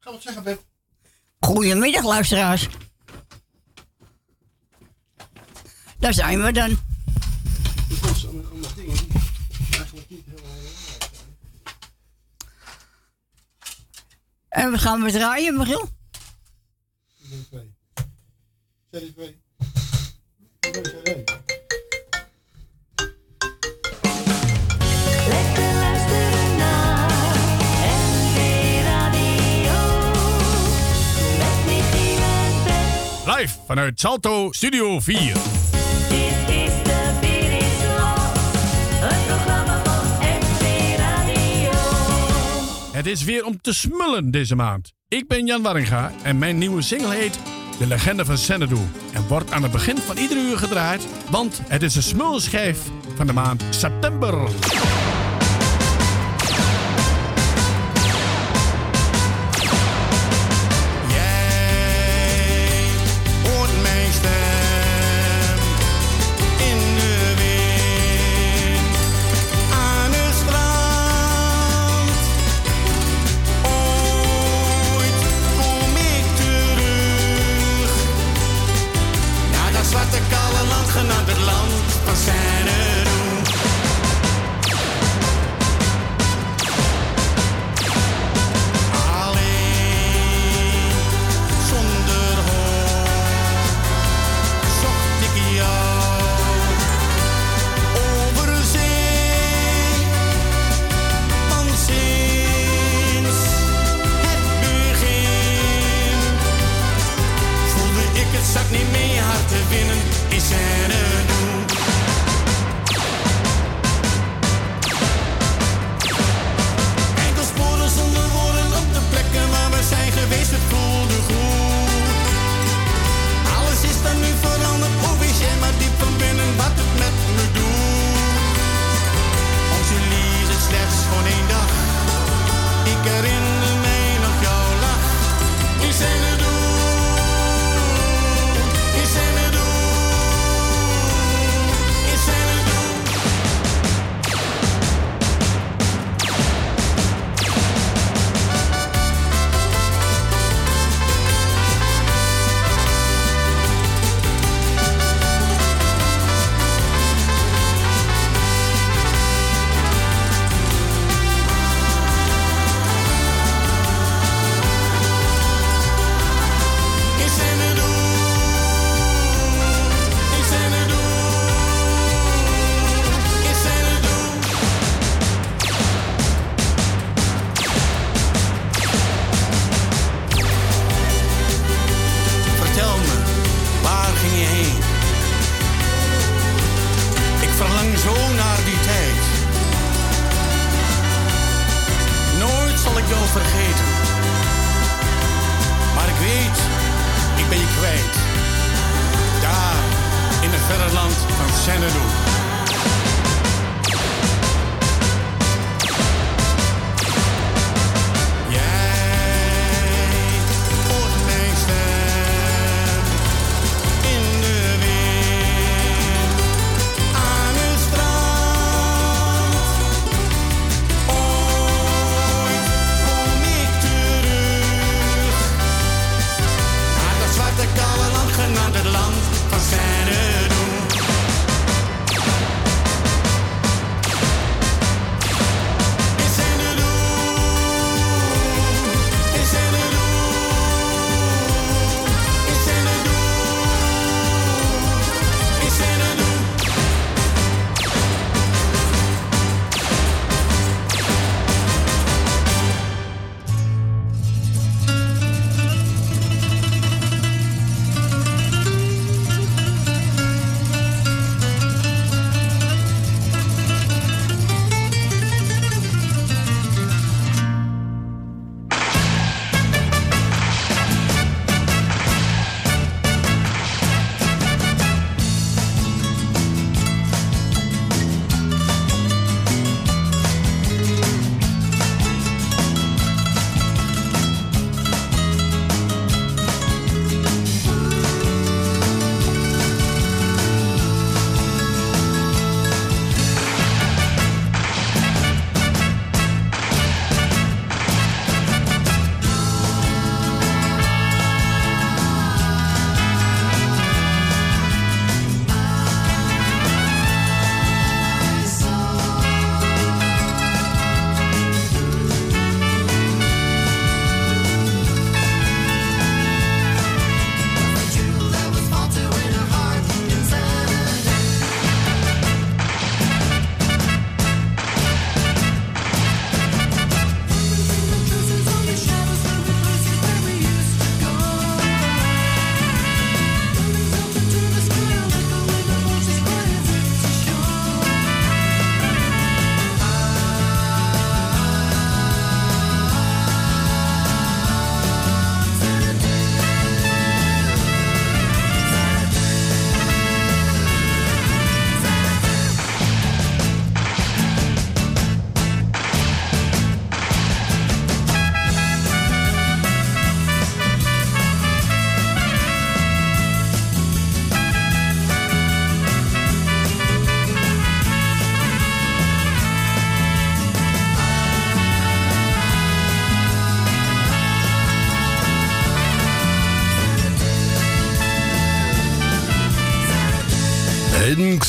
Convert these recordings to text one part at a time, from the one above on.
Ga wat zeggen, Beb. Goedemiddag, luisteraars. Daar zijn we dan. En we gaan weer draaien, Michiel. Ik twee. Zet twee. vanuit Salto Studio 4. Het is weer om te smullen deze maand. Ik ben Jan Waringa en mijn nieuwe single heet De Legende van Xanadu. En wordt aan het begin van iedere uur gedraaid, want het is de smulschijf van de maand september.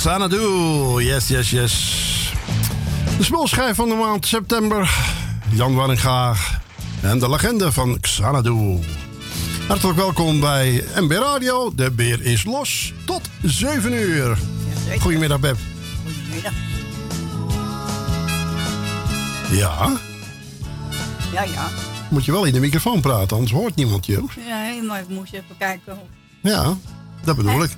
Xanadu. Yes, yes, yes. De smulschijf van de maand september. Jan Warringa en de legende van Xanadu. Hartelijk welkom bij MB Radio. De beer is los. Tot 7 uur. Goedemiddag, Beb. Goedemiddag. Ja, Ja, ja. moet je wel in de microfoon praten, anders hoort niemand je. Nee, maar ik moest even kijken. Ja, dat bedoel ik.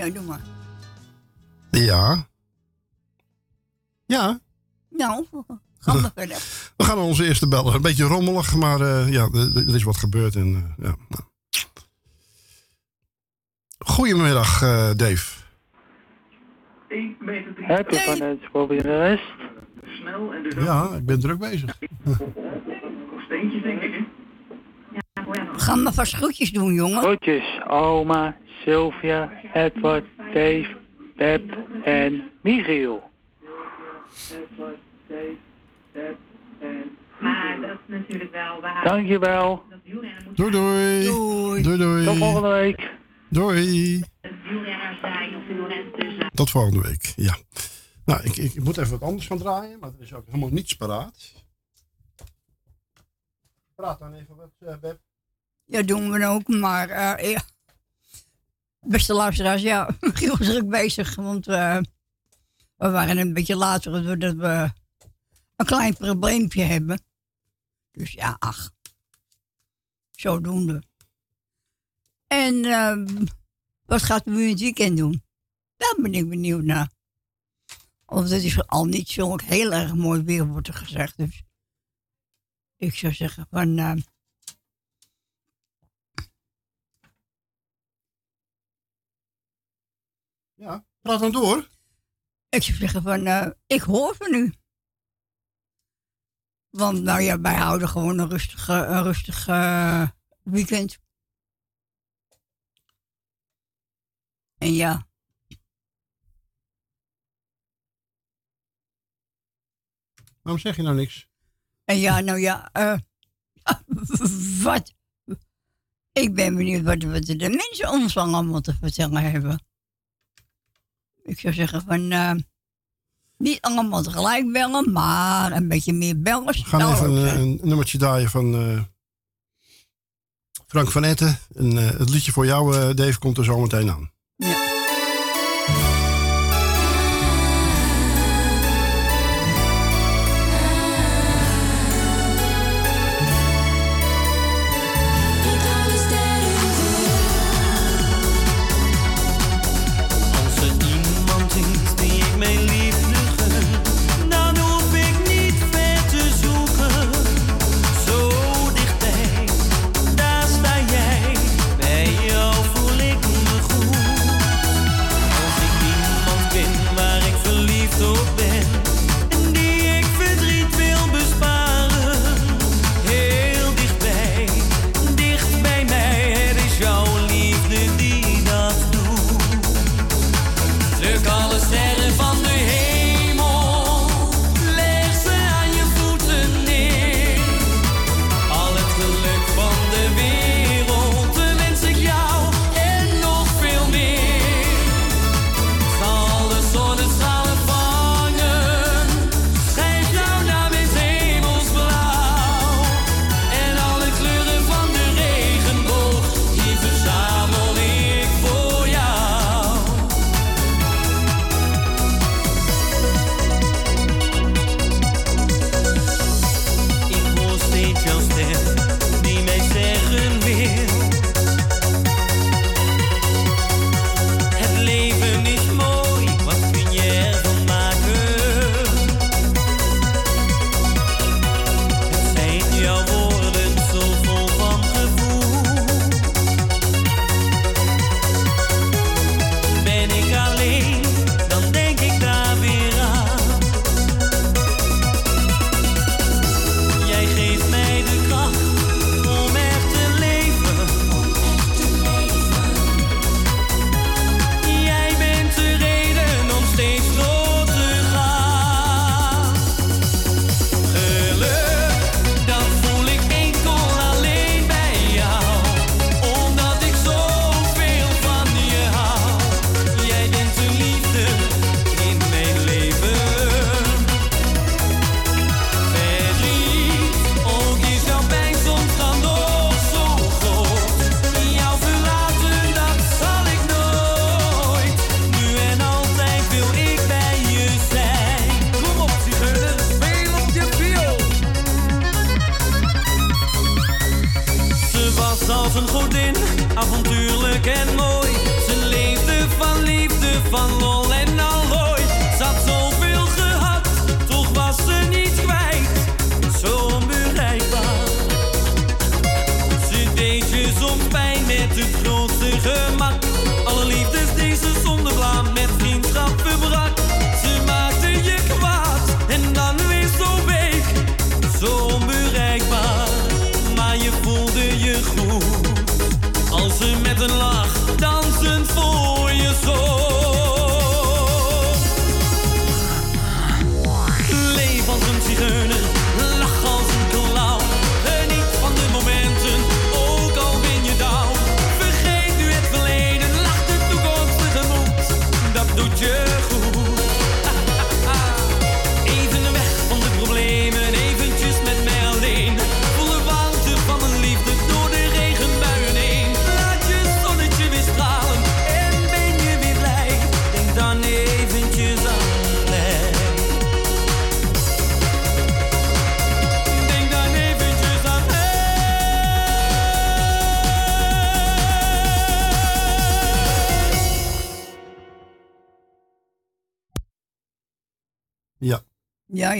Ja, doe maar. Ja. Ja, Nou, ga maar verder. we gaan naar onze eerste bellen. Een beetje rommelig, maar eh, ja, er, is wat gebeurd. En, eh, ja. Goedemiddag, eh, Dave. Heb je van het proberen de rest? Ja, ik ben druk bezig. Ga maar vast groetjes doen, jongen. Groetjes, oma, Sylvia, Edward, Dave, Pep en Michiel. Maar dat is natuurlijk wel waar. Dankjewel. Doei, doei. Doei. Doei, doei. Tot volgende week. Doei. Tot volgende week, ja. Nou, ik, ik moet even wat anders gaan draaien, maar er is ook helemaal niets paraat. Praat dan even wat, Beb. Ja, doen we ook, maar eh, ja. Beste luisteraars, ja, Giel is druk bezig, want eh, we waren een beetje later doordat we een klein probleempje hebben. Dus ja, ach, zodoende. En ehm, wat gaat u in het weekend doen? Daar ben ik benieuwd naar. Want het is al niet zo heel erg mooi weer, wordt er gezegd. Dus ik zou zeggen van... Ja, praat dan door. Ik zou zeggen van, eh, ik hoor van u. Want nou ja, wij houden gewoon een rustig, een rustig eh, weekend. En ja, Waarom zeg je nou niks? en ja, nou ja, eh, wat? Ik ben benieuwd wat, wat de mensen ons allemaal te vertellen hebben. Ik zou zeggen van, eh, niet allemaal tegelijk bellen, maar een beetje meer bellen. We gaan zou even een, nummertje draaien van eh, Frank van Etten. En, eh, het liedje voor jou, Dave, komt er zo meteen aan. Ja.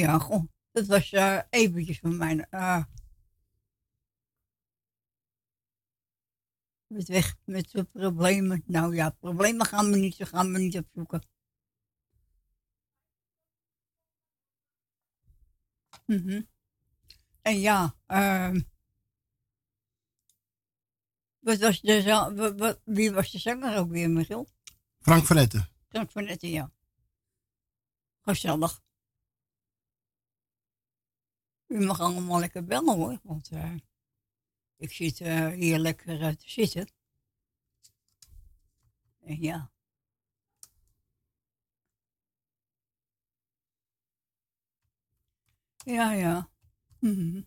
Ja, goh. Dat was eh, eventjes van mijn... eh met weg met de problemen. Nou ja, problemen gaan we niet, ze gaan we niet opzoeken. Mhm. En ja, ehm wat was de, za- wa- wa- wie was de zanger ook weer, Michiel? Frank van Etten. Frank van Etten, ja. Gezellig. U mag allemaal lekker bellen hoor, want eh, ik zit eh, hier lekker eh, te zitten. En ja. Ja, ja. Mhm.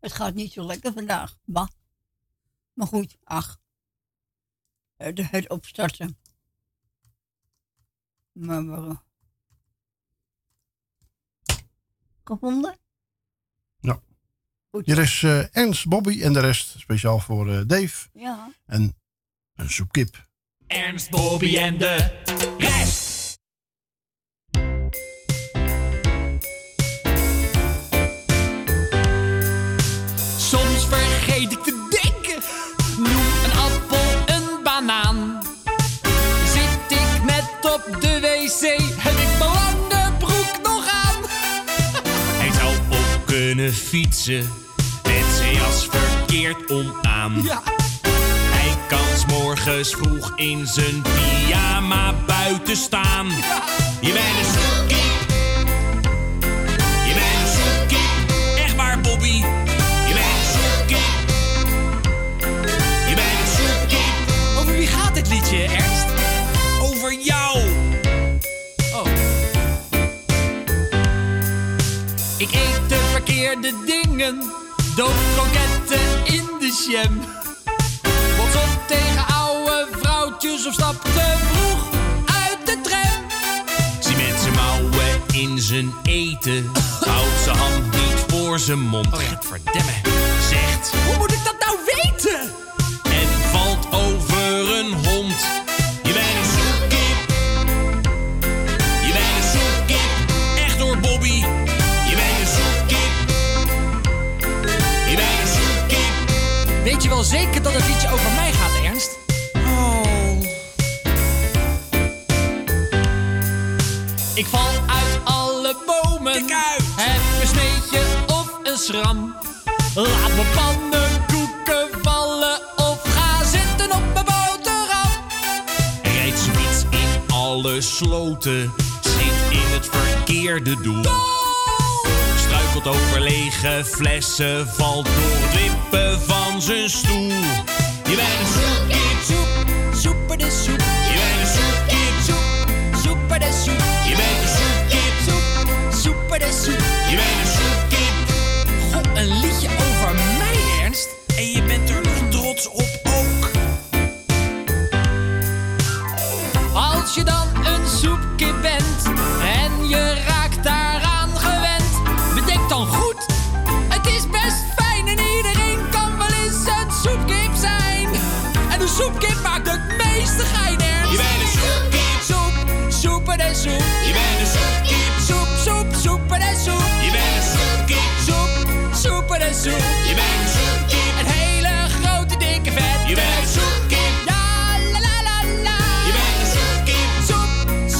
Het gaat niet zo lekker vandaag, bah. Maar goed, ach. Het opstarten. Maar we... Gevonden? Ja. Goed. Hier is eh, Ernst, Bobby en de rest speciaal voor eh, Dave. Ja. En een soepkip. Ernst, Bobby en de rest. Wc, heb ik mijn lange broek nog aan. Hij zou op kunnen fietsen, met zijn jas verkeerd om aan. Ja. Hij kan 's morgens vroeg in zijn pyjama buiten staan. Je bent een zoekkip. Je bent een zoekkip. Echt waar, Bobby. Je bent een zoekkip. Je bent een zoekkip. Over wie gaat dit liedje, verkeerde dingen. Doodkroketten in de jam. Bots op tegen oude vrouwtjes of stap te vroeg uit de tram. Zie mensen mouwen in zijn eten. Houdt zijn hand niet voor zijn mond. Oh, verdemme. Zegt, hoe moet ik dat nou weten? En valt over een hond. Zeker dat het liedje over mij gaat, Ernst? Oh. Ik val uit alle bomen. Heb een sneetje of een schram. Laat mijn pannenkoeken vallen of ga zitten op mijn boterham. Rijdt zoiets in alle sloten. Zit in het verkeerde doel. Struikelt over lege flessen. Valt door het wippen van zijn stoel. Je bent een zoekkip. Soep, soeper de soep. Je bent een zoekkip. Soep, de soep. Je bent een zoekkip. Soep, soeper de soep. Je bent een soep. Je bent een soepkiep. Soep, soep, soep en soep. Je bent een soepkiep. Soep, soep en soep. Je bent een soepkiep. Een hele grote dikke vet. Je bent een soepkiep. Ja, la la la la. Je bent een soepkiep. Soep,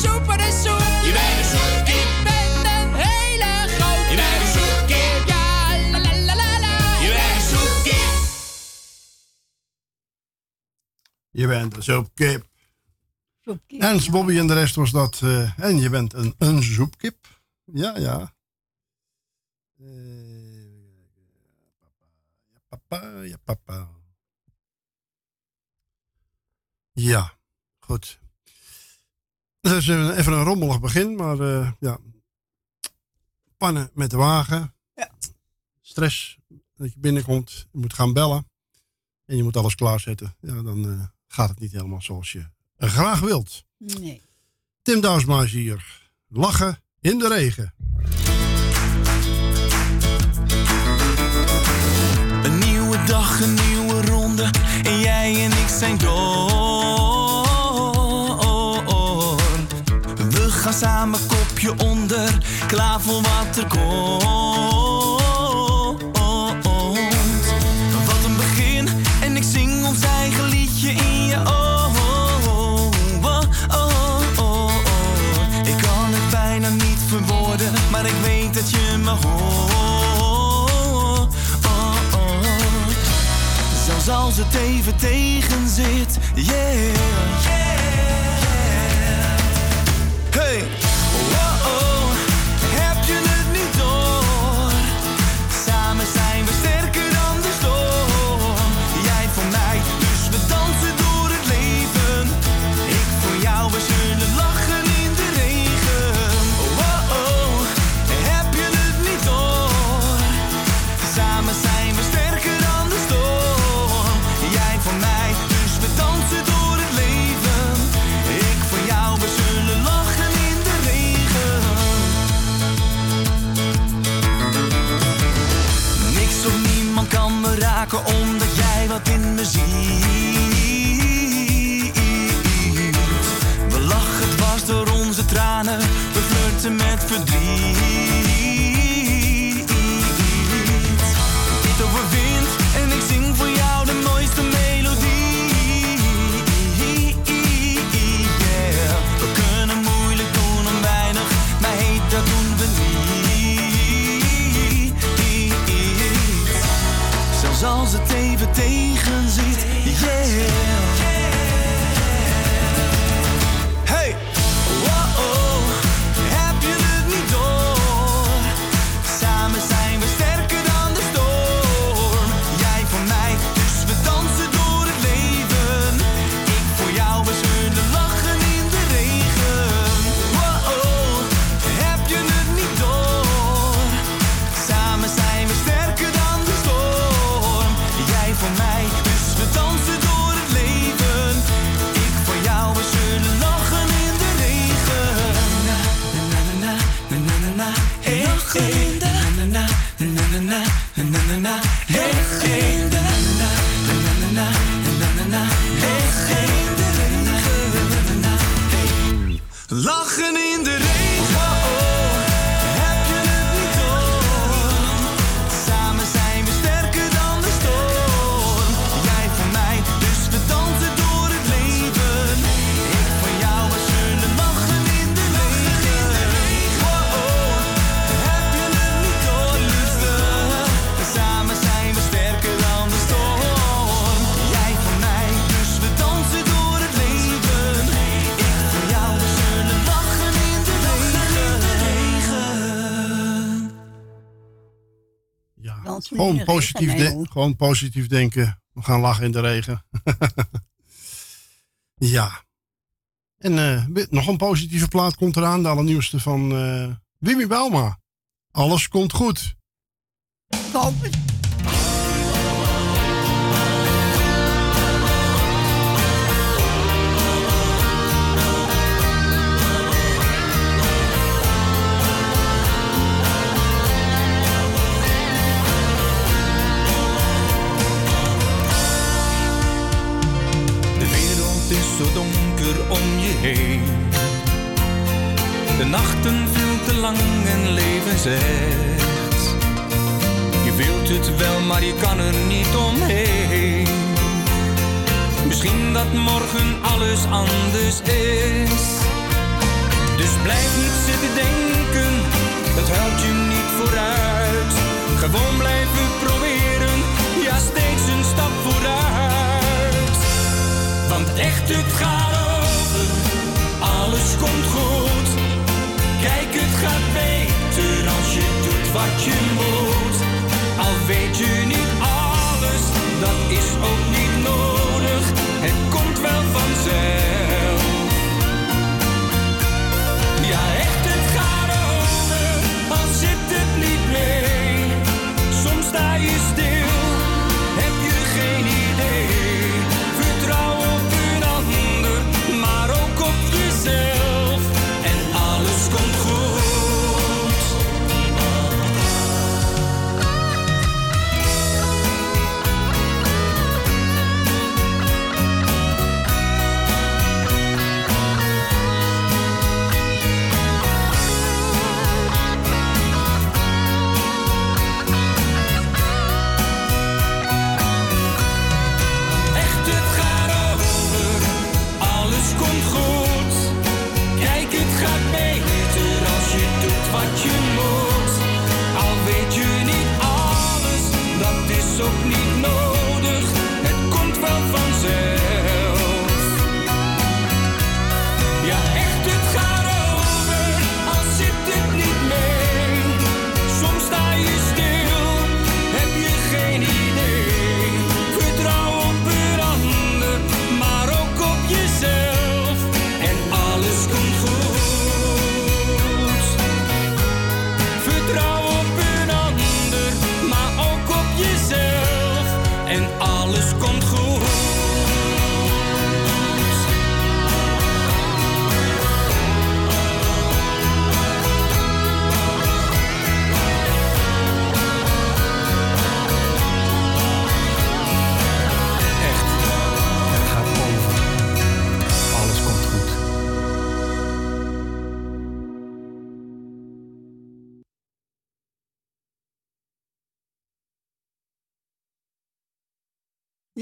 soep en soep. Je bent een soepkiep. Je een hele grote. Je bent een soepkiep. Ja, la la la la la. Je bent een soepkiep. Je bent een soepkiep zoepkip. Ernst, Bobby en de rest was dat. eh, en je bent een, een zoepkip. Ja, ja. Eh, ja, papa, ja, papa. Ja, goed. Het is een- even een rommelig begin, maar eh, ja. Pannen met de wagen. Ja. Stress dat je binnenkomt. Je moet gaan bellen. En je moet alles klaarzetten. Ja, dan gaat het niet helemaal zoals je graag wilt. Nee. Tim Douwsma is hier. Lachen in de regen. Een nieuwe dag, een nieuwe ronde. En jij en ik zijn door. We gaan samen kopje onder. Klaar voor wat er komt. Me hoort. Zelfs als het even tegen zit, yeah. Hey, omdat jij wat in me ziet. We lachen dwars door onze tranen, we flirten met verdriet. tegen ziet. Yeah. na. Hey. Gewoon de positief, de- gewoon positief denken. We gaan lachen in de regen. ja. En eh, nog een positieve plaat komt eraan. De allernieuwste van eh Wimmy Bauma. Alles komt goed. De nachten veel te lang en leven zegt. Je wilt het wel maar je kan er niet omheen. Misschien dat morgen alles anders is. Dus blijf niet zitten denken, dat helpt je niet vooruit. Gewoon blijven proberen, ja steeds een stap vooruit. Want echt het gaat alles komt goed. Kijk, het gaat beter als je doet wat je moet. Al weet je niet alles, dat is ook niet nodig. Het komt wel vanzelf. Ja, echt, het gaat over, al zit het niet mee. Soms sta je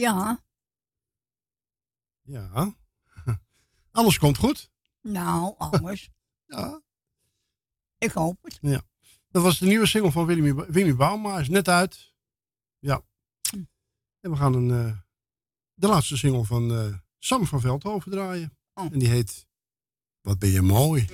Ja, Ja. Alles komt goed. nou, alles. Ja. Ik hoop het. ja. Dat was de nieuwe single van Willy, Willy Bauma. Is net uit. Ja. En we gaan een, eh, de laatste single van eh, Sam van Veldhoven draaien. Oh. En die heet Wat ben je mooi.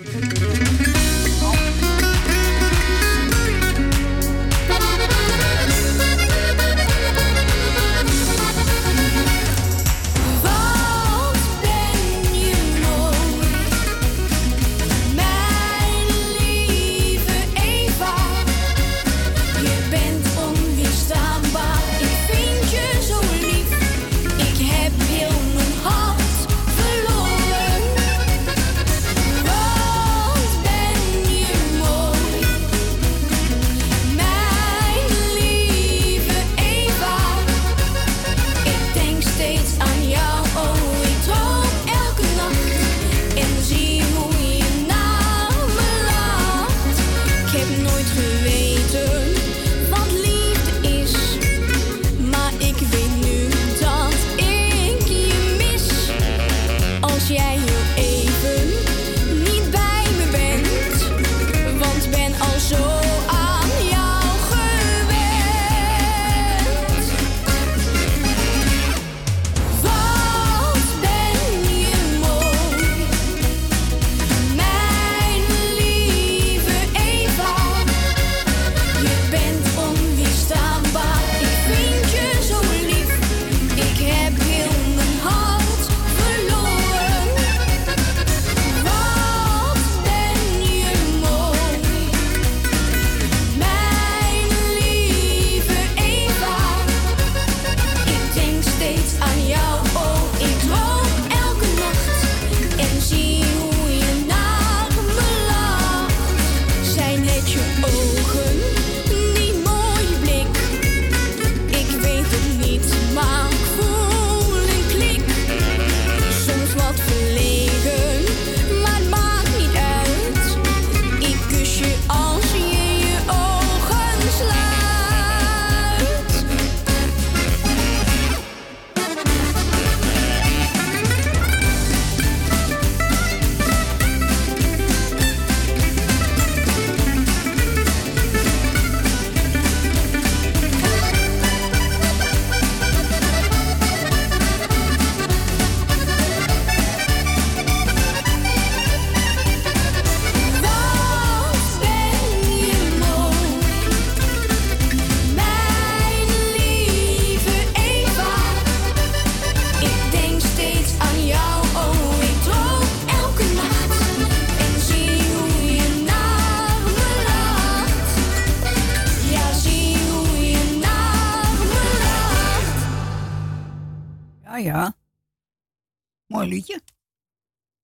Mooi liedje.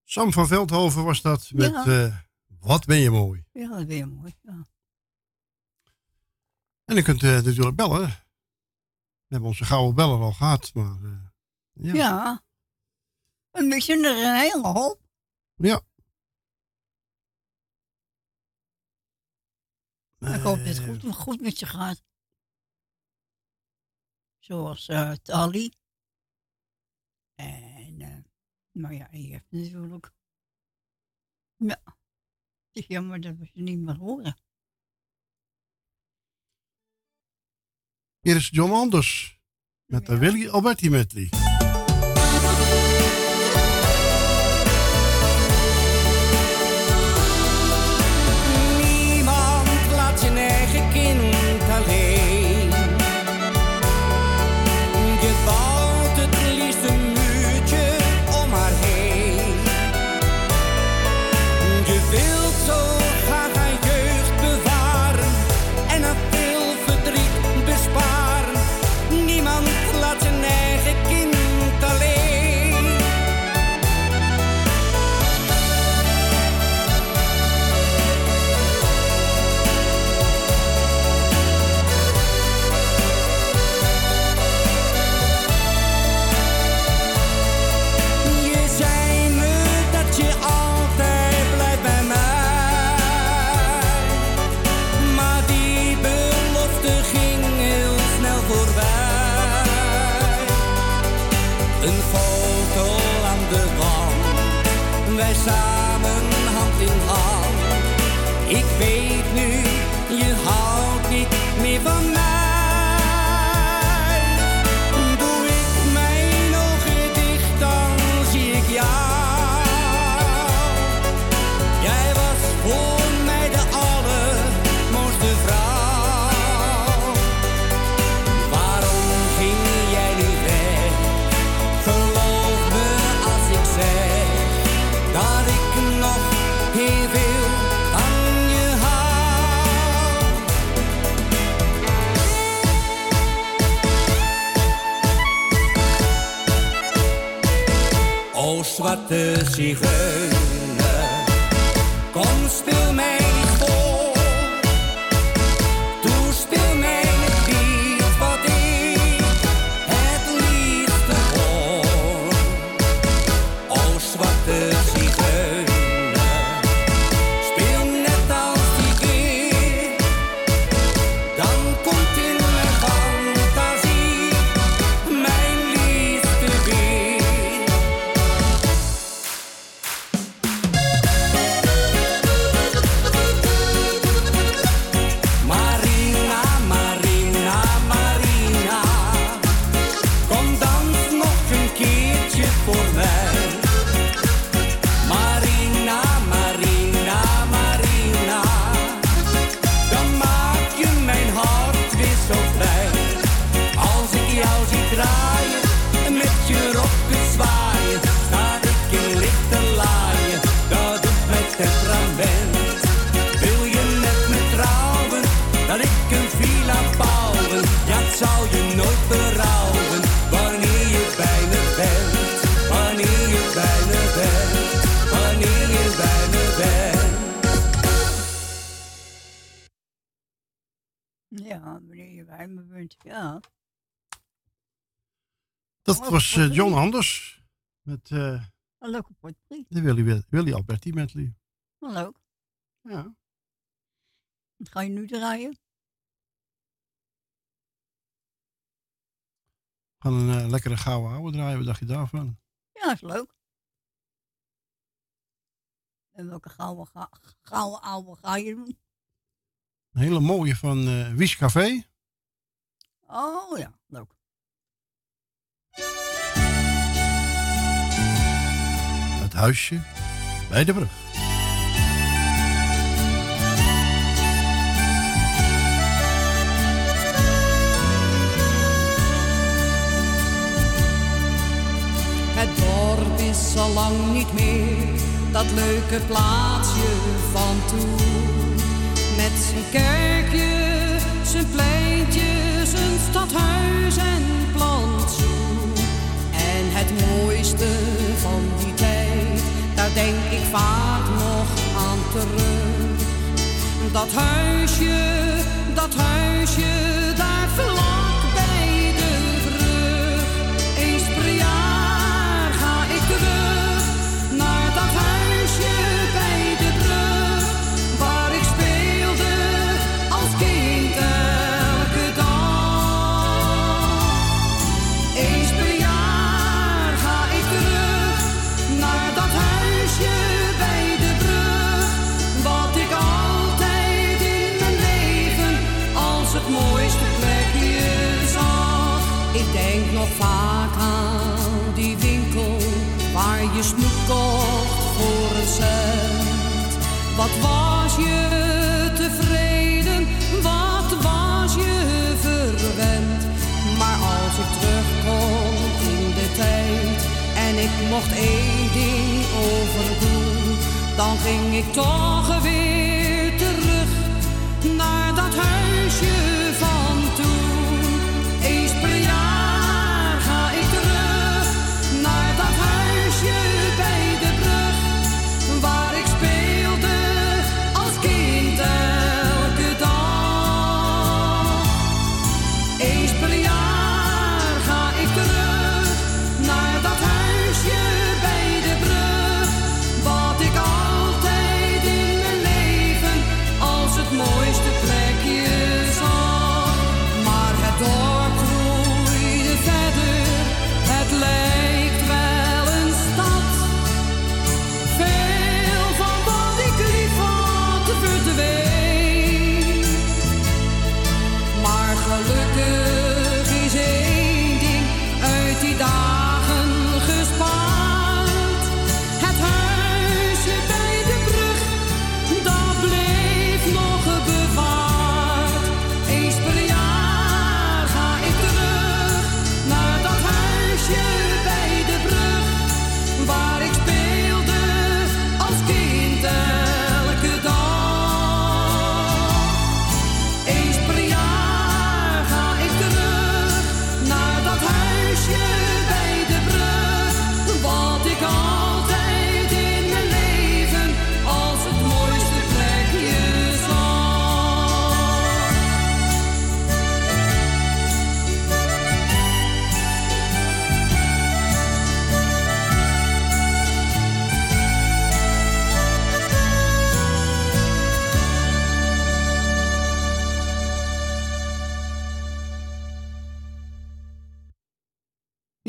Sam van Veldhoven was dat met Ja. eh, Wat ben je mooi. Ja, dat is weer mooi. Ja. En je kunt eh, natuurlijk bellen. We hebben onze gouden beller al gehad, maar eh, ja. Ja. Een beetje er een hele hoop. Ja. Ik hoop dat het goed, goed met je gaat. Zoals eh Tali. Nou ja, je hebt natuurlijk. Ja. Het is jammer dat we ze niet meer horen. Hier is John Anders met de Willy Alberti medley. Van zwarte zigeuner, Ja, wanneer je bij me bent. Ja. Dat was eh, John Anders met eh, Een leuke potpourri. de Willy, Willy Alberti medley. Wel leuk. Ja. Wat ga je nu draaien? We gaan een eh, lekkere gouden ouwe draaien. Wat dacht je daarvan? Ja, is leuk. En welke gouden, gouden oude ga je doen? Een hele mooie van eh Wies Café. Oh ja, leuk. Het huisje bij de brug. Het dorp is al lang niet meer dat leuke plaatsje van toen zijn kerkje, zijn pleintje, zijn stadhuis en plantsoen. En het mooiste van die tijd, daar denk ik vaak nog aan terug. Dat huisje, dat huisje mocht één ding overdoen, dan ging ik toch weer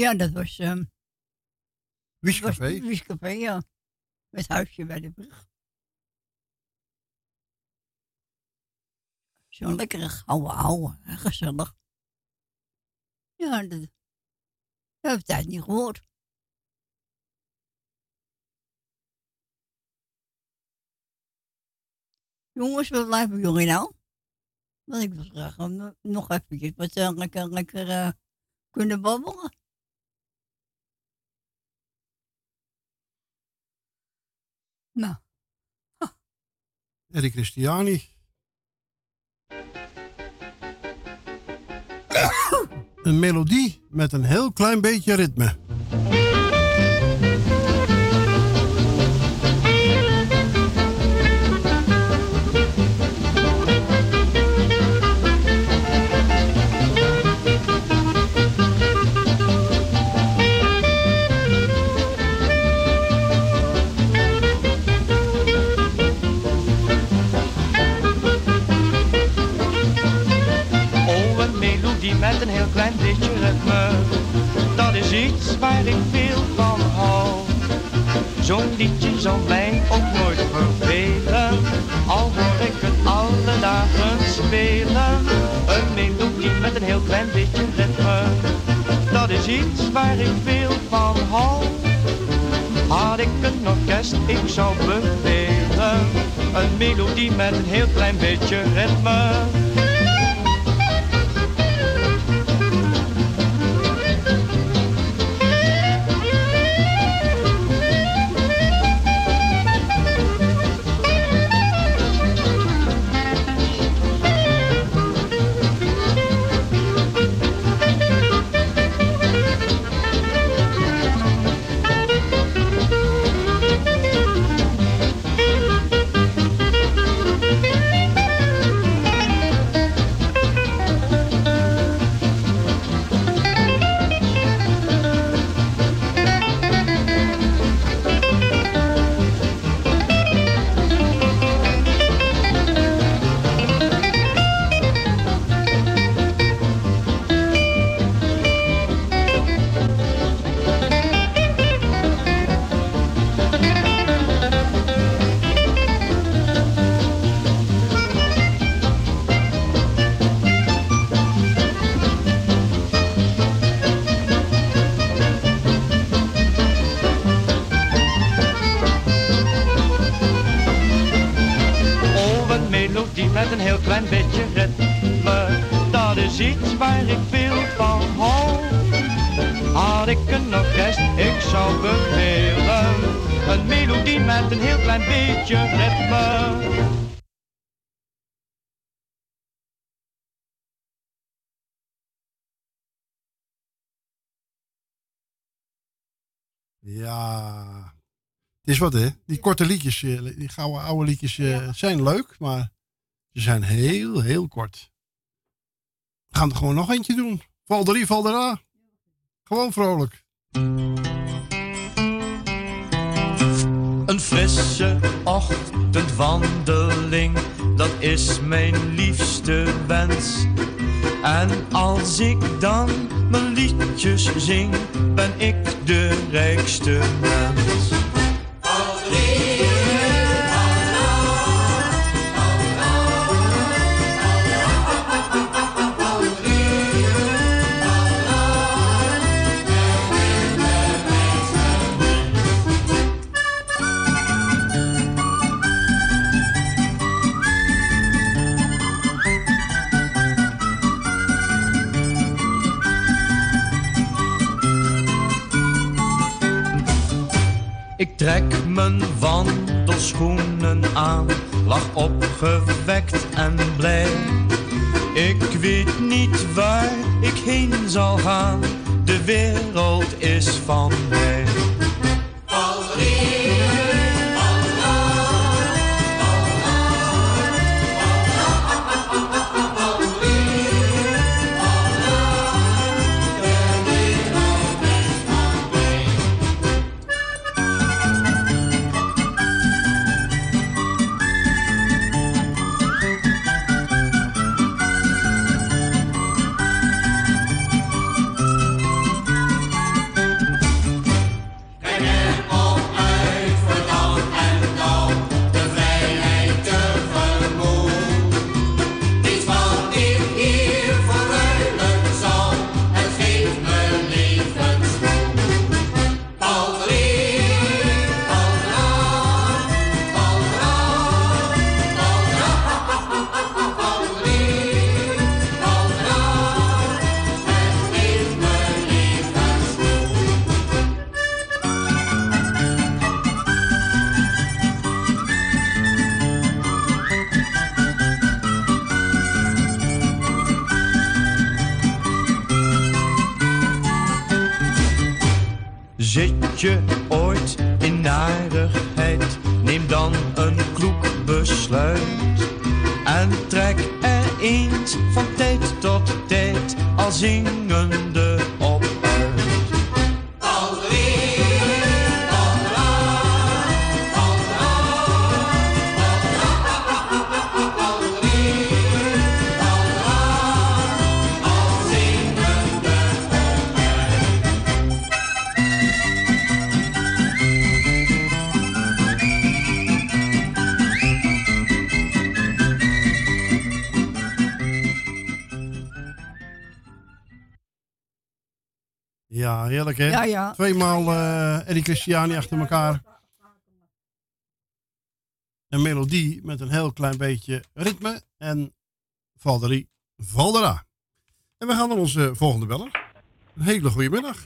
Ja, dat was... ehm Wiescafé. ja. Met huisje bij de brug. Zo'n lekkere gouden ouwe. Gezellig. Ja, dat, dat heb ik tijd niet gehoord. Jongens, wat blijven jullie nou? Want ik wil graag nog eventjes wat eh, lekker, lekker eh, kunnen babbelen. Nou, Eddie Christiani. Een melodie met een heel klein beetje ritme. Met een heel klein beetje ritme. Dat is iets waar ik veel van hou. Zo'n liedje zal mij ook nooit vervelen. Al hoor ik het alle dagen spelen. Een melodie met een heel klein beetje ritme. Dat is iets waar ik veel van hou. Had ik een orkest, ik zou bevelen. Een melodie met een heel klein beetje ritme. Ja. Het is wat, hè? Die korte liedjes, eh, die gouden oude liedjes eh, zijn leuk, maar ze zijn heel, heel kort. We gaan er gewoon nog eentje doen. Val drie, val. Gewoon vrolijk. Een frisse ochtendwandeling, dat is mijn liefste wens. En als ik dan mijn liedjes zing, ben ik de rijkste mens. Trek mijn wandelschoenen aan, lach opgewekt en blij. Ik weet niet waar ik heen zal gaan, de wereld is van mij. Heerlijk hè? Ja, ja. Tweemaal eh Eddie Christiani achter elkaar. Een melodie met een heel klein beetje ritme. En Valderie Valdera. En we gaan naar onze volgende beller. Een hele goede middag.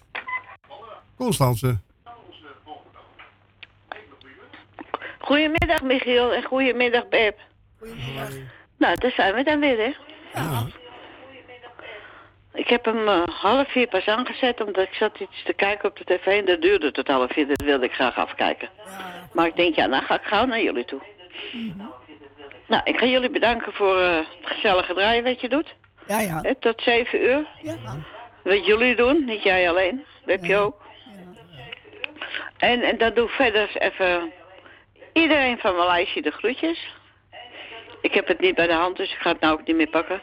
Constance. Goedemiddag Michiel en goedemiddag Beb. Nou, daar zijn we dan weer, hè? Ja. Ik heb hem eh, half vier pas aangezet, omdat ik zat iets te kijken op de tv en dat duurde tot half vier. Dat wilde ik graag afkijken. Maar ik denk, ja, dan ga ik gauw naar jullie toe. Nou, ik ga jullie bedanken voor eh, het gezellige draaien wat je doet. Ja, ja. Tot zeven uur. Wat jullie doen, niet jij alleen. Heb je ook. En, en dan doe ik verder eens even iedereen van mijn lijstje de groetjes. Ik heb het niet bij de hand, dus ik ga het nou ook niet meer pakken.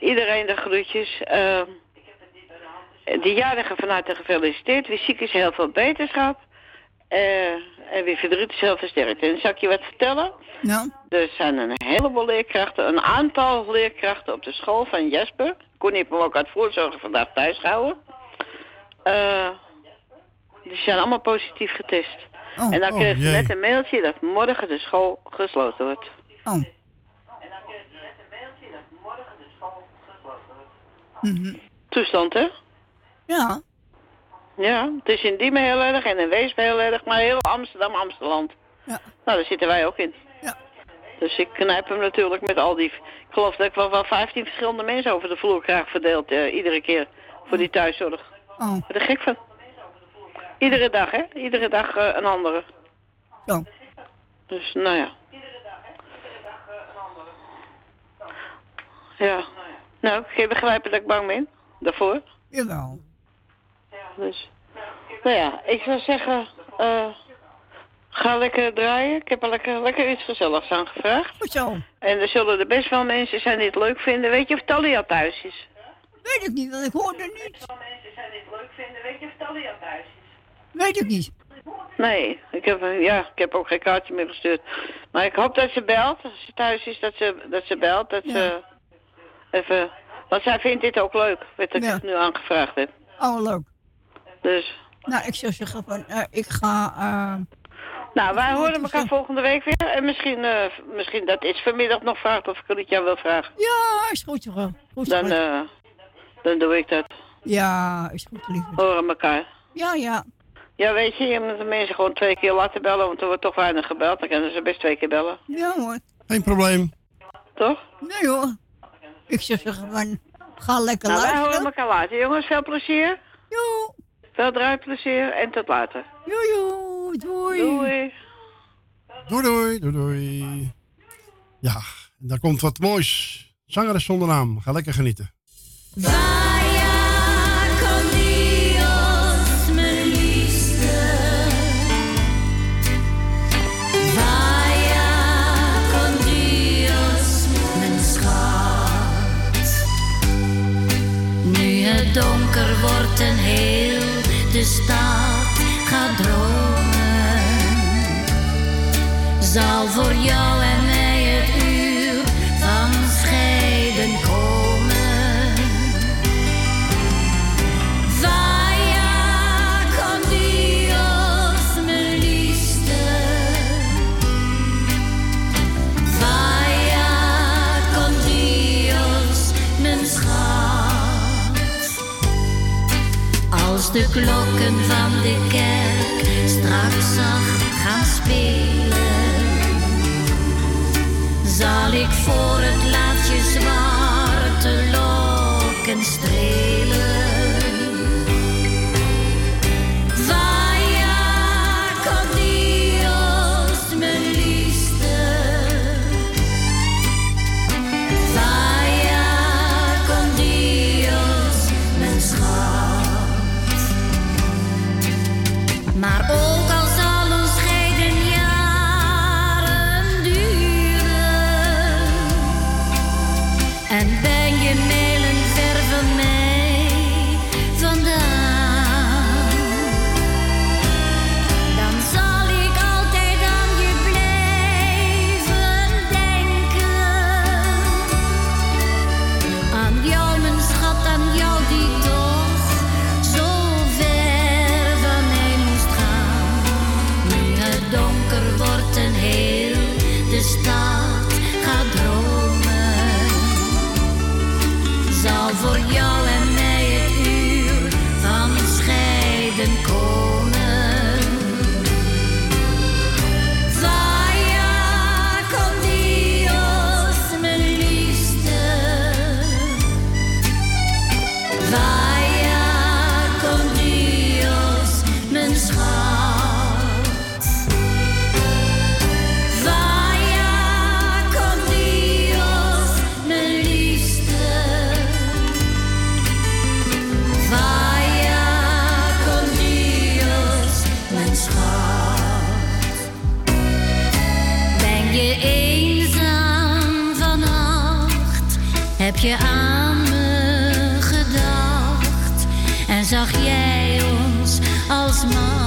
Iedereen de groetjes. eh, de jarigen van harte gefeliciteerd. Wie ziek is, heel veel beterschap. Eh, en wie verdriet is, heel veel sterkte. En zal ik je wat vertellen? Nou, Er zijn een heleboel leerkrachten, een aantal leerkrachten op de school van Jesper. Kon ik me ook uit voorzorgen vandaag thuis houden. Eh, die zijn allemaal positief getest. Oh, en dan oh, kreeg ik net een mailtje dat morgen de school gesloten wordt. Oh. Mhm. toestand, hè? Ja. Ja, het is in Diemen heel erg en in Weesp heel erg, maar heel Amsterdam, Amsterdam. Ja. Nou, daar zitten wij ook in. Ja. Dus ik knijp hem natuurlijk met al die... Ik geloof dat ik wel, wel 15 verschillende mensen over de vloer krijg verdeeld, eh, iedere keer, voor die thuiszorg. Oh. Ben er gek van. Iedere dag, hè? Iedere dag eh, een andere. Zo. Dus, nou ja. Ja. Nou, ik begrijpen dat ik bang ben. Daarvoor. Jawel. Dus. Nou ja, ik zou zeggen... eh ga lekker draaien. Ik heb al lekker, lekker iets gezelligs aangevraagd. Goed zo. En er zullen er best wel mensen zijn die het leuk vinden. Weet je of Talia thuis is? Weet ik niet, want ik hoorde niet. mensen zijn die het leuk vinden. Weet je of Talia thuis is? Weet ik niet. Nee, ik heb, ja, ik heb ook geen kaartje meer gestuurd. Maar ik hoop dat ze belt. Als ze thuis is, dat ze, dat ze belt. Dat ze even... Want zij vindt dit ook leuk, wat ik Ja. nu aangevraagd heb. Oh, leuk. Dus... Nou, ik zou zeggen van, eh, ik ga... eh, Nou, wij horen elkaar volgende week weer. En misschien, eh, misschien dat is vanmiddag nog vraagt of ik het jou wil vragen. Ja, is goed, jongen. Goed, Dan, eh, dan doe ik dat. Ja, is goed, lief. Horen elkaar. Ja, ja. Ja, weet je, je moet de mensen gewoon twee keer laten bellen, want er wordt toch weinig gebeld. Dan kunnen ze best twee keer bellen. Ja, hoor. Geen probleem. Toch? Nee, hoor. Ik zou zeggen van, ga lekker Nou, wij luisteren. horen elkaar later. Jongens, veel plezier. Jo. Veel draaiplezier en tot later. Jojo, doei. Doei. Doei, doei, doei, doei. Ja, en daar komt wat moois. Zangeres zonder naam. Ga lekker genieten. De stad gaat dromen, zal voor jou en Als de klokken van de kerk straks zacht gaan spelen, zal ik voor het laatje zwarte lokken strelen. Je aan me gedacht? En zag jij ons als man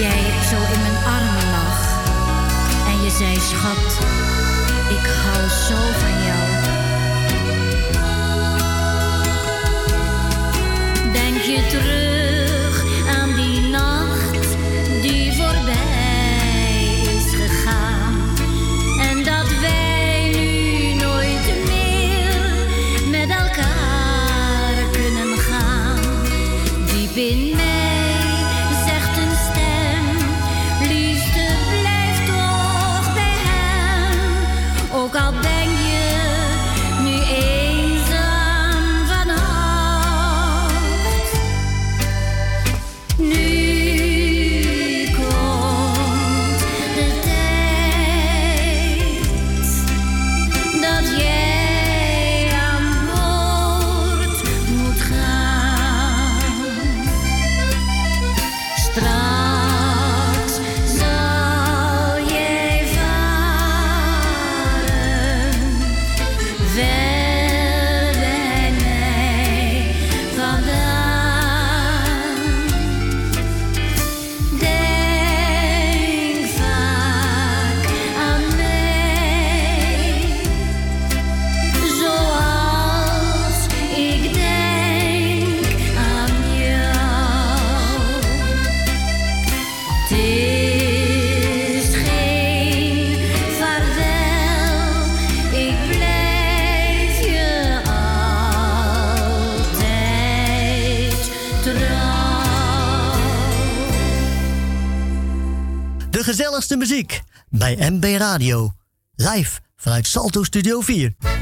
jij zo in mijn armen lag. En je zei, schat, ik hou zo van jou. Denk je terug. muziek bij MB Radio. Live vanuit Salto Studio 4.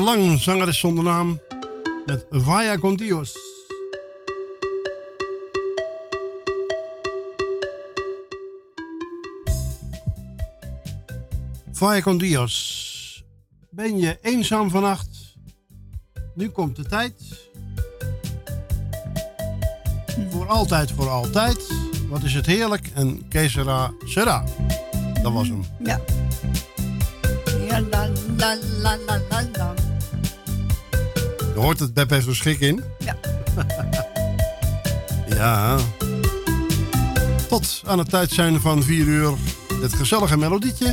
Lang, zangeres zonder naam. Met Vaya con Dios. Vaya con Dios. Ben je eenzaam vannacht? Nu komt de tijd. Voor altijd, voor altijd. Wat is het heerlijk. En Kesera Sera. Dat was hem. Ja, la, la, la, la, la, la. Je hoort het, heeft er schik in. Ja. Ja. Tot aan het tijd zijn van 4 uur dit gezellige melodietje.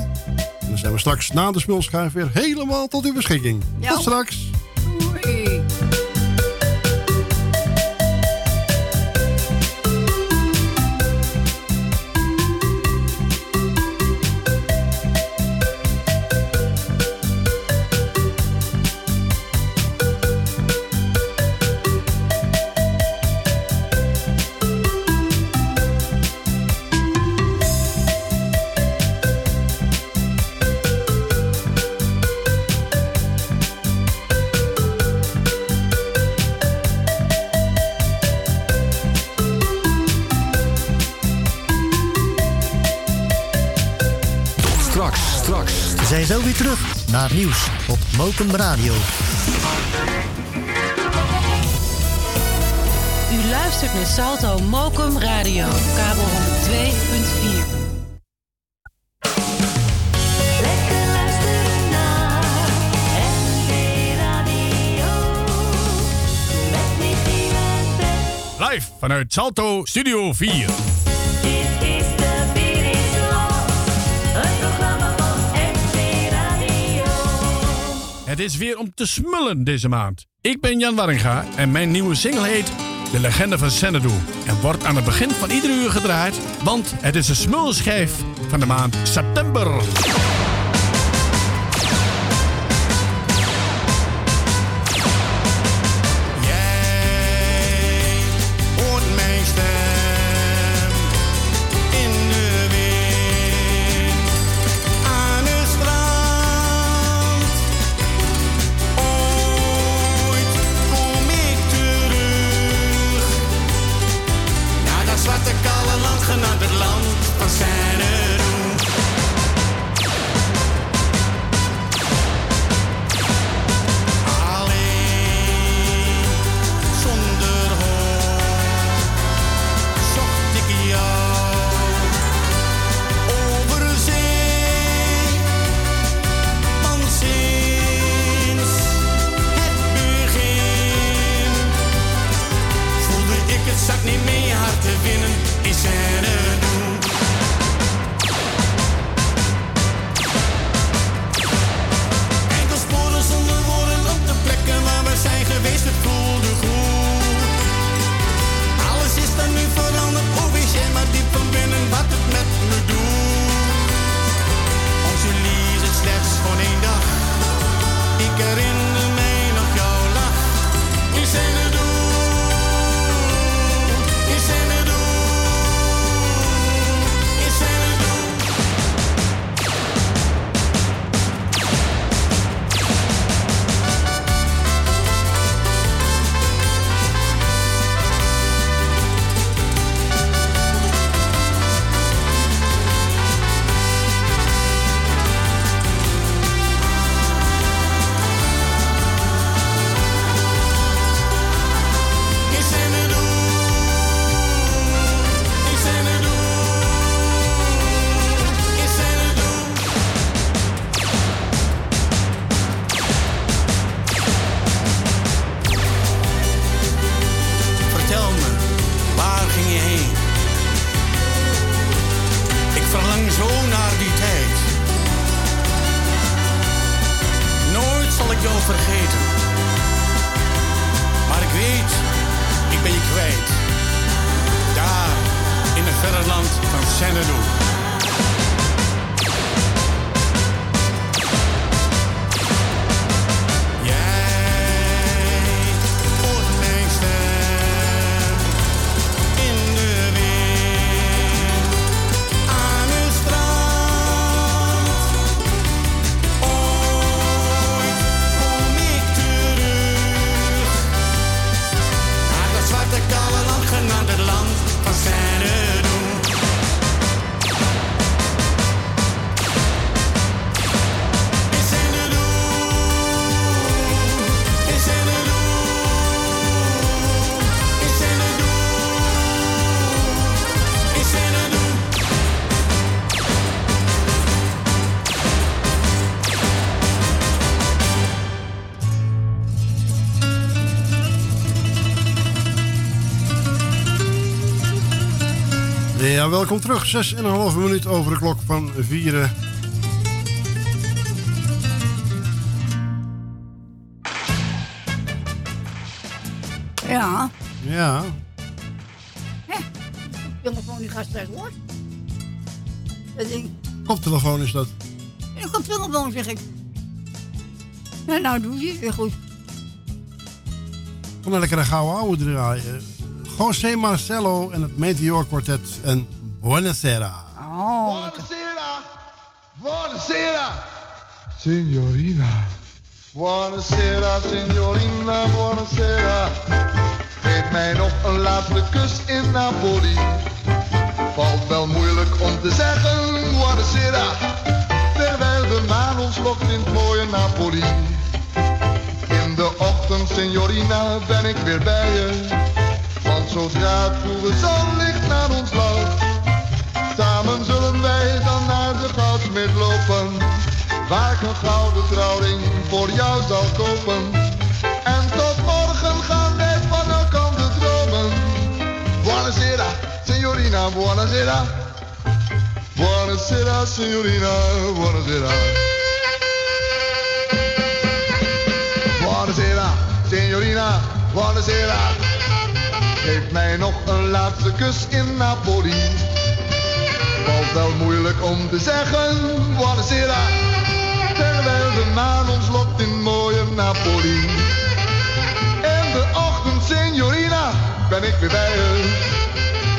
En dan zijn we straks na de smulschijf weer helemaal tot uw beschikking. Ja. Tot straks. Zijn zo weer terug naar het nieuws op Mokum Radio. U luistert naar Salto Mokum Radio, kabel 102.4. Live vanuit Salto Studio 4. Het is weer om te smullen deze maand. Ik ben Jan Warringa en mijn nieuwe single heet De Legende van Xanadu. En wordt aan het begin van ieder uur gedraaid, want het is de smulschijf van de maand september. Ja, welkom terug. Zes en een halve minuut over de klok van vieren. Ja. Ja. Hè? Telefoon die gaat straks hoor. Dat ding. Koptelefoon is dat. Een koptelefoon zeg ik. Nou, nou doe je het weer goed. Kom maar lekker een gouden oude draaien. José Marcelo en het Meteor Quartet en Buonasera. Oh. Buonasera, buonasera, signorina. Buonasera, signorina, buonasera. Geef mij nog een laatste kus in Napoli. Valt wel moeilijk om te zeggen, buonasera. Terwijl de maan ons lokt in het mooie Napoli. In de ochtend, signorina, ben ik weer bij je. Want zodra het vroege zonlicht naar ons loopt. Zullen wij dan naar de goudsmid lopen. Waar ik een gouden trouwring voor jou zal kopen. En tot morgen gaan wij van elkaar dromen. Buonasera, signorina, buonasera. Buonasera, signorina, buonasera. Buonasera, signorina, buonasera. Geef mij nog een laatste kus in Napoli. Wel moeilijk om te zeggen, buonasera. Terwijl de maan ons lokt in mooie Napoli. In de ochtend, signorina, ben ik weer bij je.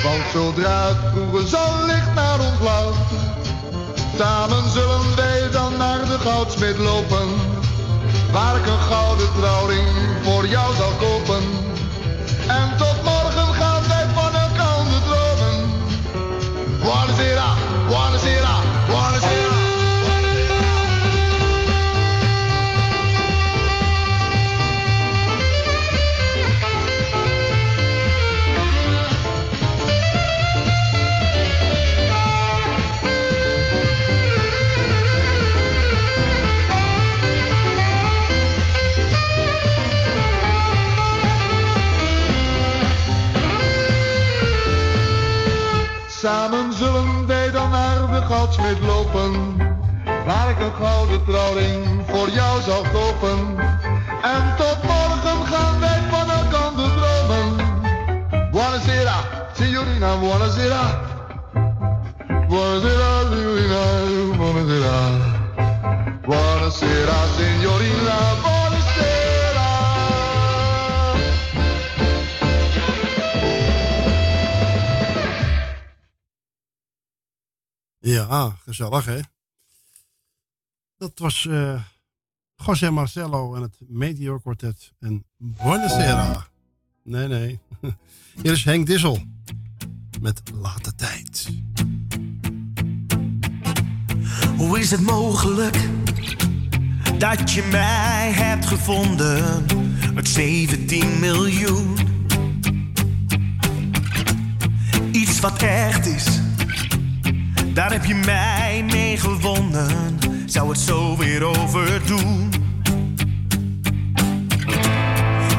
Want zodra het vroege zonlicht naar ons loopt. Samen zullen wij dan naar de goudsmid lopen. Waar ik een gouden trouwring voor jou zal kopen. En tot morgen gaan wij van elkaar dromen. Buonasera, buonasera, buonasera. Goudsmid lopen. Waar ik een gouden trouwring voor jou zal kopen. En tot morgen gaan wij van elkaar dromen. Buonasera, signorina, buonasera. Buonasera, signorina, buonasera. Buonasera, signorina, Ja, gezellig hè. Dat was eh José Marcelo en het Meteor Quartet en Buonasera. Nee, nee. Hier is Henk Dissel met Late Tijd. Hoe is het mogelijk dat je mij hebt gevonden met 17 miljoen? Iets wat echt is, daar heb je mij mee gewonnen. Zou het zo weer overdoen?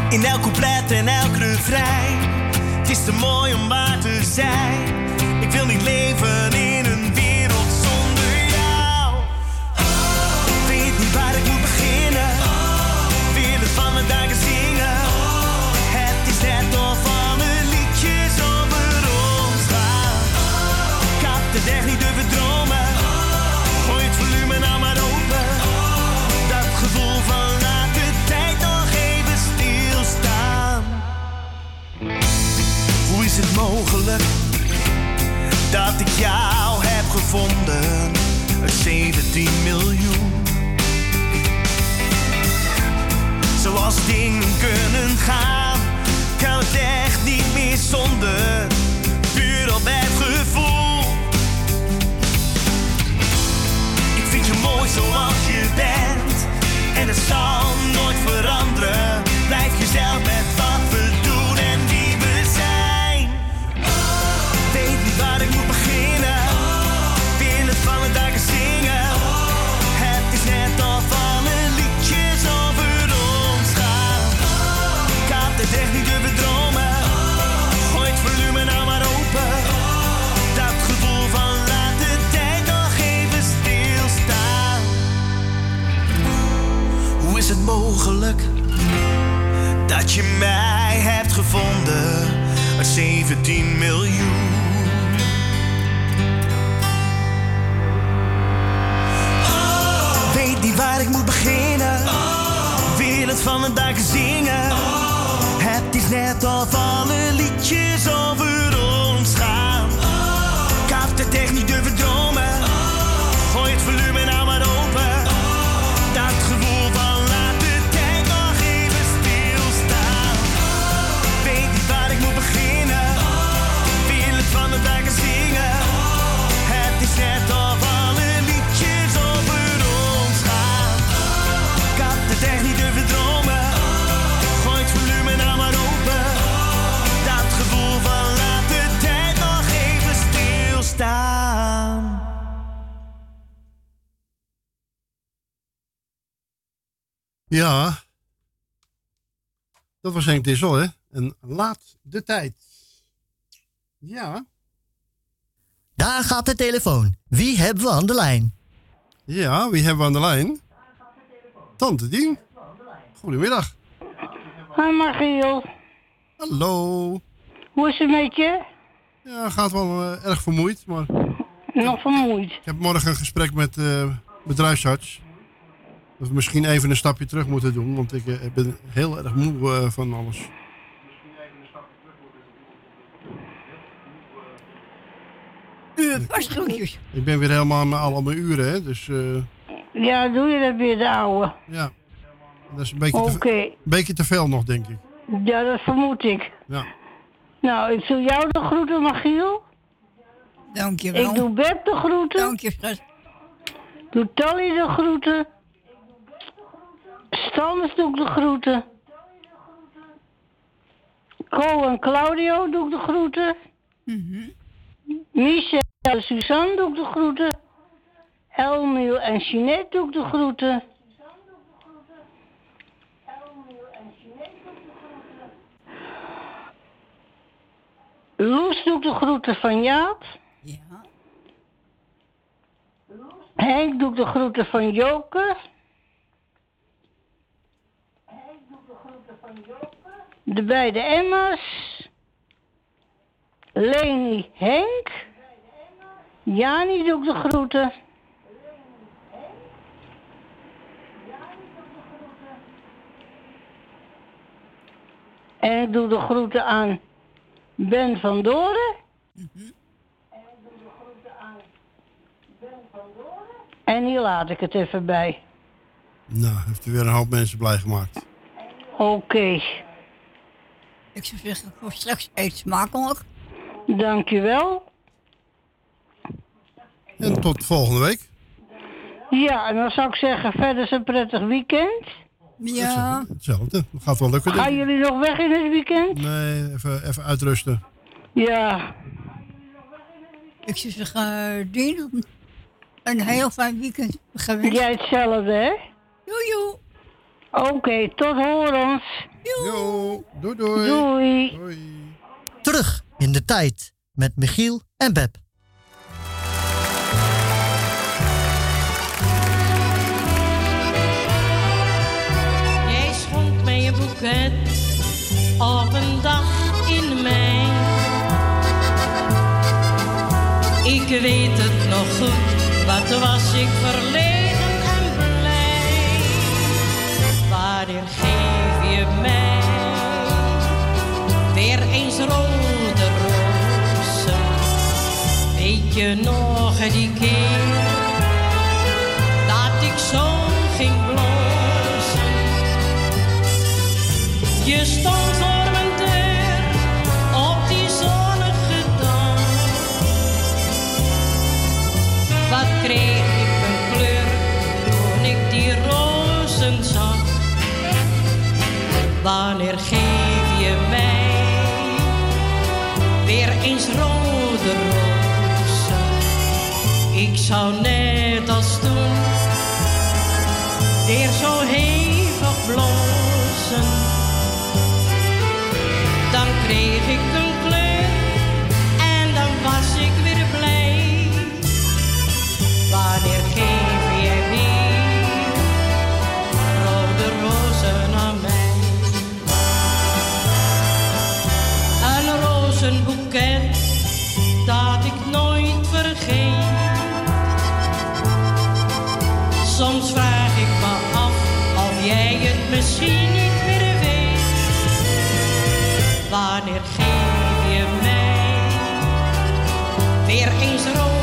In elk couplet en elk refrein, het is te mooi om waar te zijn. Ik wil niet leven in dat ik jou heb gevonden? Het 17 miljoen. Zoals dingen kunnen gaan, kan het echt niet meer zonder. Puur op het gevoel. Ik vind je mooi zoals je bent. En het zal nooit veranderen. Blijf jezelf met mogelijk dat je mij hebt gevonden uit 17 miljoen? Weet niet waar ik moet beginnen. Wil het van de dak zingen. Het is net of alle liedjes over ons gaan. Ik de het echt niet durven dromen. Gooi het volume Ja. Dat was Henk Dissel, hè? En laat de tijd. Ja. Daar gaat de telefoon. Wie hebben we aan de lijn? Ja, wie hebben we aan de lijn? Tante Dien. Goedemiddag. Hoi Margiel, Hallo. hoe is het met je? Ja, gaat wel eh, erg vermoeid, maar... Nog vermoeid. Ik heb morgen een gesprek met eh bedrijfsarts. Dat we misschien even een stapje terug moeten doen, want ik eh, ben heel erg moe eh, van alles. Vast groetjes. Ik ben weer helemaal aan mijn- al aan mijn uren, hè, dus eh, Ja, doe je dat weer, de ouwe? ja. Dat is een beetje, Oké. te, een beetje te veel nog, denk ik. Ja, dat vermoed ik. Ja. Nou, ik doe jou de groeten, Magiel. Dankjewel. Ik doe Beb de groeten. Dank je, schat. Doe Tally de groeten. Stans doe ik de groeten. Co en Claudio doe ik de groeten. Michel en Suzanne doe ik de groeten. Elmiel en Jeanette doe ik de groeten. Loes doe ik de groeten van Jaap. Ja. Henk doe ik de groeten van Joker. De beide Emma's. Leni Henk. Jani doe ik de groeten. En ik doe de groeten aan Ben van Doren. En hier laat ik het even bij. Nou, heeft u weer een hoop mensen blij gemaakt. Oké. Ik zou zeggen, voor straks eet smakelijk. Dankjewel. En tot volgende week. Ja, en dan zou ik zeggen, verder is een prettig weekend. Ja. Hetzelfde. Dat gaat wel lukken. Gaan jullie nog weg in het weekend? Nee, even, even uitrusten. Ja. Ik zou zeggen, uh, Dien, een heel fijn weekend gewenst. Jij hetzelfde, hè? Joe, Oké, tot horens. Doei doei. Doei. Terug in de tijd met Michiel en Beb. Jij schonk mij een boeket op een dag in mei. Ik weet het nog goed, wat was ik verlegen en blij. Wanneer geef rode rozen? Weet je nog die keer dat ik zo ging blozen? Je stond voor mijn deur op die zonnige dag. Wat kreeg ik een kleur toen ik die rozen zag? Wanneer geef eens rode rozen? Ik zou net als toen weer zo hevig blozen. jij het misschien niet meer weet. Wanneer geef je mij weer eens rood?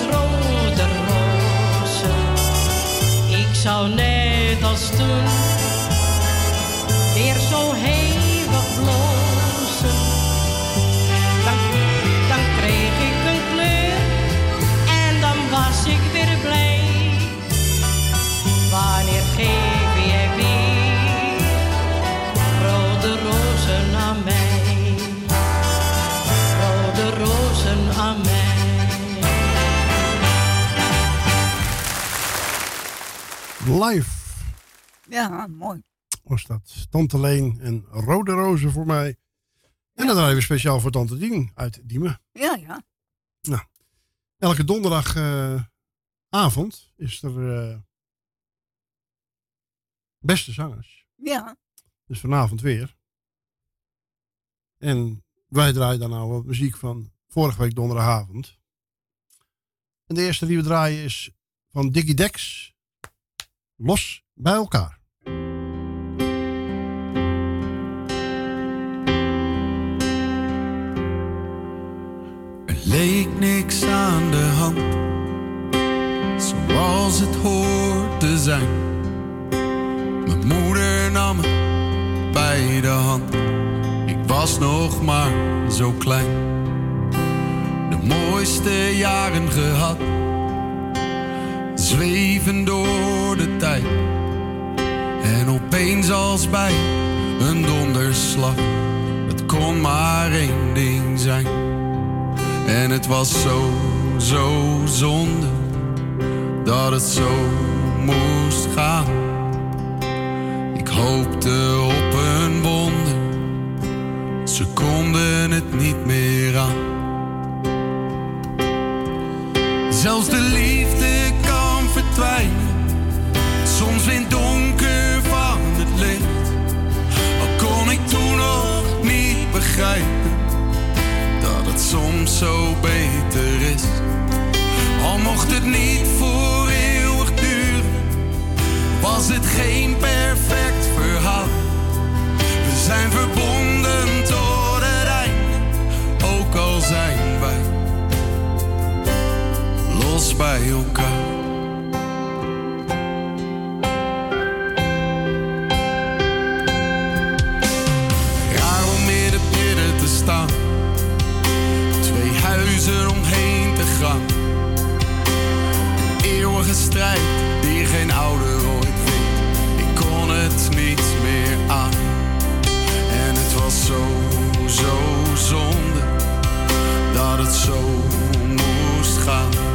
Eens rode rozen? Ik zou net als toen weer zo hevig Live Ja, mooi. was dat. Tante Leen en Rode Rozen voor mij. En dan draaien we speciaal voor Tante Dien uit Diemen. Ja, ja. Nou, elke donderdagavond is er eh, beste zangers. Ja. Dus vanavond weer. En wij draaien dan nou wat muziek van vorige week donderdagavond. En de eerste die we draaien is van Diggy Dex. Los bij elkaar. Leek niks aan de hand, zoals het hoort te zijn. Mijn moeder nam me bij de hand, ik was nog maar zo klein. De mooiste jaren gehad, zweven door de tijd. En opeens als bij een donderslag, het kon maar één ding zijn. En het was zo, zo zonde dat het zo moest gaan. Ik hoopte op een wonder, ze konden het niet meer aan. Zelfs de liefde soms in het donker van het licht. Al kon ik toen nog niet begrijpen dat het soms zo beter is. Al mocht het niet voor eeuwig duren, was het geen perfect verhaal. We zijn verbonden tot het einde, ook al zijn wij los bij elkaar. Twee huizen omheen te gaan. Een eeuwige strijd die geen ouder ooit wint. Ik kon het niet meer aan. En het was zo, zo zonde dat het zo moest gaan.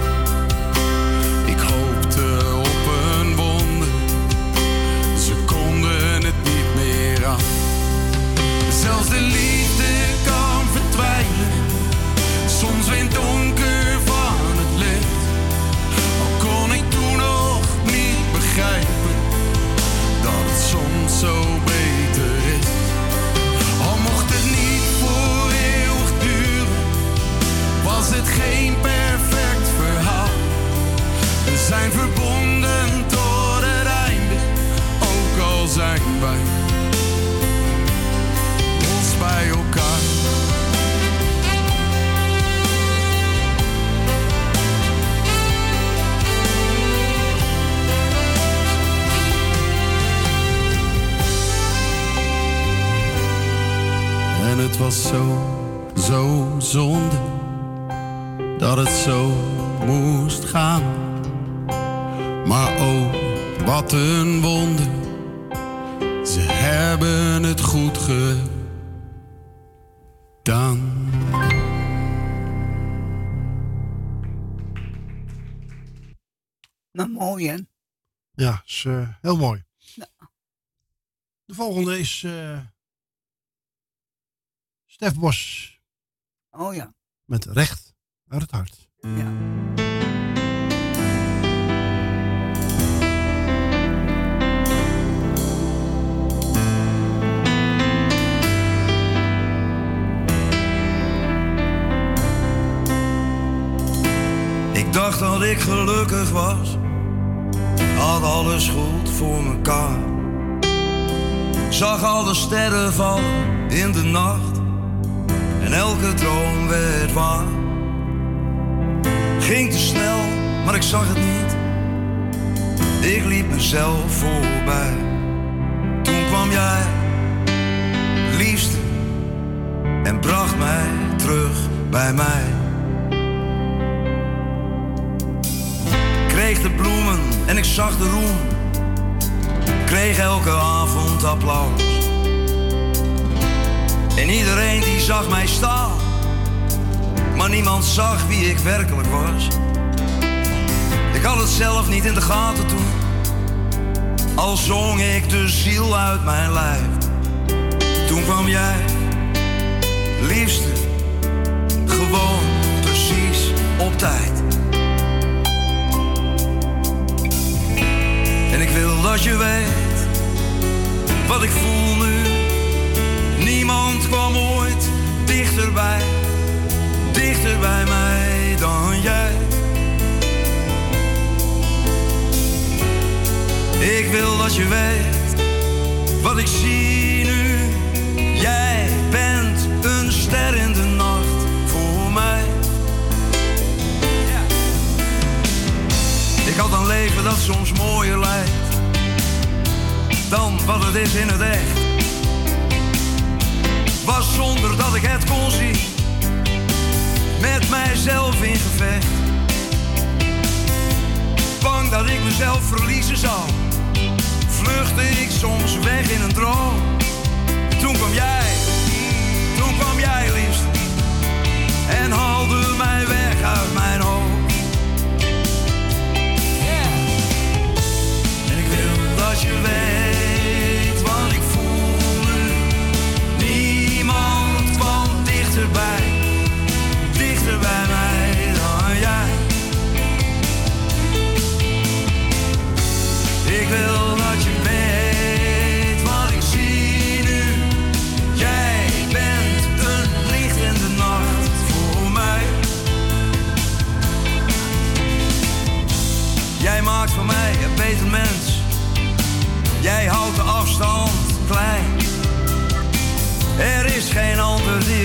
Het was zo, zo zonde dat het zo moest gaan. Maar oh, wat een wonder, ze hebben het goed gedaan. Maar mooi, hè? Ja, is eh, heel mooi. Ja. De volgende is eh, Stef Bos Oh ja. met recht uit het hart. Ja. Ik dacht dat ik gelukkig was, had alles goed voor mekaar. Zag alle sterren vallen in de nacht en elke droom werd waar. Ging te snel, maar ik zag het niet. Ik liep mezelf voorbij. Toen kwam jij, liefste, en bracht mij terug bij mij. kreeg de bloemen en ik zag de roem. Kreeg elke avond applaus. En iedereen die zag mij staan. Maar niemand zag wie ik werkelijk was. Ik had het zelf niet in de gaten toen. Al zong ik de ziel uit mijn lijf. Toen kwam jij, liefste, gewoon precies op tijd. En ik wil dat je weet wat ik voel nu. Niemand kwam ooit dichterbij, dichter bij mij dan jij. Ik wil dat je weet wat ik zie nu. Jij bent een ster in de nacht voor mij. Ik had een leven dat soms mooier lijkt dan wat het is in het echt. Was zonder dat ik het kon zien, met mijzelf in gevecht. Bang dat ik mezelf verliezen zou, vluchtte ik soms weg in een droom. Toen kwam jij, toen kwam jij liefst, en haalde mij weg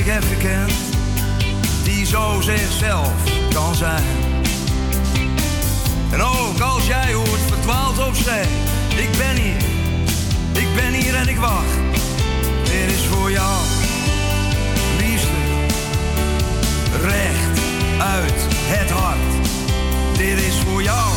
heb gekend, die zo zichzelf kan zijn. En ook als jij hoort verdwaald op zee, ik ben hier, ik ben hier en ik wacht. Dit is voor jou, liefste, recht uit het hart. Dit is voor jou,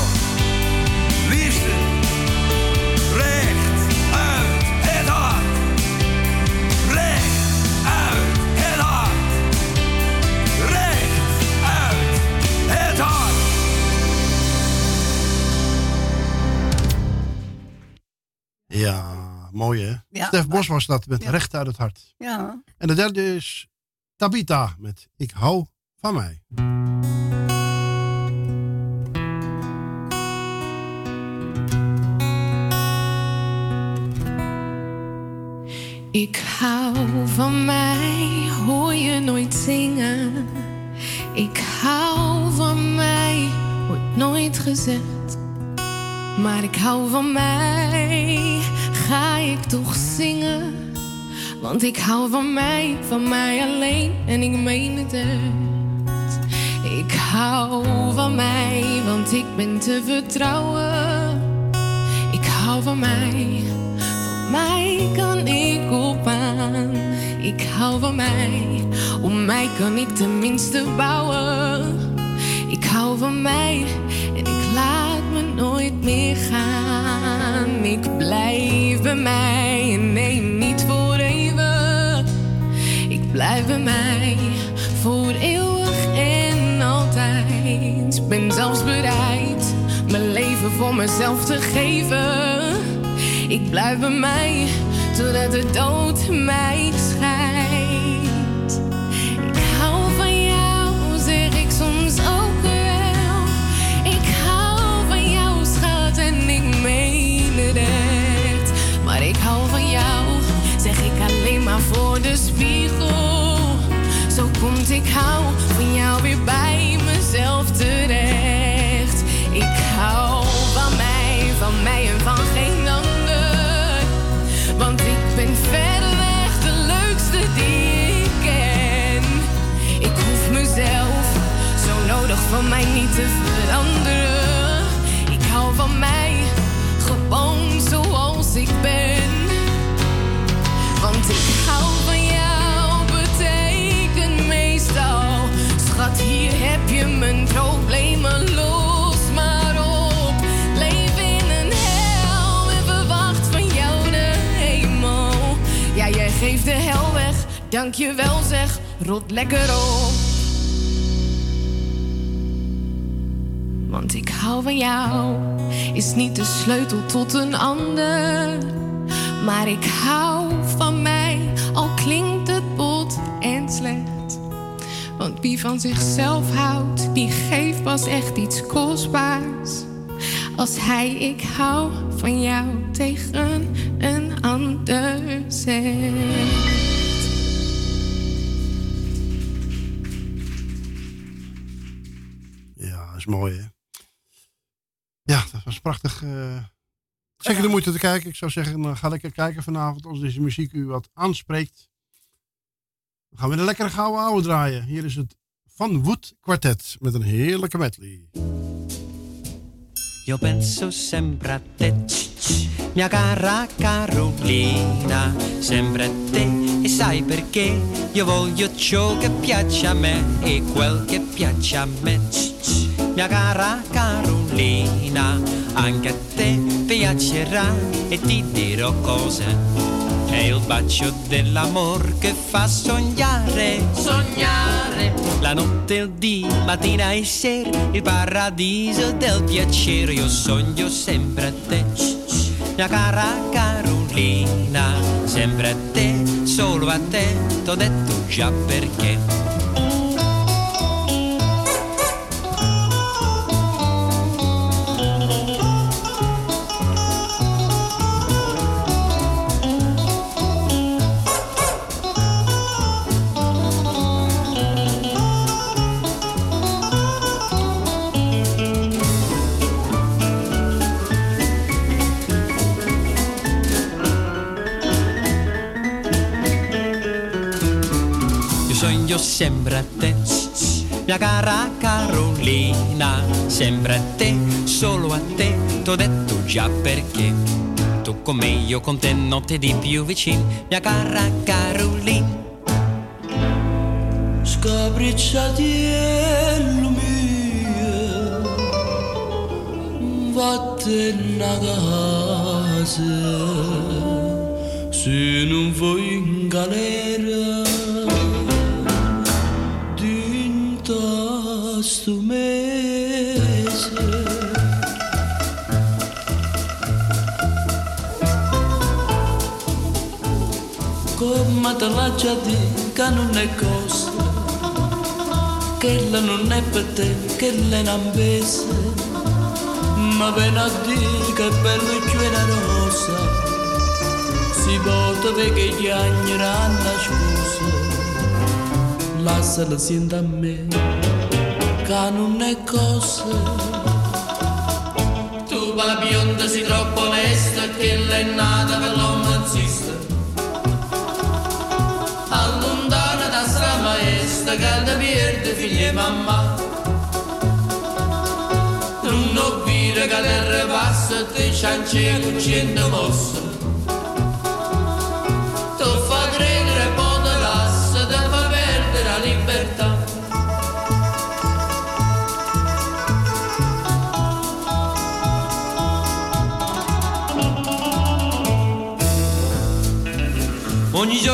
Ja, mooi hè? Ja, Stef Bos was dat met ja. recht uit het hart. Ja. En de derde is Tabita met Ik hou van mij. Ik hou van mij, hoor je nooit zingen. Ik hou van mij, wordt nooit gezegd. Maar ik hou van mij, ga ik toch zingen. Want ik hou van mij, van mij alleen en ik meen het echt. Ik hou van mij, want ik ben te vertrouwen. Ik hou van mij, van mij kan ik op aan. Ik hou van mij, om mij kan ik tenminste bouwen. Ik hou van mij en ik laat me nooit meer gaan. Ik blijf bij mij en nee, niet voor even. Ik blijf bij mij voor eeuwig en altijd. Ben zelfs bereid mijn leven voor mezelf te geven. Ik blijf bij mij totdat de dood mij scheidt. maar voor de spiegel. Zo komt ik hou van jou weer bij mezelf terecht. Ik hou van mij, van mij en van geen ander. Want ik ben verreweg de leukste die ik ken. Ik hoef mezelf zo nodig van mij niet te veranderen. Ik hou van mij, gewoon zoals ik ben. Weg, dank je wel zeg, rot lekker op. Want ik hou van jou, is niet de sleutel tot een ander. Maar ik hou van mij, al klinkt het bot en slecht. Want wie van zichzelf houdt, die geeft pas echt iets kostbaars. Als hij ik hou van jou tegen een ander zegt. Mooi? Ja, dat was prachtig. eh. zeker de moeite te kijken. Ik zou zeggen, ga lekker kijken vanavond als deze muziek u wat aanspreekt. Gaan we een lekkere gouden ouwe draaien. Hier is het Van Wood Quartet met een heerlijke medley. Penso sempre te, mia cara Carolina, sempre te e sai perché io voglio ciò che piace a me e quel che piace a me. Mia cara Carolina, anche a te piacerà e ti dirò cose. È il bacio dell'amor che fa sognare, sognare. La notte, il dì, mattina e sera, il paradiso del piacere. Io sogno sempre a te, mia cara Carolina. Sempre a te, solo a te, t'ho detto già perché. Io sempre a te, mia cara Carolina, sempre a te, solo a te, t'ho detto già perché. Tu con me, io con te, notte di più vicino, mia cara Carolina. Scapricciatiello mio, vattene a casa, se non vuoi in galera, sto mese. Come te l'ha già che non è cosa Quella non è per te, quella è un'ambesa Ma viene a dire che bello c'è una rosa Si vota perché gli agni hanno scusa. Lasciala senta a me Che non è cosa Tu la bionda sei troppo onesta che l'è nata per l'omanzista Allontana da sta maestra che da perde figli e mamma Non ho vire che terra passa te ciance con cento mosse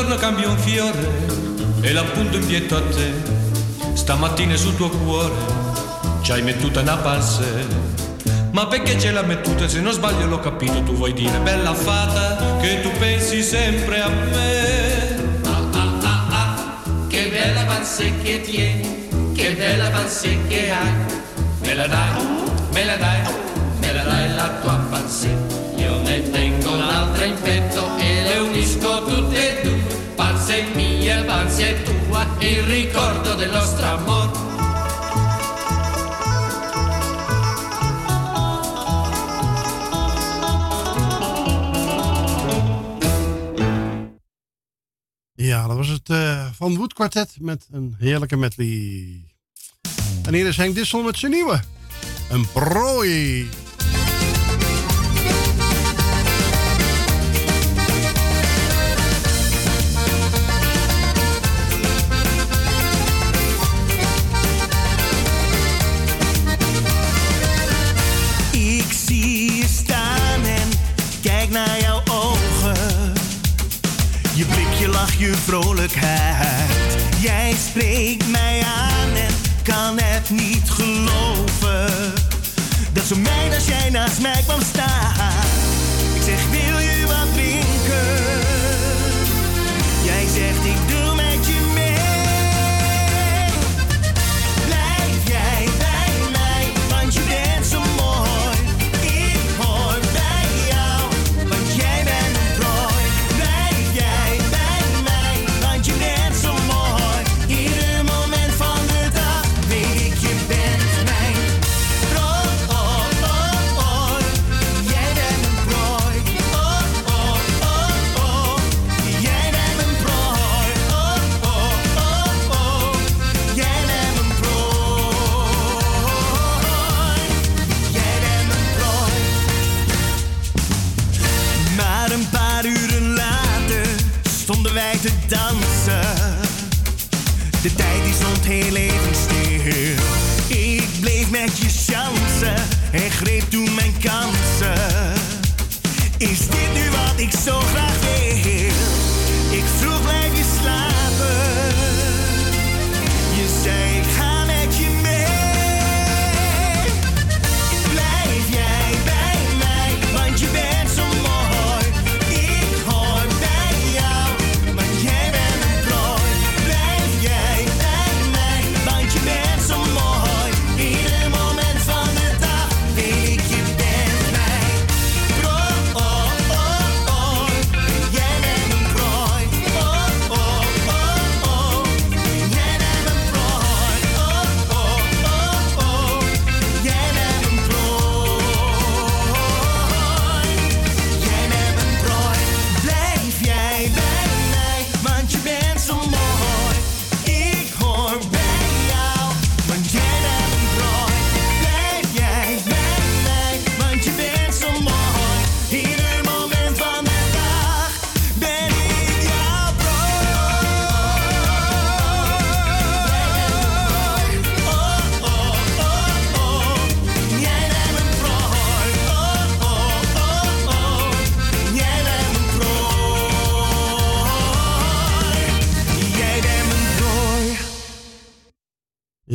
giorno cambio un fiore e l'appunto in pietto a te. Stamattina sul tuo cuore ci hai mettuta una passe. Ma perché ce l'ha mettuta? Se non sbaglio l'ho capito, tu vuoi dire bella fata che tu pensi sempre a me. Che bella panze che tieni, che bella panze che hai. Me la dai, me la dai, me la dai la tua panze. Io ne tengo un'altra in petto e le unisco tutte e due. tua il ricordo del nostro amor. Ja, dat was het eh, Van Wood met een heerlijke medley. En hier is Henk Dissel met zijn nieuwe. Een prooi. vrolijkheid. Jij spreekt mij aan en kan het niet geloven. Dat zo mijn als jij naast mij kwam staan. heel even stil. Ik bleef met je chansen en greep toen mijn kansen. Is dit nu wat ik zo graag?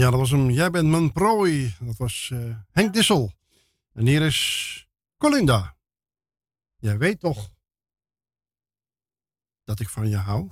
Ja, dat was hem. Jij bent mijn prooi. Dat was eh, Henk Dissel. En hier is Colinda. Jij weet toch dat ik van je hou?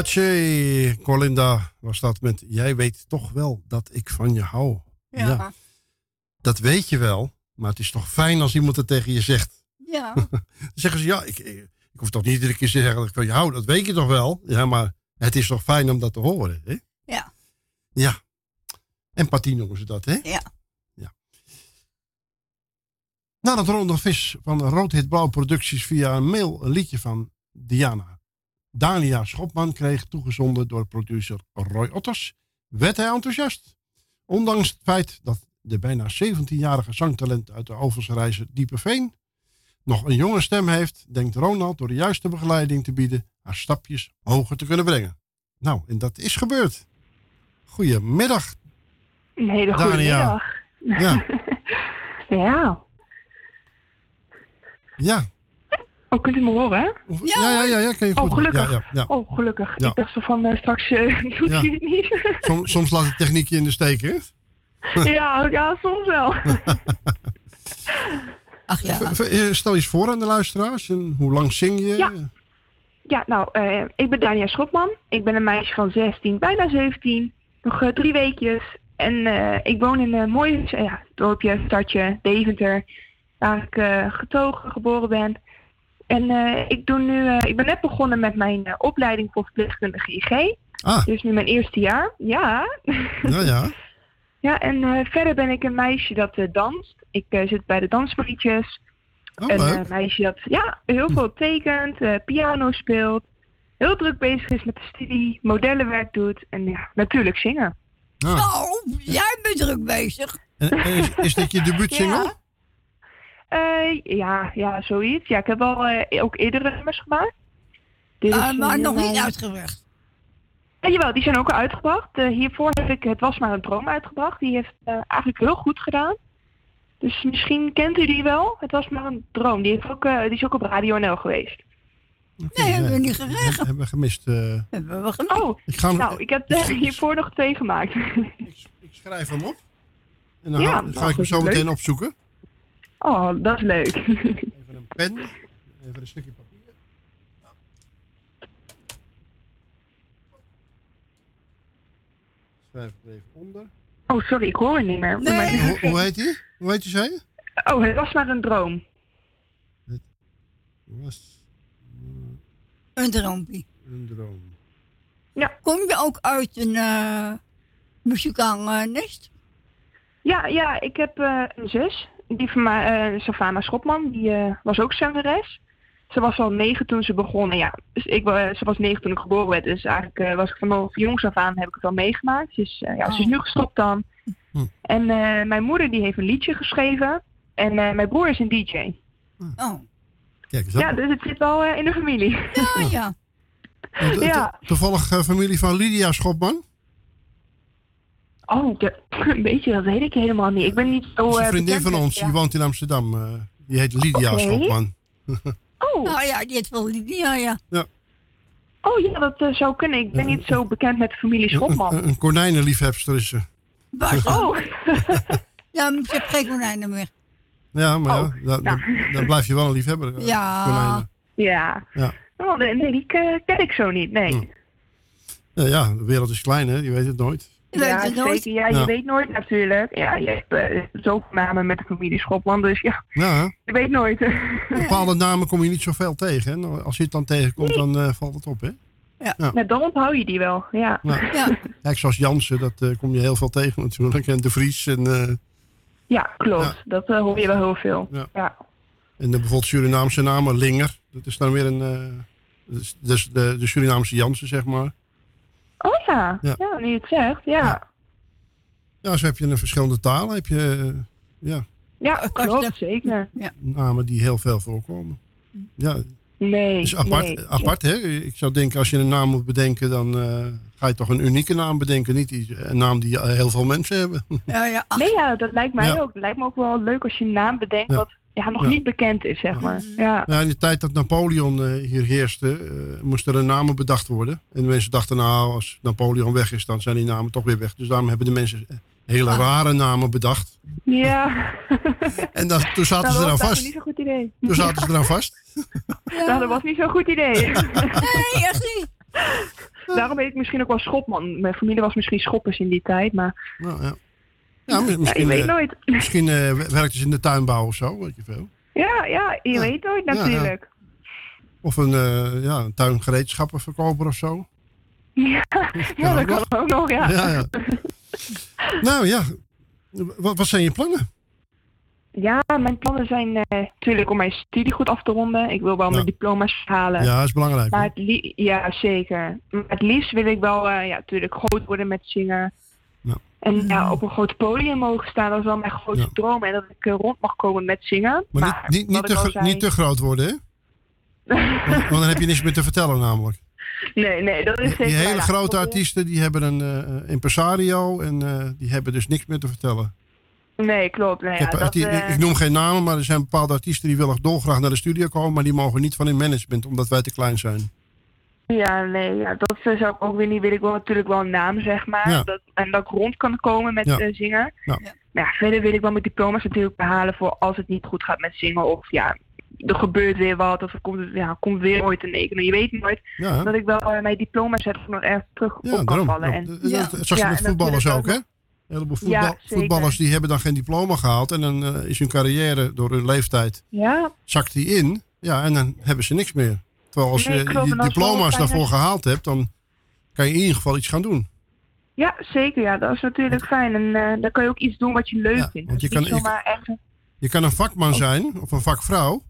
Hatsje, Colinda was dat met Jij weet toch wel dat ik van je hou. Ja. Dat weet je wel, maar het is toch fijn als iemand het tegen je zegt. Ja. Dan zeggen ze, ja, ik, ik, ik hoef toch niet iedere keer te zeggen dat ik van je hou. Dat weet je toch wel? Ja, maar het is toch fijn om dat te horen, hè? Ja. Ja. Empathie noemen ze dat, hè? Ja. Na dat ronde vis van Roodhit Blauw Producties via een mail een liedje van Diana. Dania Schopman kreeg toegezonden door producer Roy Otters. Werd hij enthousiast? Ondanks het feit dat de bijna 17-jarige zangtalent uit de Alversreizen Diepe Veen nog een jonge stem heeft, denkt Ronald door de juiste begeleiding te bieden haar stapjes hoger te kunnen brengen. Nou, en dat is gebeurd. Goedemiddag. Een hele goede middag. Ja. ja. Ja. Oh, kunt u me horen, hè? Ja, ja, ja, ja, kan je goed Oh, gelukkig. Ja, ja, ja. Oh, gelukkig. Ja. Ik dacht zo van, eh, straks eh, doet hij het niet. Soms, soms laat de techniek je in de steek, hè? ja, ja, soms wel. Ach ja. Eh, Stel je eens voor aan de luisteraars. En hoe lang zing je? Ja. Ja, nou, eh, ik ben Dania Schopman. Ik ben een meisje van 16, bijna 17. Nog drie weekjes. En eh, ik woon in een mooi ja, dorpje, stadje, Deventer. Waar ik eh, getogen, geboren ben. En eh, ik, doe nu, eh, ik ben net begonnen met mijn eh, opleiding voor verpleegkundige IG. Ah. Dus nu mijn eerste jaar. Ja. Ja, ja. Ja, en eh, verder ben ik een meisje dat eh, danst. Ik eh, zit bij de dansmarietjes. Oh, een eh, meisje dat ja, heel veel tekent, eh, piano speelt. Heel druk bezig is met de studie, modellenwerk doet en ja, natuurlijk zingen. Ah. Oh, jij bent druk bezig. En, en is, is dit je debuutsingle? Ja. Eh, ja, ja, zoiets. Ja, ik heb al eh, ook eerdere nummers gemaakt. Dit Ah, is, maar eh, nog niet uitgebracht. Ja, jawel, die zijn ook al uitgebracht. Eh, hiervoor heb ik Het Was Maar Een Droom uitgebracht. Die heeft eh, eigenlijk heel goed gedaan. Dus misschien kent u die wel. Het Was Maar Een Droom. Die, heeft ook, eh, die is ook op Radio NL geweest. Nee, hebben we niet gekregen. Hebben we gemist. eh. Hebben we gemist. Oh, Ik ga hem- nou, ik heb er hiervoor nog twee gemaakt. Ik schrijf hem op. En dan Ja, ga- nou, ga ik hem zo meteen leuk. opzoeken. Oh, dat is leuk. Even een pen. Even een stukje papier. Schrijf het even onder. Oh, sorry, ik hoor het niet meer. Hoe, hoe heet die? Hoe heet die, zei je? Oh, het was maar een droom. Was Een droompje. een droom. Ja. Kom je ook uit een uh, muzikaal eh, nest? Ja, ja, ik heb eh, een zus. Die van mij, eh Savannah Schopman, die eh, was ook zangeres. Ze was al negen toen ze begon. En ja, dus ik, wa- ze was negen toen ik geboren werd. Dus eigenlijk eh, was ik vanaf jongs af aan heb ik het al meegemaakt. Dus eh, ja, ze is nu gestopt dan. En eh, mijn moeder die heeft een liedje geschreven. En eh, mijn broer is een DJ. Oh. Kijk eens aan. Ja, dus het zit wel in de familie. Ja, ja. To- to- ja. Toevallig familie van Lydia Schopman. Oh, de, weet je, dat weet ik helemaal niet. Ik ben niet zo... Een eh, vriendin bekend van ons, ja. die woont in Amsterdam. eh, die heet Lydia. Schopman. Oh. Nou ja, die heeft wel Lydia, ja. Ja. Oh ja, dat eh, zou kunnen. Ik ben niet zo bekend met de familie Schopman. Een, een konijnenliefhebster is ze. Bas. Oh. ja, maar ik heb geen konijnen meer. Ja, maar Oh, ja, dan blijf je wel een liefhebber. Ja. Konijnen. Ja. Ja. Oh, nee, die ken ik zo niet, nee. Ja, ja, de wereld is klein, hè? Je weet het nooit. Ja, het nooit. zeker. Ja, je Ja. weet nooit natuurlijk. Ja, je hebt eh, zoveel namen met de familie Schopman, dus ja, Ja, je weet nooit. bepaalde namen kom je niet zoveel tegen. Hè? Nou, Als je het dan tegenkomt, dan eh, valt het op, hè? Ja. Ja. Nou, dan onthoud je die wel, ja. Ja. Kijk, zoals Jansen, dat eh, kom je heel veel tegen natuurlijk. En De Vries en, eh, Ja, klopt. Ja. Dat hoor je wel heel veel. Ja. Ja. en de bijvoorbeeld Surinaamse namen, Linger. Dat is dan weer een... eh, dus dus de, de Surinaamse Jansen, zeg maar. Oh ja. Ja. ja, nu je het zegt, ja. Ja, zo heb je in verschillende talen heb je eh, ja, Ja, klopt, zeker. Ja. namen die heel veel voorkomen. Ja, Nee, is apart, nee. apart hè? Ik zou denken, als je een naam moet bedenken, dan eh, ga je toch een unieke naam bedenken. Niet die, een naam die heel veel mensen hebben. Ja, ja. Nee, ja, dat lijkt mij Ja. ook. Dat lijkt me ook wel leuk als je een naam bedenkt Ja. wat ja, nog Ja. niet bekend is, zeg maar. Ja. Ja, in de tijd dat Napoleon eh, hier heerste, eh, moesten er namen bedacht worden. En de mensen dachten, nou, als Napoleon weg is, dan zijn die namen toch weer weg. Dus daarom hebben de mensen eh, hele rare namen bedacht. Ja. En dan, toen zaten Nou, ze eraan dat was vast. niet zo'n goed idee. Toen zaten ze eraan vast. Nou, dat was niet zo'n goed idee. Nee, echt niet. Daarom weet ik misschien ook wel schopman. Mijn familie was misschien schoppers in die tijd, maar Nou, ja. Ja, mis- misschien, je weet eh, nooit. misschien eh, werkt ze in de tuinbouw of zo, weet je veel. ja, ja, je weet nooit natuurlijk. Of een, eh ja, een tuingereedschappenverkoper of zo. Ja, ja, dat kan ook nog, ja. Ja, ja. nou ja, wat, wat zijn je plannen? Ja, mijn plannen zijn natuurlijk om mijn studie goed af te ronden. Ik wil wel mijn diploma's halen. Ja, dat is belangrijk. Maar het ja, zeker. Maar het liefst wil ik wel ja, natuurlijk groot worden met zingen. En ja, op een groot podium mogen staan, dat is wel mijn grootste droom. En dat ik eh, rond mag komen met zingen. Maar, niet, niet, te, zei- niet te groot worden, hè? Want, want dan heb je niks meer te vertellen namelijk. Nee, nee, dat is zeker die hele Ja, grote artiesten die hebben een eh, impresario en eh, die hebben dus niks meer te vertellen. Nee, klopt. Nee, Ik, ja, heb dat, ik, ik noem geen namen, maar er zijn bepaalde artiesten die willen dolgraag naar de studio komen, maar die mogen niet van in management, omdat wij te klein zijn. Ja, nee, ja, dat eh, zou ik ook weer niet willen. Ik wil natuurlijk wel een naam, zeg maar. Ja. Dat, en dat ik rond kan komen met Ja. eh, zingen. Ja. Maar ja, verder wil ik wel mijn diploma's natuurlijk behalen voor als het niet goed gaat met zingen. Of ja, er gebeurt weer wat. Of er komt, ja, komt weer ooit een ekenen. Je weet nooit Ja. dat ik wel eh, mijn diploma's heb nog ergens terug Ja, op kan daarom. vallen. Ja, En, dat- dat zag je Ja, met voetballers ook, hè? Een heleboel Ja, voetbal- voetballers die hebben dan geen diploma gehaald en dan eh, is hun carrière door hun leeftijd Ja, zakt die in. Ja, en dan hebben ze niks meer. Terwijl als Nee, je klopt, diploma's daarvoor gehaald hebt, dan kan je in ieder geval iets gaan doen. ja, zeker. Ja, dat is natuurlijk fijn. En eh, dan kan je ook iets doen wat je leuk vindt. want je kan- echt... Je kan een vakman zijn of een vakvrouw,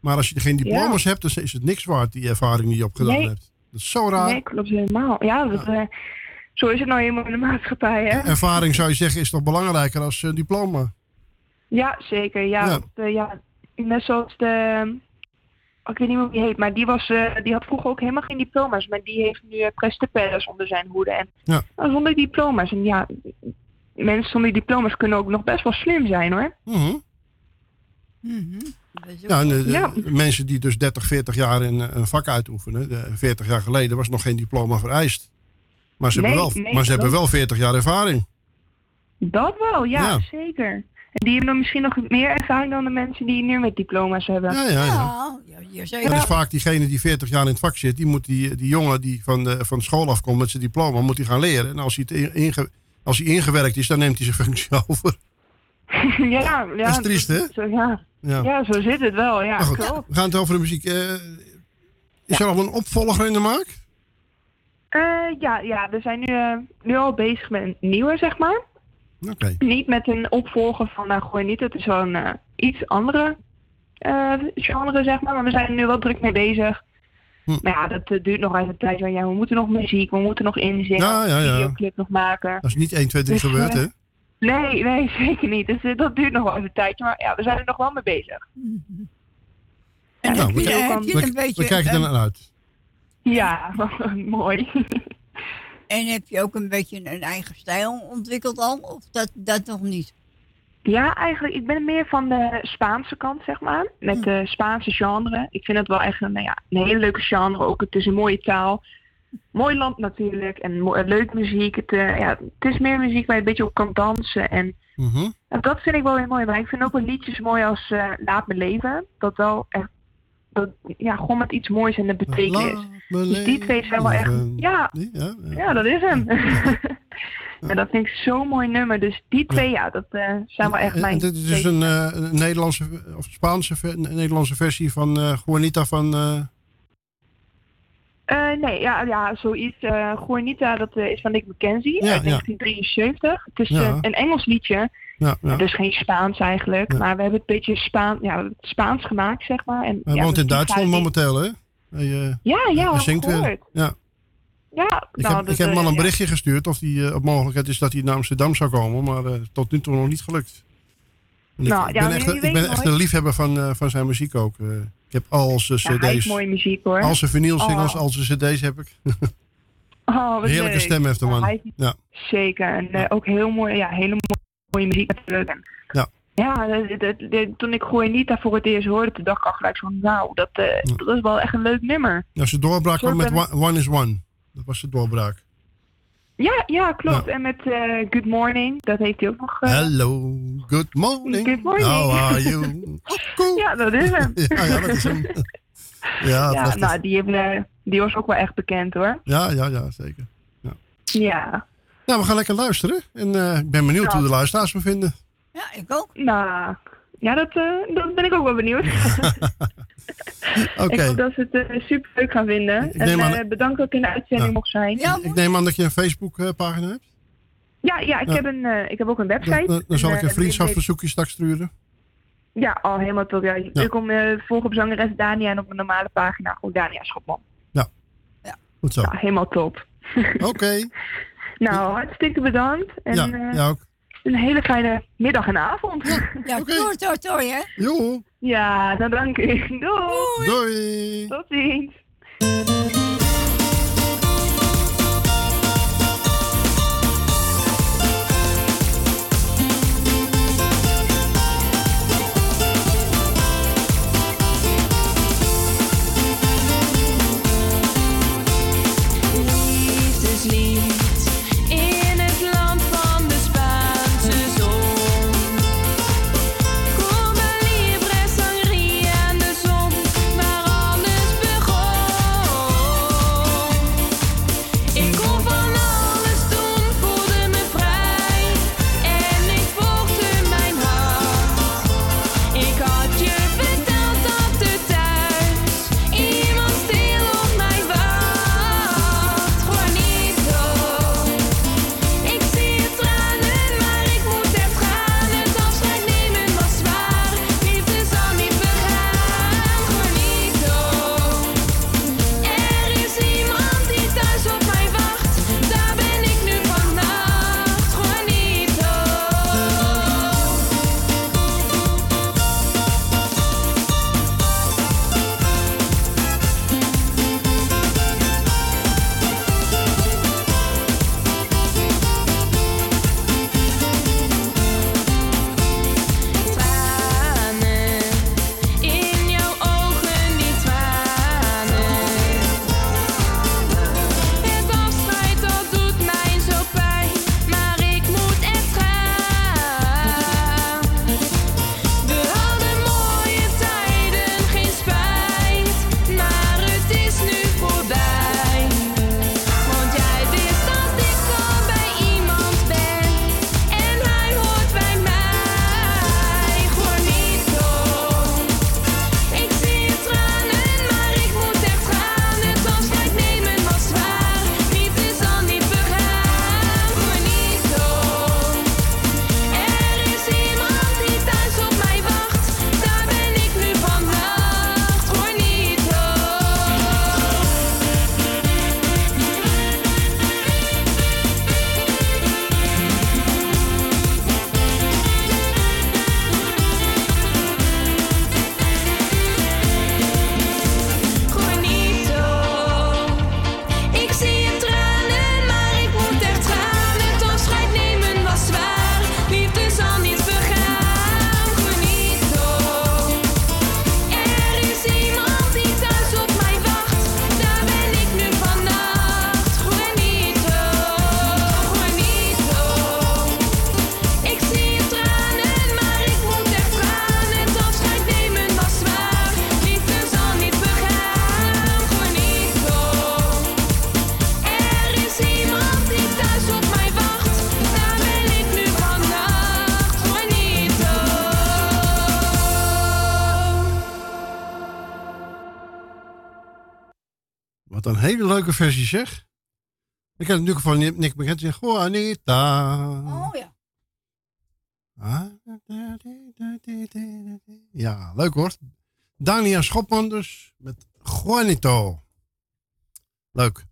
maar als je geen diploma's Ja. hebt, dan is het niks waard, die ervaring die je opgedaan Nee. hebt. Dat is zo raar. Nee, klopt helemaal. Ja, dat, eh, zo is het nou helemaal in de maatschappij, hè? Ervaring zou je zeggen is toch belangrijker als eh, diploma? Ja, zeker. Ja, Ja. want, ja. net zoals de... oh, Ik weet niet meer hoe die heet, maar die, was, eh, die had vroeger ook helemaal geen diploma's. Maar die heeft nu uh, Prestapellers onder zijn hoede. En Ja. nou, zonder diploma's. En ja, mensen zonder diploma's kunnen ook nog best wel slim zijn, hoor. Mhm. Ja, en, eh, Ja. Mensen die dus 30, 40 jaar in een vak uitoefenen. eh, 40 jaar geleden was nog geen diploma vereist. Maar ze, hebben, wel, nee, maar ze hebben wel 40 jaar ervaring. Dat wel, ja, Ja. zeker. En die hebben dan misschien nog meer ervaring dan de mensen die nu met diploma's hebben. Ja, ja, ja. ja, Dat is vaak diegene die 40 jaar in het vak zit. Die moet die, die jongen die van, de, van school afkomt met zijn diploma, moet hij gaan leren. En als hij, het in- inge- als hij ingewerkt is, dan neemt hij zijn functie over. ja, ja, Dat is triest, hè? Zo, ja. Ja. Ja. zo zit het wel, ja, goed, we gaan het over de muziek. Eh, is er al een opvolger in de maak? Eh, ja, ja, we zijn nu, eh, nu al bezig met een nieuwe, zeg maar. Oké. Niet met een opvolger van uh, Gooi Niet. Het is wel een eh, iets andere eh, genre, zeg maar. Maar we zijn er nu wel druk mee bezig. Hm. Maar ja, dat eh, duurt nog even een tijd. Want ja, we moeten nog muziek, we moeten nog inzingen, Ja, ja, ja. videoclip nog maken. Dat is niet 1, 2, 3 Dus, gebeurd, hè? Nee, nee, zeker niet. Dus dat duurt nog wel even een tijdje. Maar ja, we zijn er nog wel mee bezig. En Nou, we, je, een beetje... we kijken er naar uit. Ja, mooi. En heb je ook een beetje een eigen stijl ontwikkeld al? Of dat, dat nog niet? Ja, eigenlijk, ik ben meer van de Spaanse kant, zeg maar. Met de Spaanse genre. Ik vind het wel echt een, nou ja, een hele leuke genre. Ook het is een mooie taal. Mooi land natuurlijk. En mo- leuk muziek. Het, eh, ja, het is meer muziek waar je een beetje op kan dansen. En, Mhm. en dat vind ik wel heel mooi. Maar ik vind ook wel liedjes mooi als eh, Laat me leven. Dat wel echt, dat, ja, gewoon met iets moois en de betekenis. Dus die twee zijn wel echt, ja, ja, ja, dat is hem. en dat vind ik zo'n mooi nummer. Dus die twee, ja, dat eh, zijn wel echt En mijn dit is dus een, eh, een Nederlandse of Spaanse Nederlandse versie van eh Juanita van. Eh, nee, ja, ja zoiets. Juanita, dat eh, is van Nick McKenzie Ja, uit ja. 1973. Het is Ja. een Engels liedje. ja, ja. Dus geen Spaans eigenlijk. Maar we hebben het beetje Spaan, ja, het Spaans gemaakt, zeg maar. En, Hij ja, woont in Duitsland momenteel, hè? Ja, ja, hij zingt weer. Ja. Ja, Ik nou, heb, dat, ik heb hem al een berichtje gestuurd of die op mogelijkheid is dat hij naar Amsterdam zou komen, maar tot nu toe nog niet gelukt. En Nou, ik ben, echt, ik ben echt een liefhebber van, van zijn muziek ook. Ik heb al zijn Ja, cd's, heeft mooie muziek hoor. al zijn vinylsingles, Oh. al zijn cd's heb ik. Oh, wat Heerlijke leuk. stem heeft de man. Ja, Ja. Zeker. En eh, ook heel mooi, ja, hele mooie, muziek natuurlijk. Ja. Ja, toen ik Juanita voor het eerst hoorde, toen dacht ik al gelijk van, nou, dat, eh, dat is wel echt een leuk nummer. Ja, zijn doorbraak kwam met one, one is One. Dat was de doorbraak. Ja, ja, klopt. En met eh, Good Morning, dat heeft hij ook nog. eh, Hello, good morning. Good morning. How are you? ja, dat is hem. ja, ja, dat is hem. Ja, nou, die hebben, eh, Die was ook wel echt bekend hoor. Ja, ja, ja, zeker. Ja. Ja. Nou, we gaan lekker luisteren. En eh, ik ben benieuwd Ja. hoe de luisteraars me vinden. Ja, ik ook. Nou, ja, dat, eh, dat ben ik ook wel benieuwd. Oké. Ik hoop dat ze het super leuk gaan vinden. En aan- eh, bedankt dat ik in de uitzending Ja. mocht zijn. Ja, Ik neem aan dat je een Facebook-pagina hebt. ja, ja, ik, Ja. Heb een, eh, ik heb ook een website. Dan, dan- dan zal En, ik een eh, vriendschapsverzoekje straks sturen. Ja, al helemaal top. Ja. Je Ja. komt eh volgen op zangeres Dania en op een normale pagina gewoon Dania Schopman. Goed zo. Ja, helemaal top. Oké. Nou, hartstikke bedankt. En Ja, eh, ja ook. Een hele fijne middag en avond. Ja, toer, toer, toer, hè? Jo. Ja, dan dank u. Doei. Doei. Tot ziens. Wat een hele leuke versie zeg. Ik heb natuurlijk van Nick McKenzie. Juanita. Oh ja. Ja, leuk hoor. Dania Schopman dus met Juanito. Leuk.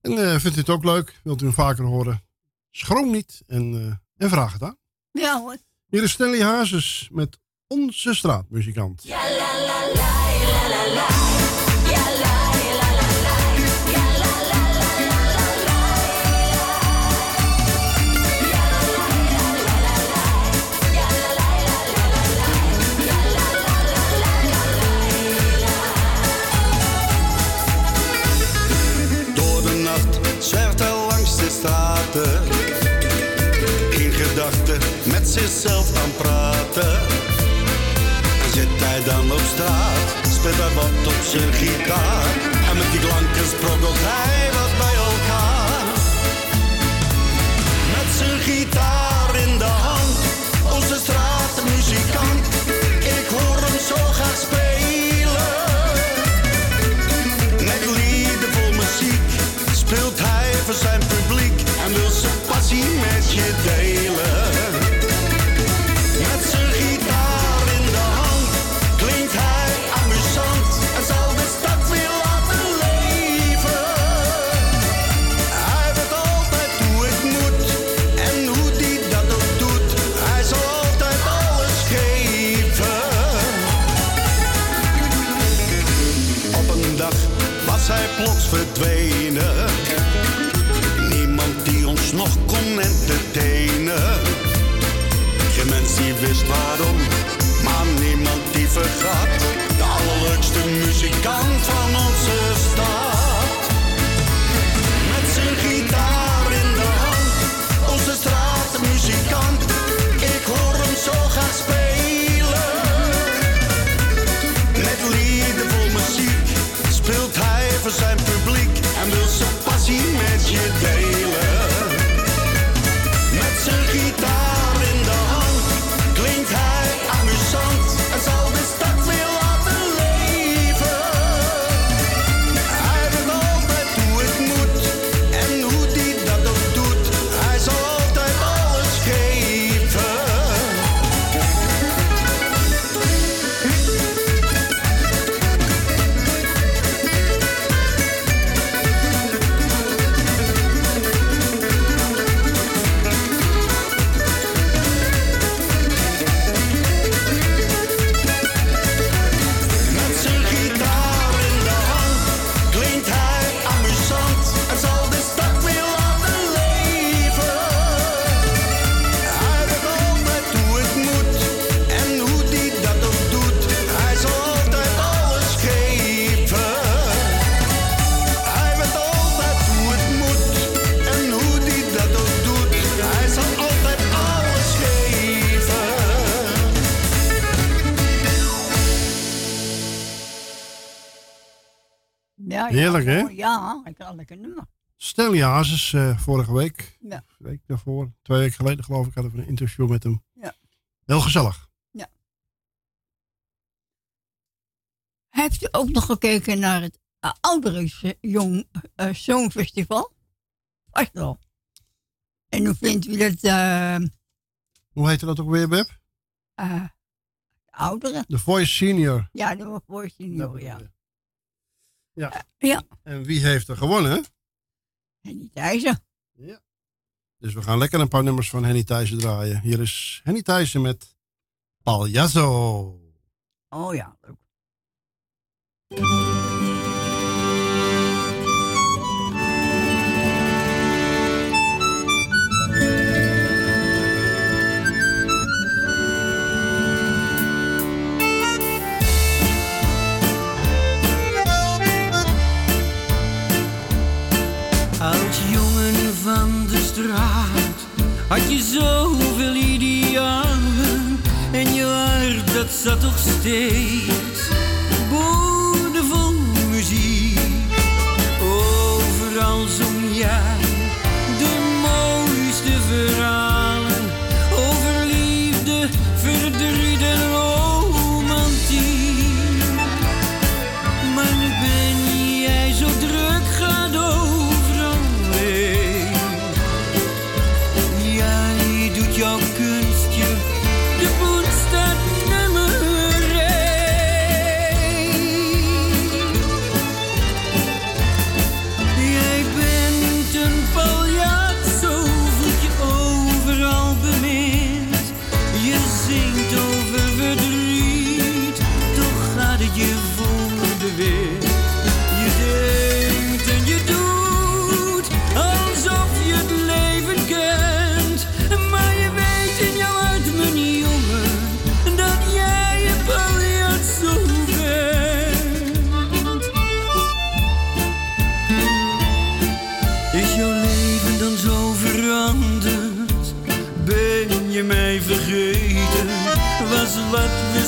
En eh, vindt u het ook leuk? Wilt u hem vaker horen? Schroom niet en, eh, en vraag het aan. Ja hoor. Hier is Stanley Hazes met Onze Straatmuzikant. Door Zelf aan praten. Zit hij dan op straat, speelt hij wat op zijn gitaar. En met die klanken sprokkelt hij wat bij Heerlijk, hè? Ja, ik had lekker nummer. Stel je uh, eh, vorige week. Ja. Week daarvoor. Twee weken geleden, geloof ik, hadden we een interview met hem. Ja. Heel gezellig. Ja. Heeft u ook nog gekeken naar het uh, Jong uh, Songfestival? Vast wel. En hoe vindt u dat... Uh, hoe heette dat ook weer, Beb? ouderen. De Voice Senior. Ja, de Voice Senior, ja. Ja. Eh, ja. En wie heeft er gewonnen? Henny Thijssen. Ja. Dus we gaan lekker een paar nummers van Henny Thijssen draaien. Hier is Henny Thijssen met Paljazzo. Oh ja, leuk. had je zoveel idealen en je hart dat zat toch steeds.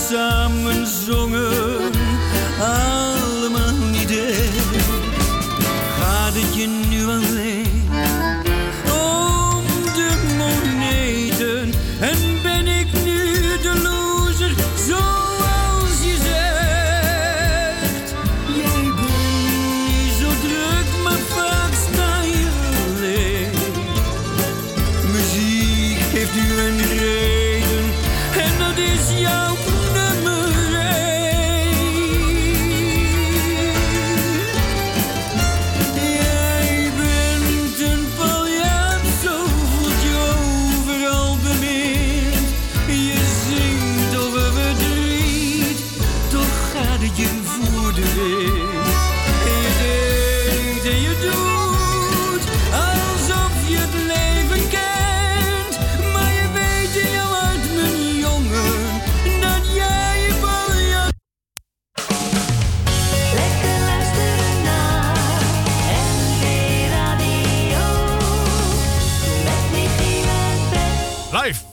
samen zongen.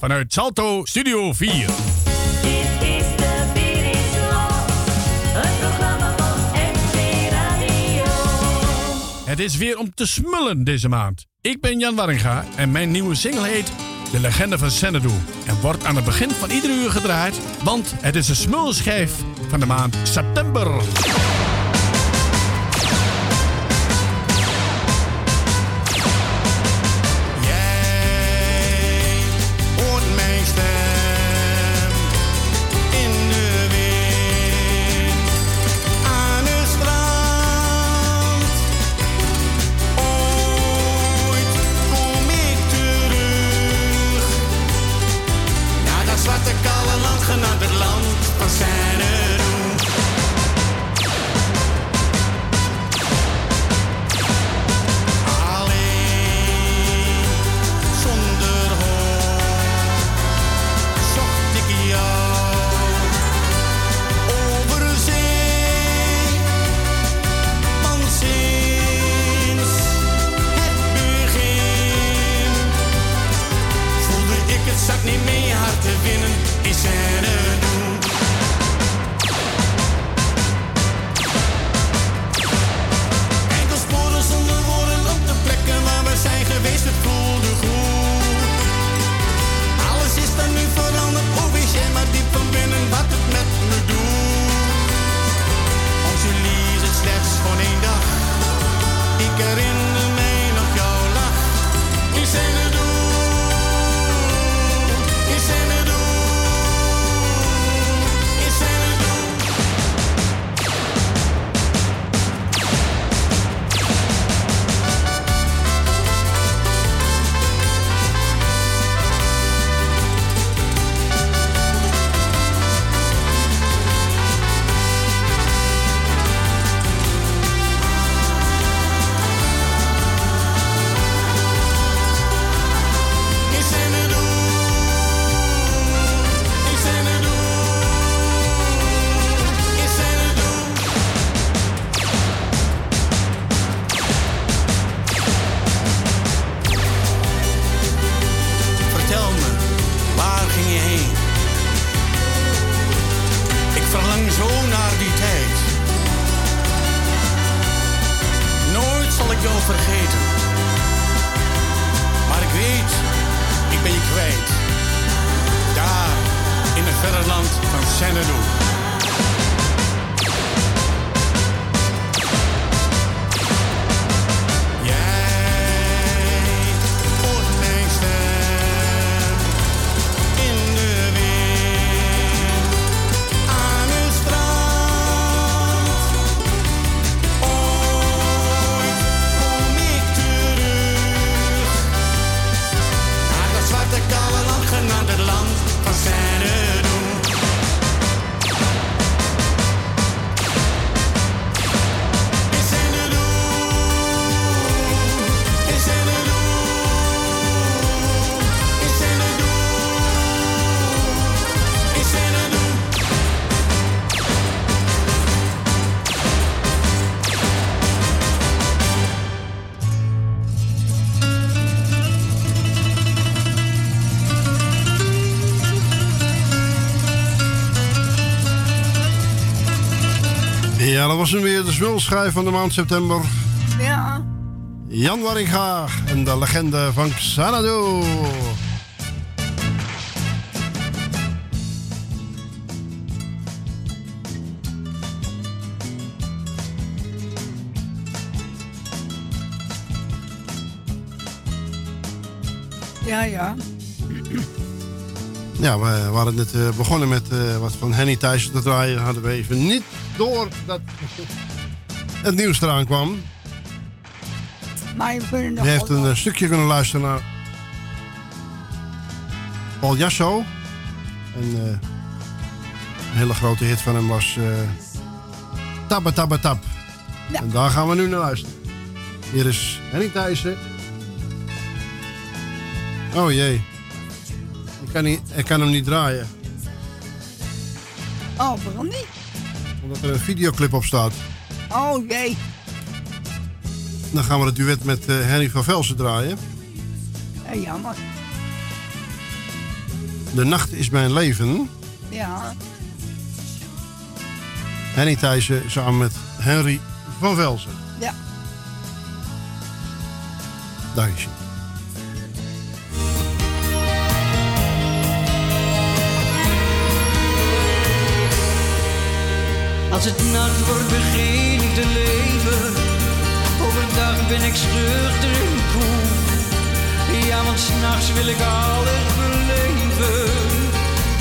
Vanuit Salto Studio 4. Dit is de Beat is Los, een programma van MC Radio. Het is weer om te smullen deze maand. Ik ben Jan Warringa en mijn nieuwe single heet De Legende van Xanadu. En wordt aan het begin van ieder uur gedraaid, want het is de smulschijf van de maand september. Ja, dat was hem weer de smulschijf van de maand september. Ja. Jan Waringa en de legende van Xanadu. Ja, ja. Ja, we waren net eh, begonnen met eh, wat van Henny Thijssen te draaien. Hadden we even niet door dat het nieuws eraan kwam. Je heeft een eh, stukje kunnen luisteren naar Paul Jasso. En eh, een hele grote hit van hem was eh Tabba Tabba Tab. En daar gaan we nu naar luisteren. Hier is Henny Thijssen. Oh jee. Ik kan, niet, ik kan hem niet draaien. Oh, waarom niet? Omdat er een videoclip op staat. Oh jee. Dan gaan we het duet met eh, Henny van Velsen draaien. Ja, jammer. De nacht is mijn leven. Ja. Henny Thijssen samen met Henry van Velzen. Ja. Daar is hij. Als het nacht wordt begin te leven. Overdag ben ik schuchter en koel. Ja, want s'nachts wil ik alles beleven.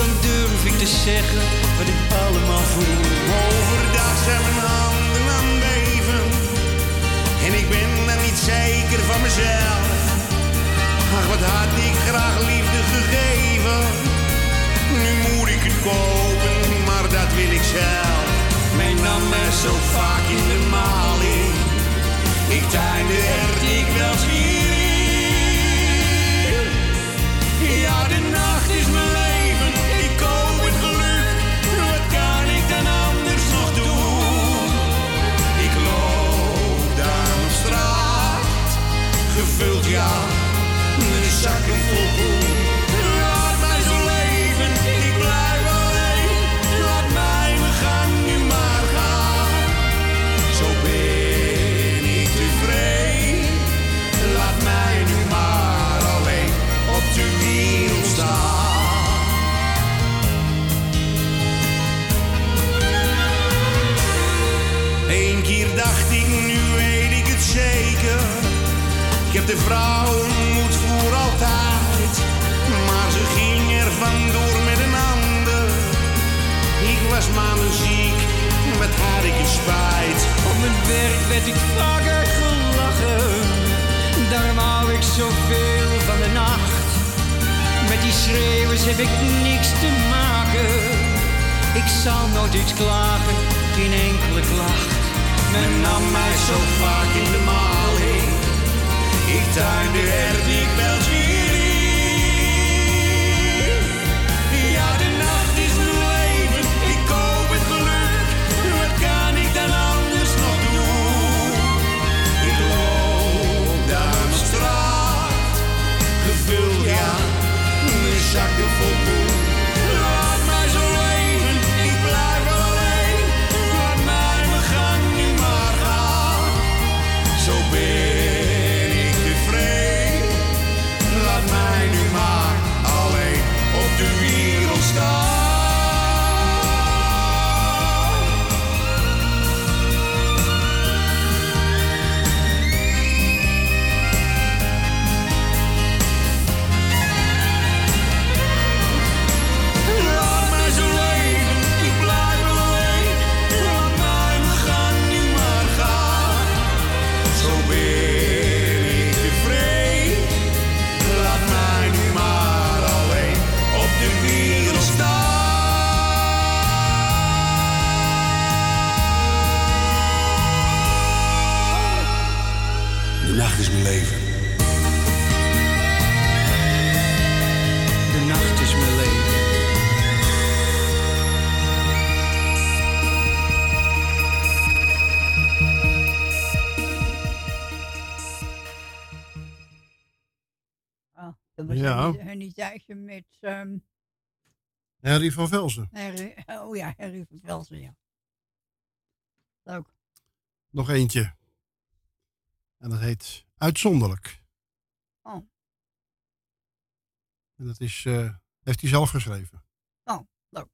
Dan durf ik te zeggen wat ik allemaal voel. Overdag zijn mijn handen aan het beven. En ik ben dan niet zeker van mezelf. Ach, wat had ik graag liefde gegeven. Nu moet ik het kopen, maar dat wil ik zelf. Men nam me zo vaak in de maling. Ik tuinde er dikwijls hier. Ja, de nacht is mijn leven. Ik koop het geluk. Wat kan ik dan anders nog doen? Ik loop daar op straat. Gevuld, ja, mijn zakken vol poen. De vrouw ontmoet voor altijd. Maar ze ging er vandoor met een ander. Ik was ziek, wat had ik een spijt. Op mijn werk werd ik vaker gelachen. Daarom hou ik zoveel van de nacht. Met die schreeuwers heb ik niks te maken. Ik zal nooit iets klagen, geen enkele klacht. Men nam mij zo vaak in de maling. Ik dikwijls weer dat was Ja. Henny, met... ehm Henry van Velzen. Harry, oh ja, Harry van Velsen, ja. Leuk. Nog eentje. En dat heet Uitzonderlijk. Oh. En dat is, eh, heeft hij zelf geschreven. Oh, leuk.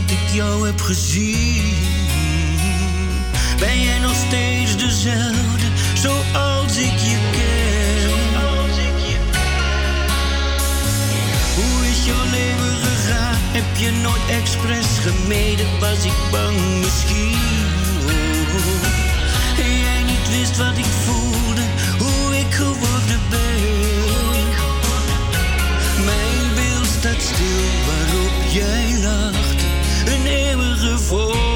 Dat ik jou heb gezien. Ben jij nog steeds dezelfde, zoals ik je ken? Hoe is jouw leven gegaan? Heb je nooit expres gemeden? Was ik bang misschien? Oh, jij niet wist wat ik voelde, hoe ik geworden ben. Mijn beeld staat stil waarop jij lacht. Een eeuwige foto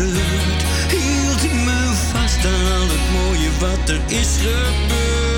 Hield ik me vast aan al het mooie wat er is gebeurd.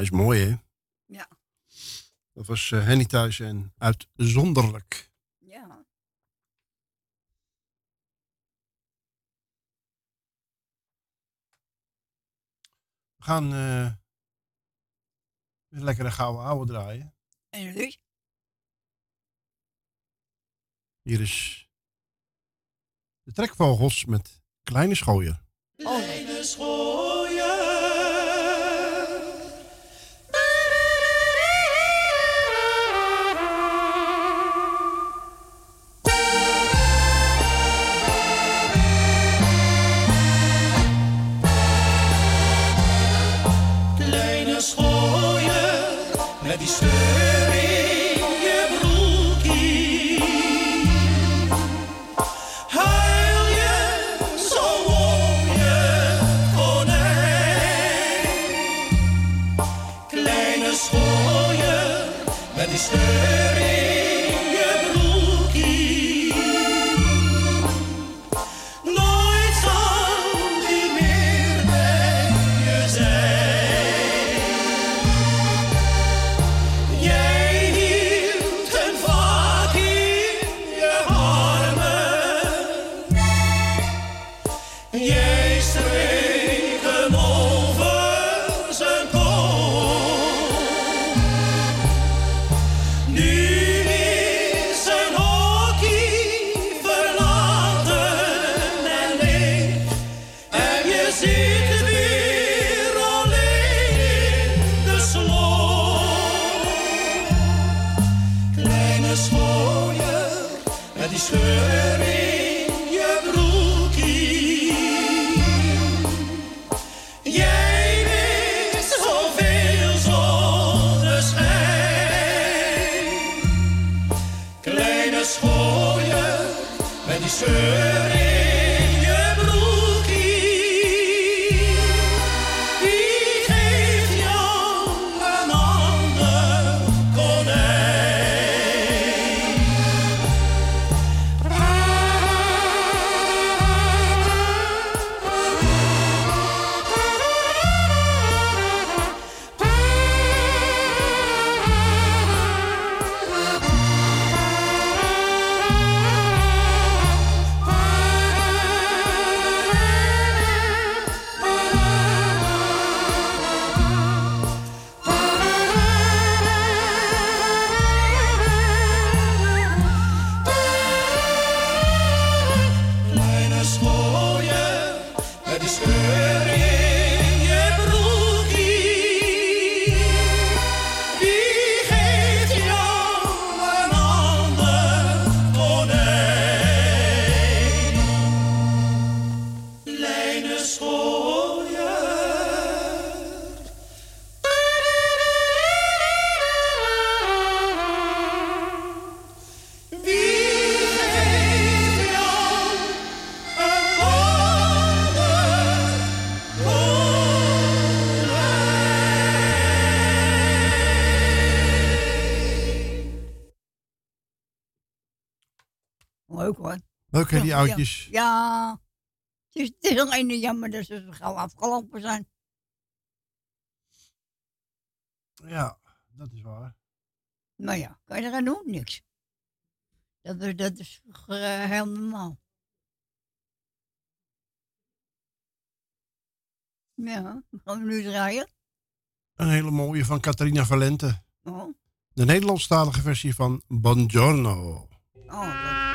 is Mooi, hè? Ja. Dat was uh, Henny thuis en uitzonderlijk. Ja. We gaan eh, uh, een lekkere gouden ouwe draaien. En jullie? Hier is de trekvogels met kleine schooier. Oh. Leuk hè, die Ja, oudjes. Ja. Het is, het is alleen jammer dat ze zo gauw afgelopen zijn. Ja, dat is waar. Maar ja, kan je eraan doen? Niks. Dat is, dat is eh, heel normaal. Ja, gaan we nu draaien? Een hele mooie van Catharina Valente. Oh, De Nederlandstalige versie van Buongiorno. oh dat-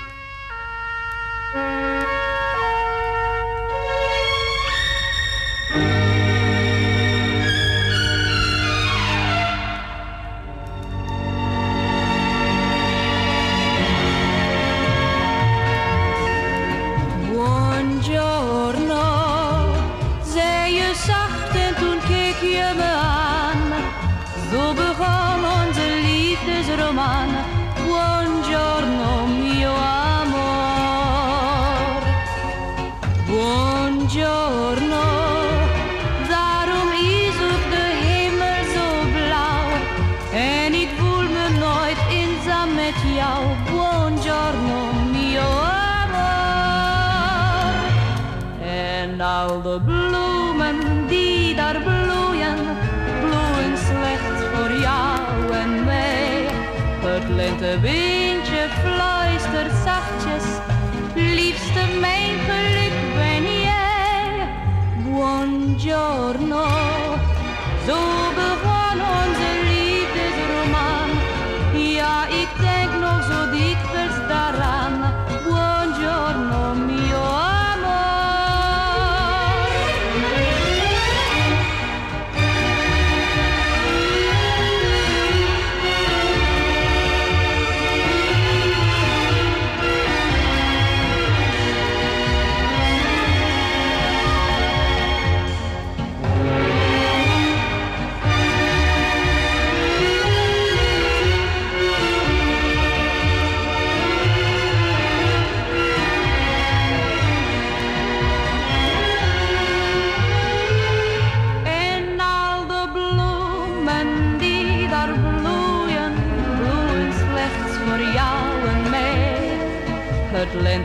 Het lentewindje fluistert zachtjes, liefste mijn geluk ben jij. Buongiorno, zo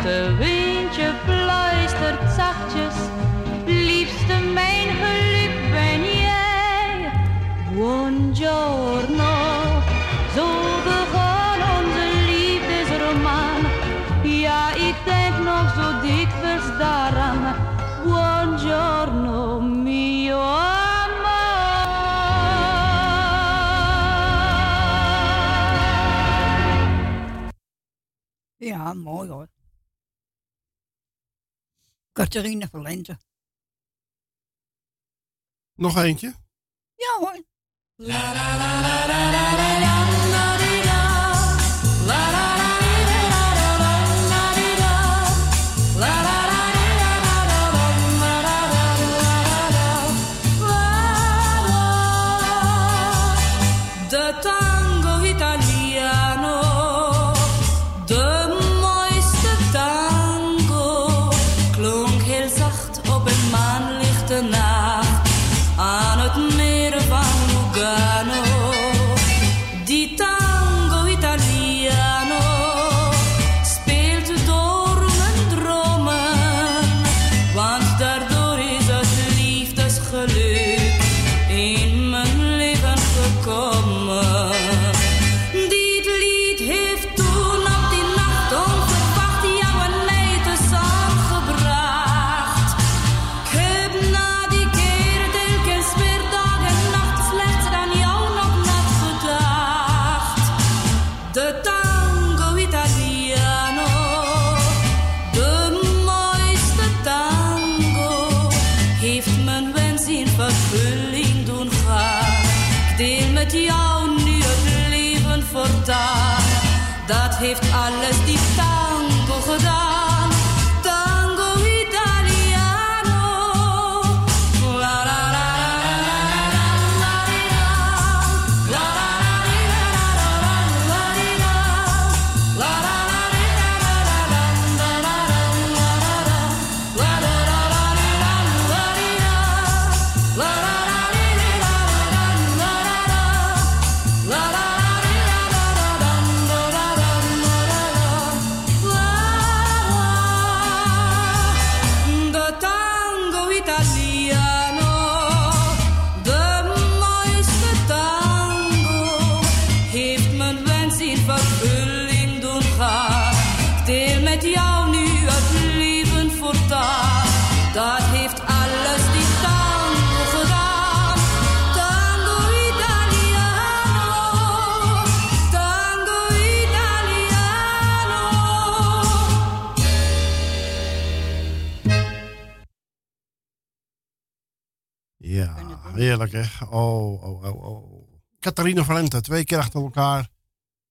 Het lentewindje fluistert zachtjes, liefste mijn geluk ben jij. Buongiorno, zo begon onze liefdesroman. Ja, ik denk nog zo dikwijls daaraan. Buongiorno, mio ja, mooi hoor. Catharina Valente. Nog eentje? Ja hoor. De heerlijk, hè? Oh, oh, oh, oh. Catharina Valente, twee keer achter elkaar.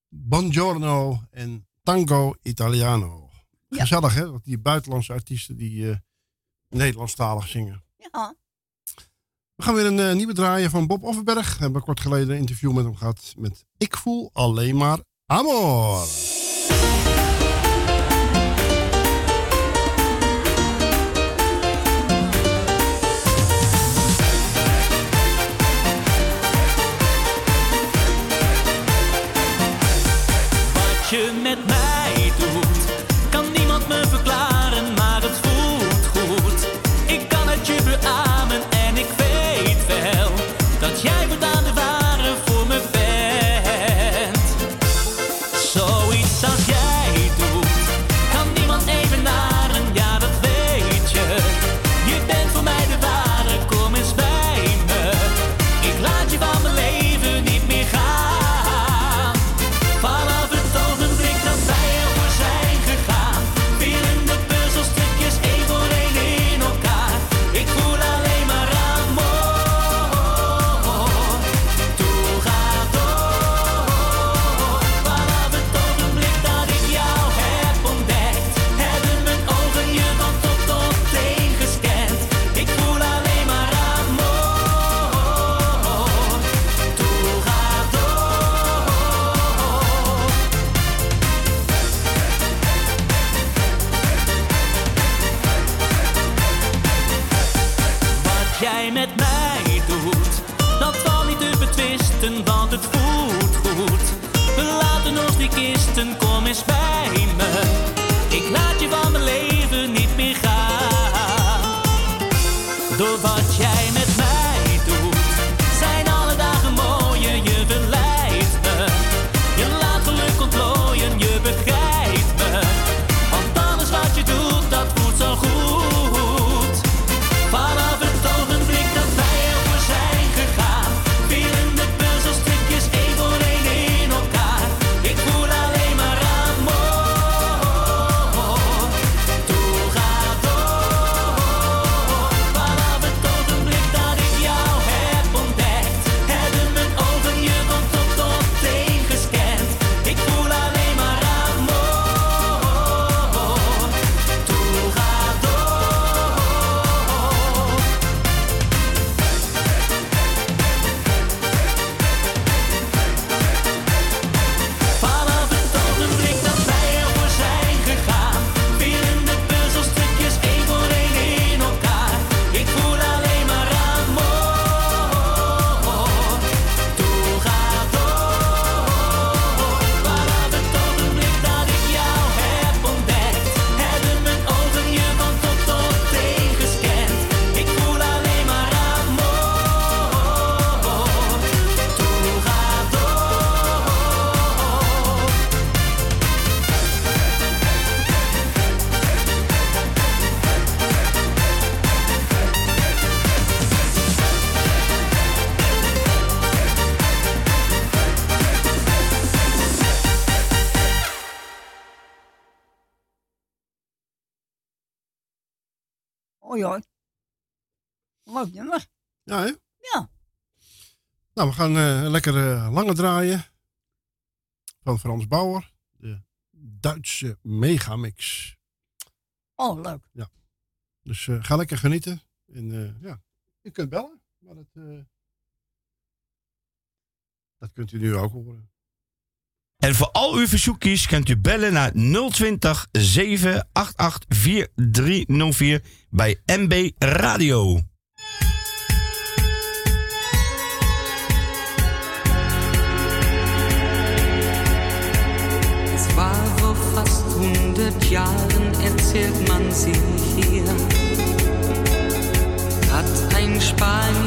Buongiorno en Tango Italiano. Gezellig, hè? dat die buitenlandse artiesten die uh, Nederlandstalig zingen. Ja. We gaan weer een eh, nieuwe draaien van Bob Offenberg. We hebben kort geleden een interview met hem gehad met Ik voel alleen maar amor. We gaan eh, lekker eh, lange draaien. Van Frans Bauer. De Duitse megamix. Oh, leuk. Ja. Dus uh, ga lekker genieten. En ja, u kunt bellen. Maar dat, dat kunt u nu ook horen. En voor al uw verzoekjes kunt u bellen naar 020 788 4304 bij MB Radio. hundert Jahren erzählt man sie hier. Hat ein Spanier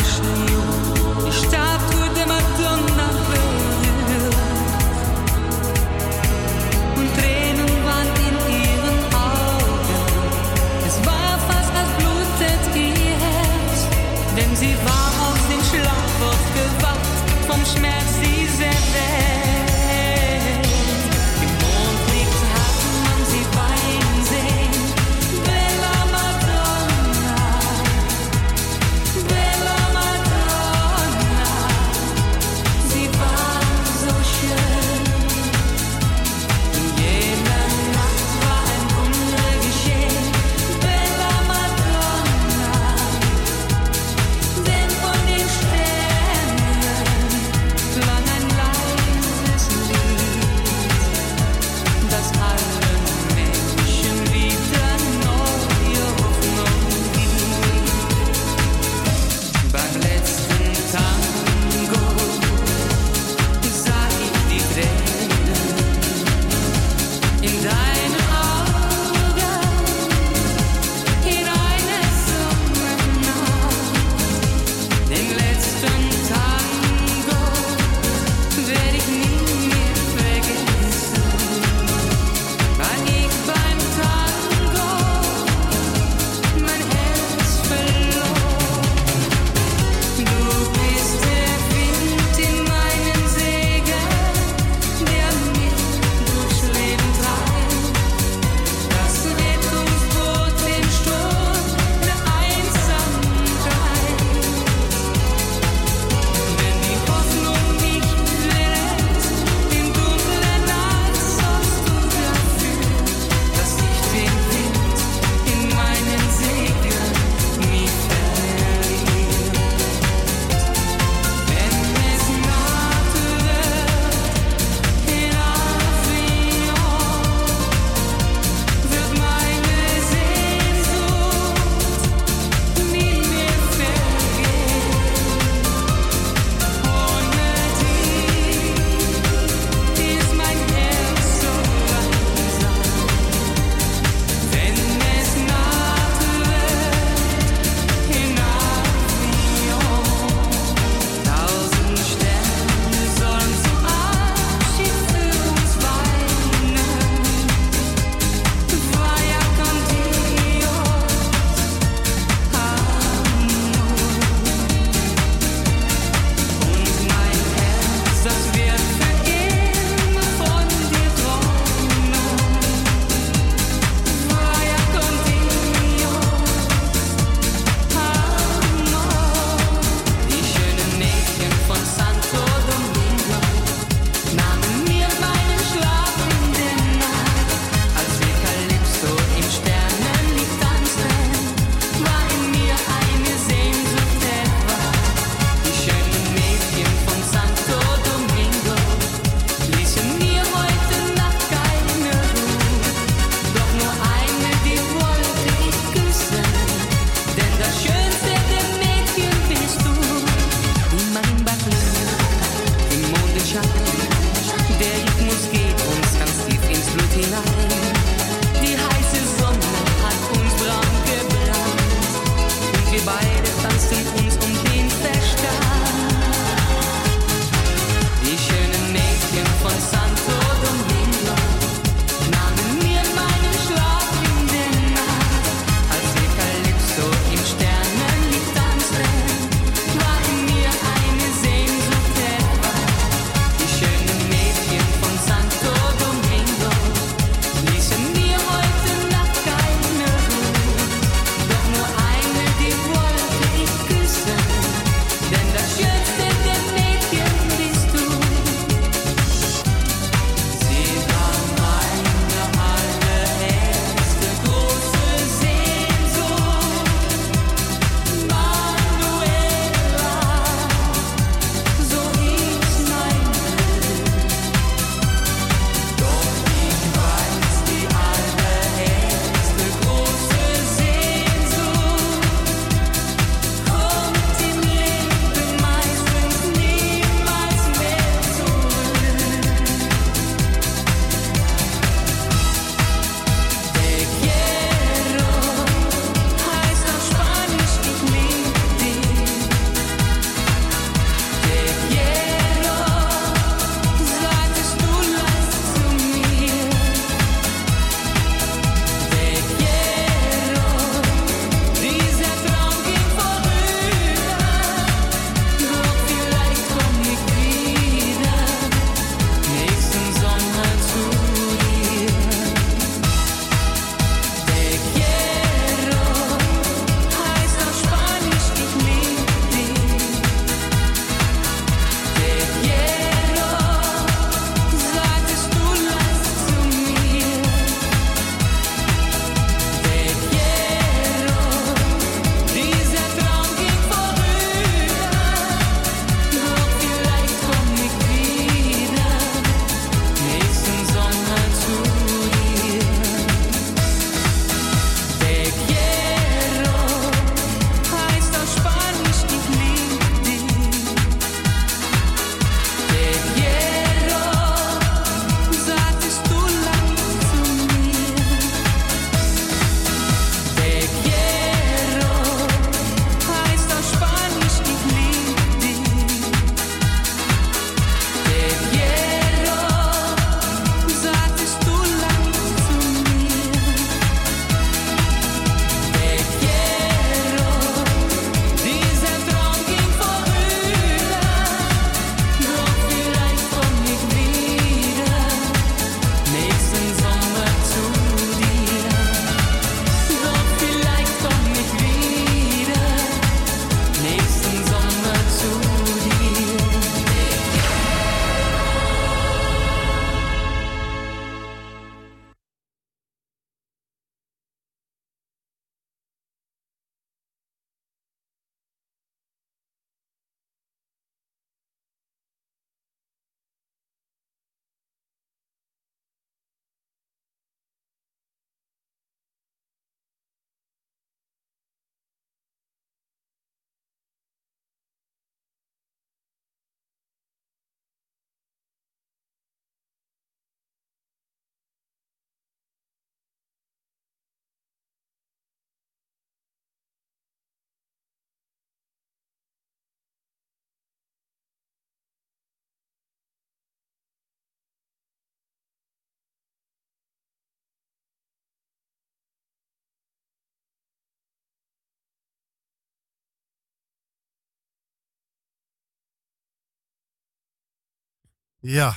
Ja,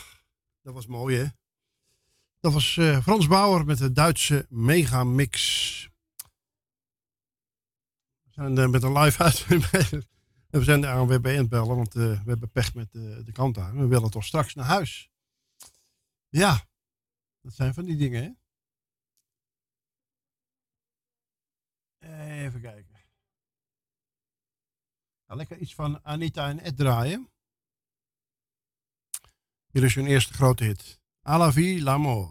dat was mooi hè. Dat was eh, Frans Bauer met de Duitse Megamix. We zijn eh, met een live uit. En we zijn de ANWB aan het bellen, want eh, we hebben pech met de kant aan. We willen toch straks naar huis. Ja, dat zijn van die dingen hè. Even kijken. Ga lekker iets van Anita en Ed draaien. Hier is hun eerste grote hit. A la vie, l'amour.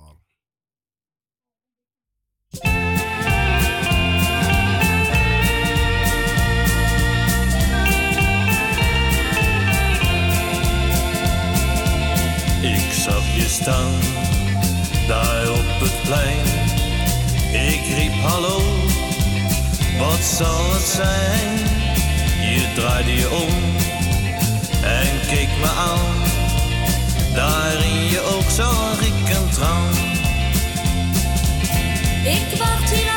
Ik zag je staan, daar op het plein. Ik riep hallo, wat zal het zijn? Je draaide je om en keek me aan. Daar in je oog zag ik een traan. Ik wacht hier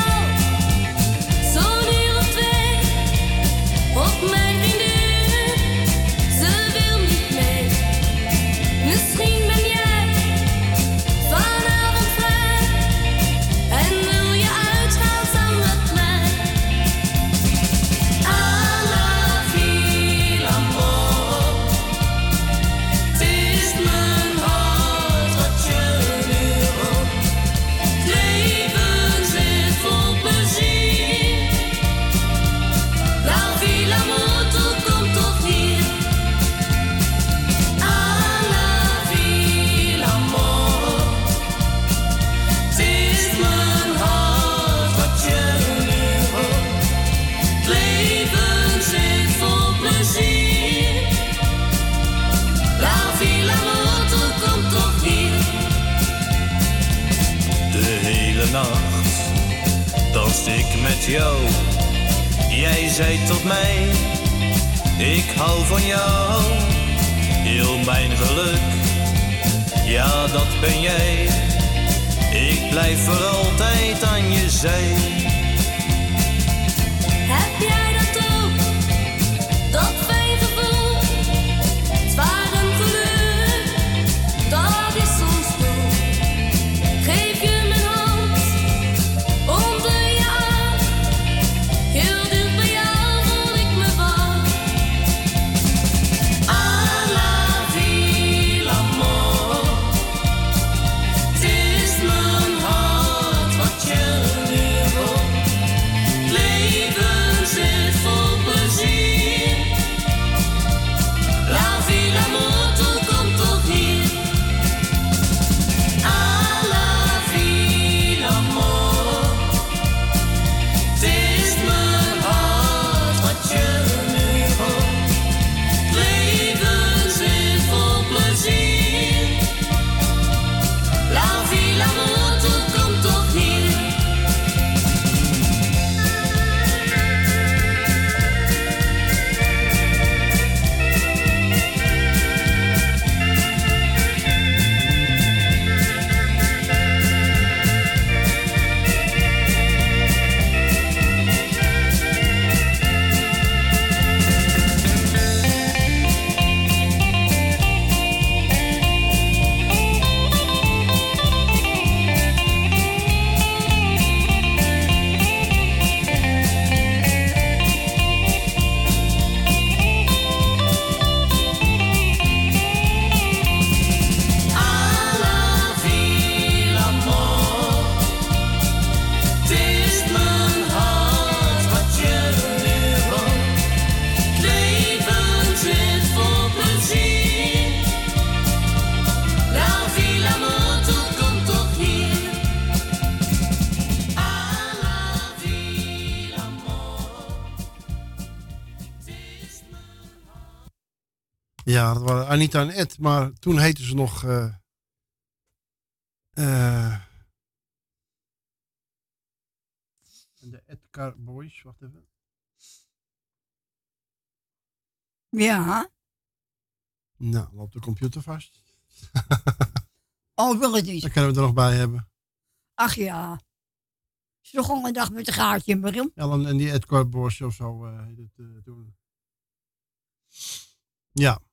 Anita en Ed, maar toen heten ze nog. eh eh, de Edgar Boys, wacht even. Ja. Nou, loopt de computer vast. Oh, wil het niet. Dan kunnen we er nog bij hebben. Ach ja. Is toch gewoon een dag met een gaatje in mijn Ellen en die Edgar Boys of zo eh, heet het toen. Ja.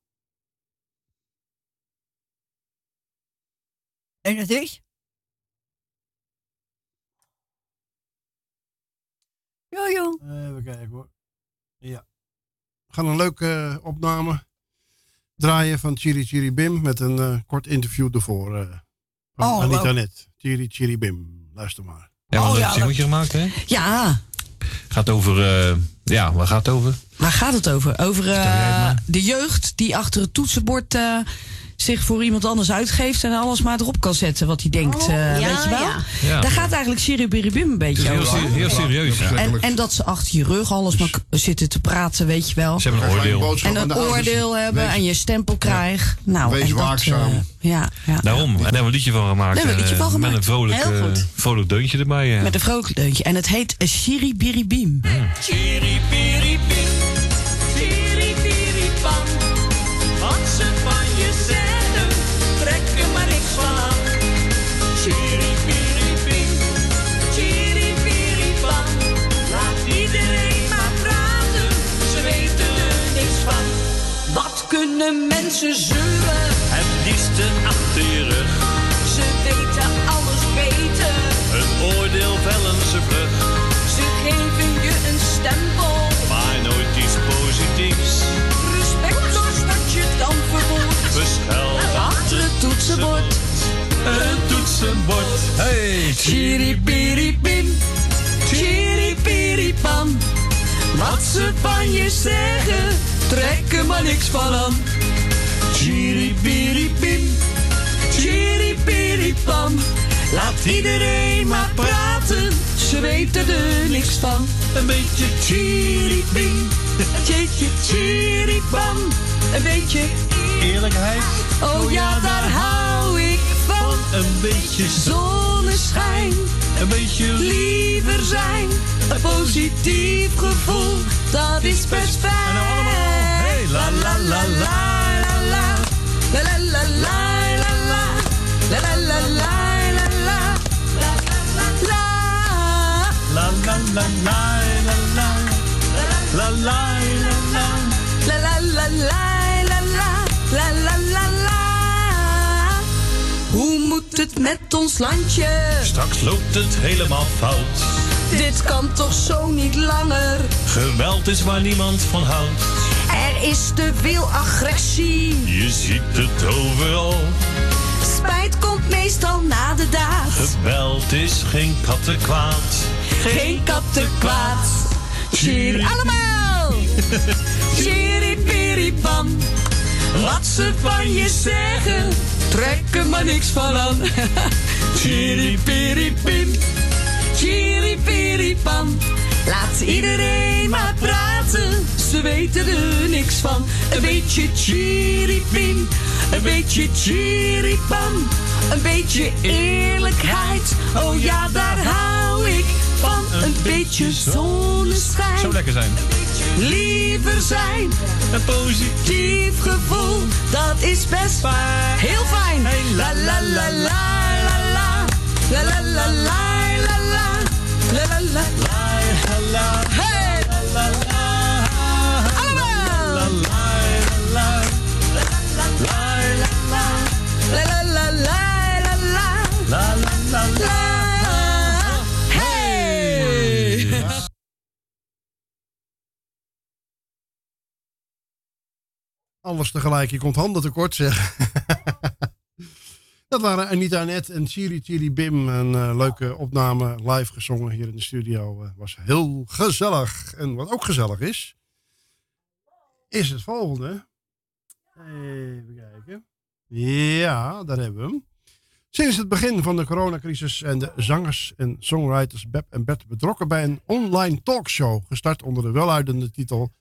En het is? Jo, jo. Even kijken hoor. Ja. We gaan een leuke eh, opname draaien van Chiri Chiri Bim met een eh, kort interview ervoor. eh van Oh, Anita leuk. Net. Chiri Chiri Bim. Luister maar. Ja, Oh, want ja, een singeltje gemaakt, hè? Ja, Gaat over, eh, ja, waar gaat het over? waar gaat het over? Over eh, de jeugd die achter het toetsenbord eh, zich voor iemand anders uitgeeft en alles maar erop kan zetten wat hij denkt. eh, ja, weet je wel? ja. Ja. Daar gaat eigenlijk Siribiribim een beetje heel over. heel serieus, ja. En, en dat ze achter je rug alles maar zitten te praten, weet je wel. Ze hebben een oordeel. En een oordeel hebben en je stempel krijgt. Nou, Wees en dat, waakzaam. eh, ja, ja. Daarom. En daar hebben we een liedje van gemaakt. Daar hebben we een liedje eh, van gemaakt. Met een vrolijk, Heel eh, goed. vrolijk deuntje erbij. eh. Met een vrolijk deuntje. En het heet Siribiribim. Chiripiripim, kunnen mensen zeuren? Het liefste achter je rug. Ze weten alles beter. Een oordeel vellen ze vlug. Ze geven je een stempel. Maar nooit iets positiefs. Respectloos dat je dan verwoordt. Verschuilt achter het toetsenbord. Een toetsenbord. Hey! Chiripiripim. Chiripiripam. Wat ze van je zeggen, trek er maar niks van aan. Chiripiripim. Chiripiripam. Laat iedereen maar praten, ze weten er niks van. Een beetje chiripim, tjeetje chiripam. Een beetje eerlijkheid. Oh ja, daar hou ik van. Een beetje Zonneschijn, een beetje liever zijn. Een positief gevoel, dat is best fijn. La la la la. La la la la la la. La la la la. La la la la la la. La la la la. La la la la la Hoe moet het met ons landje? Straks loopt het helemaal fout. Dit kan toch zo niet langer? Geweld is waar niemand van houdt. Er is te veel agressie. Je ziet het overal. Spijt komt meestal na de daad. Geweld is geen kattenkwaad. Geen kattenkwaad. Chiri, allemaal! Chiripiripam. Wat ze van je zeggen, trek er maar niks van aan. Chiripiripim. Chiripiripam. Laat iedereen maar praten, ze weten er niks van. Een beetje chiripim, een beetje chiripam. Een beetje eerlijkheid, oh ja, daar hou ik van. Een beetje zonneschijn. Zo lekker zijn. Liever zijn, een positief gevoel, dat is best heel fijn. La la la. La la la, la la la la la la, Alles tegelijk, je komt handen tekort zeg. Dat waren Anita Net en Chiri Chiri Bim. Een eh, leuke opname live gezongen hier in de studio. Eh, was heel gezellig. En wat ook gezellig is, is het volgende. Even kijken. Ja, daar hebben we hem. Sinds het begin van de coronacrisis zijn de zangers en songwriters Beb en Bert betrokken bij een online talkshow. Gestart onder de weluidende titel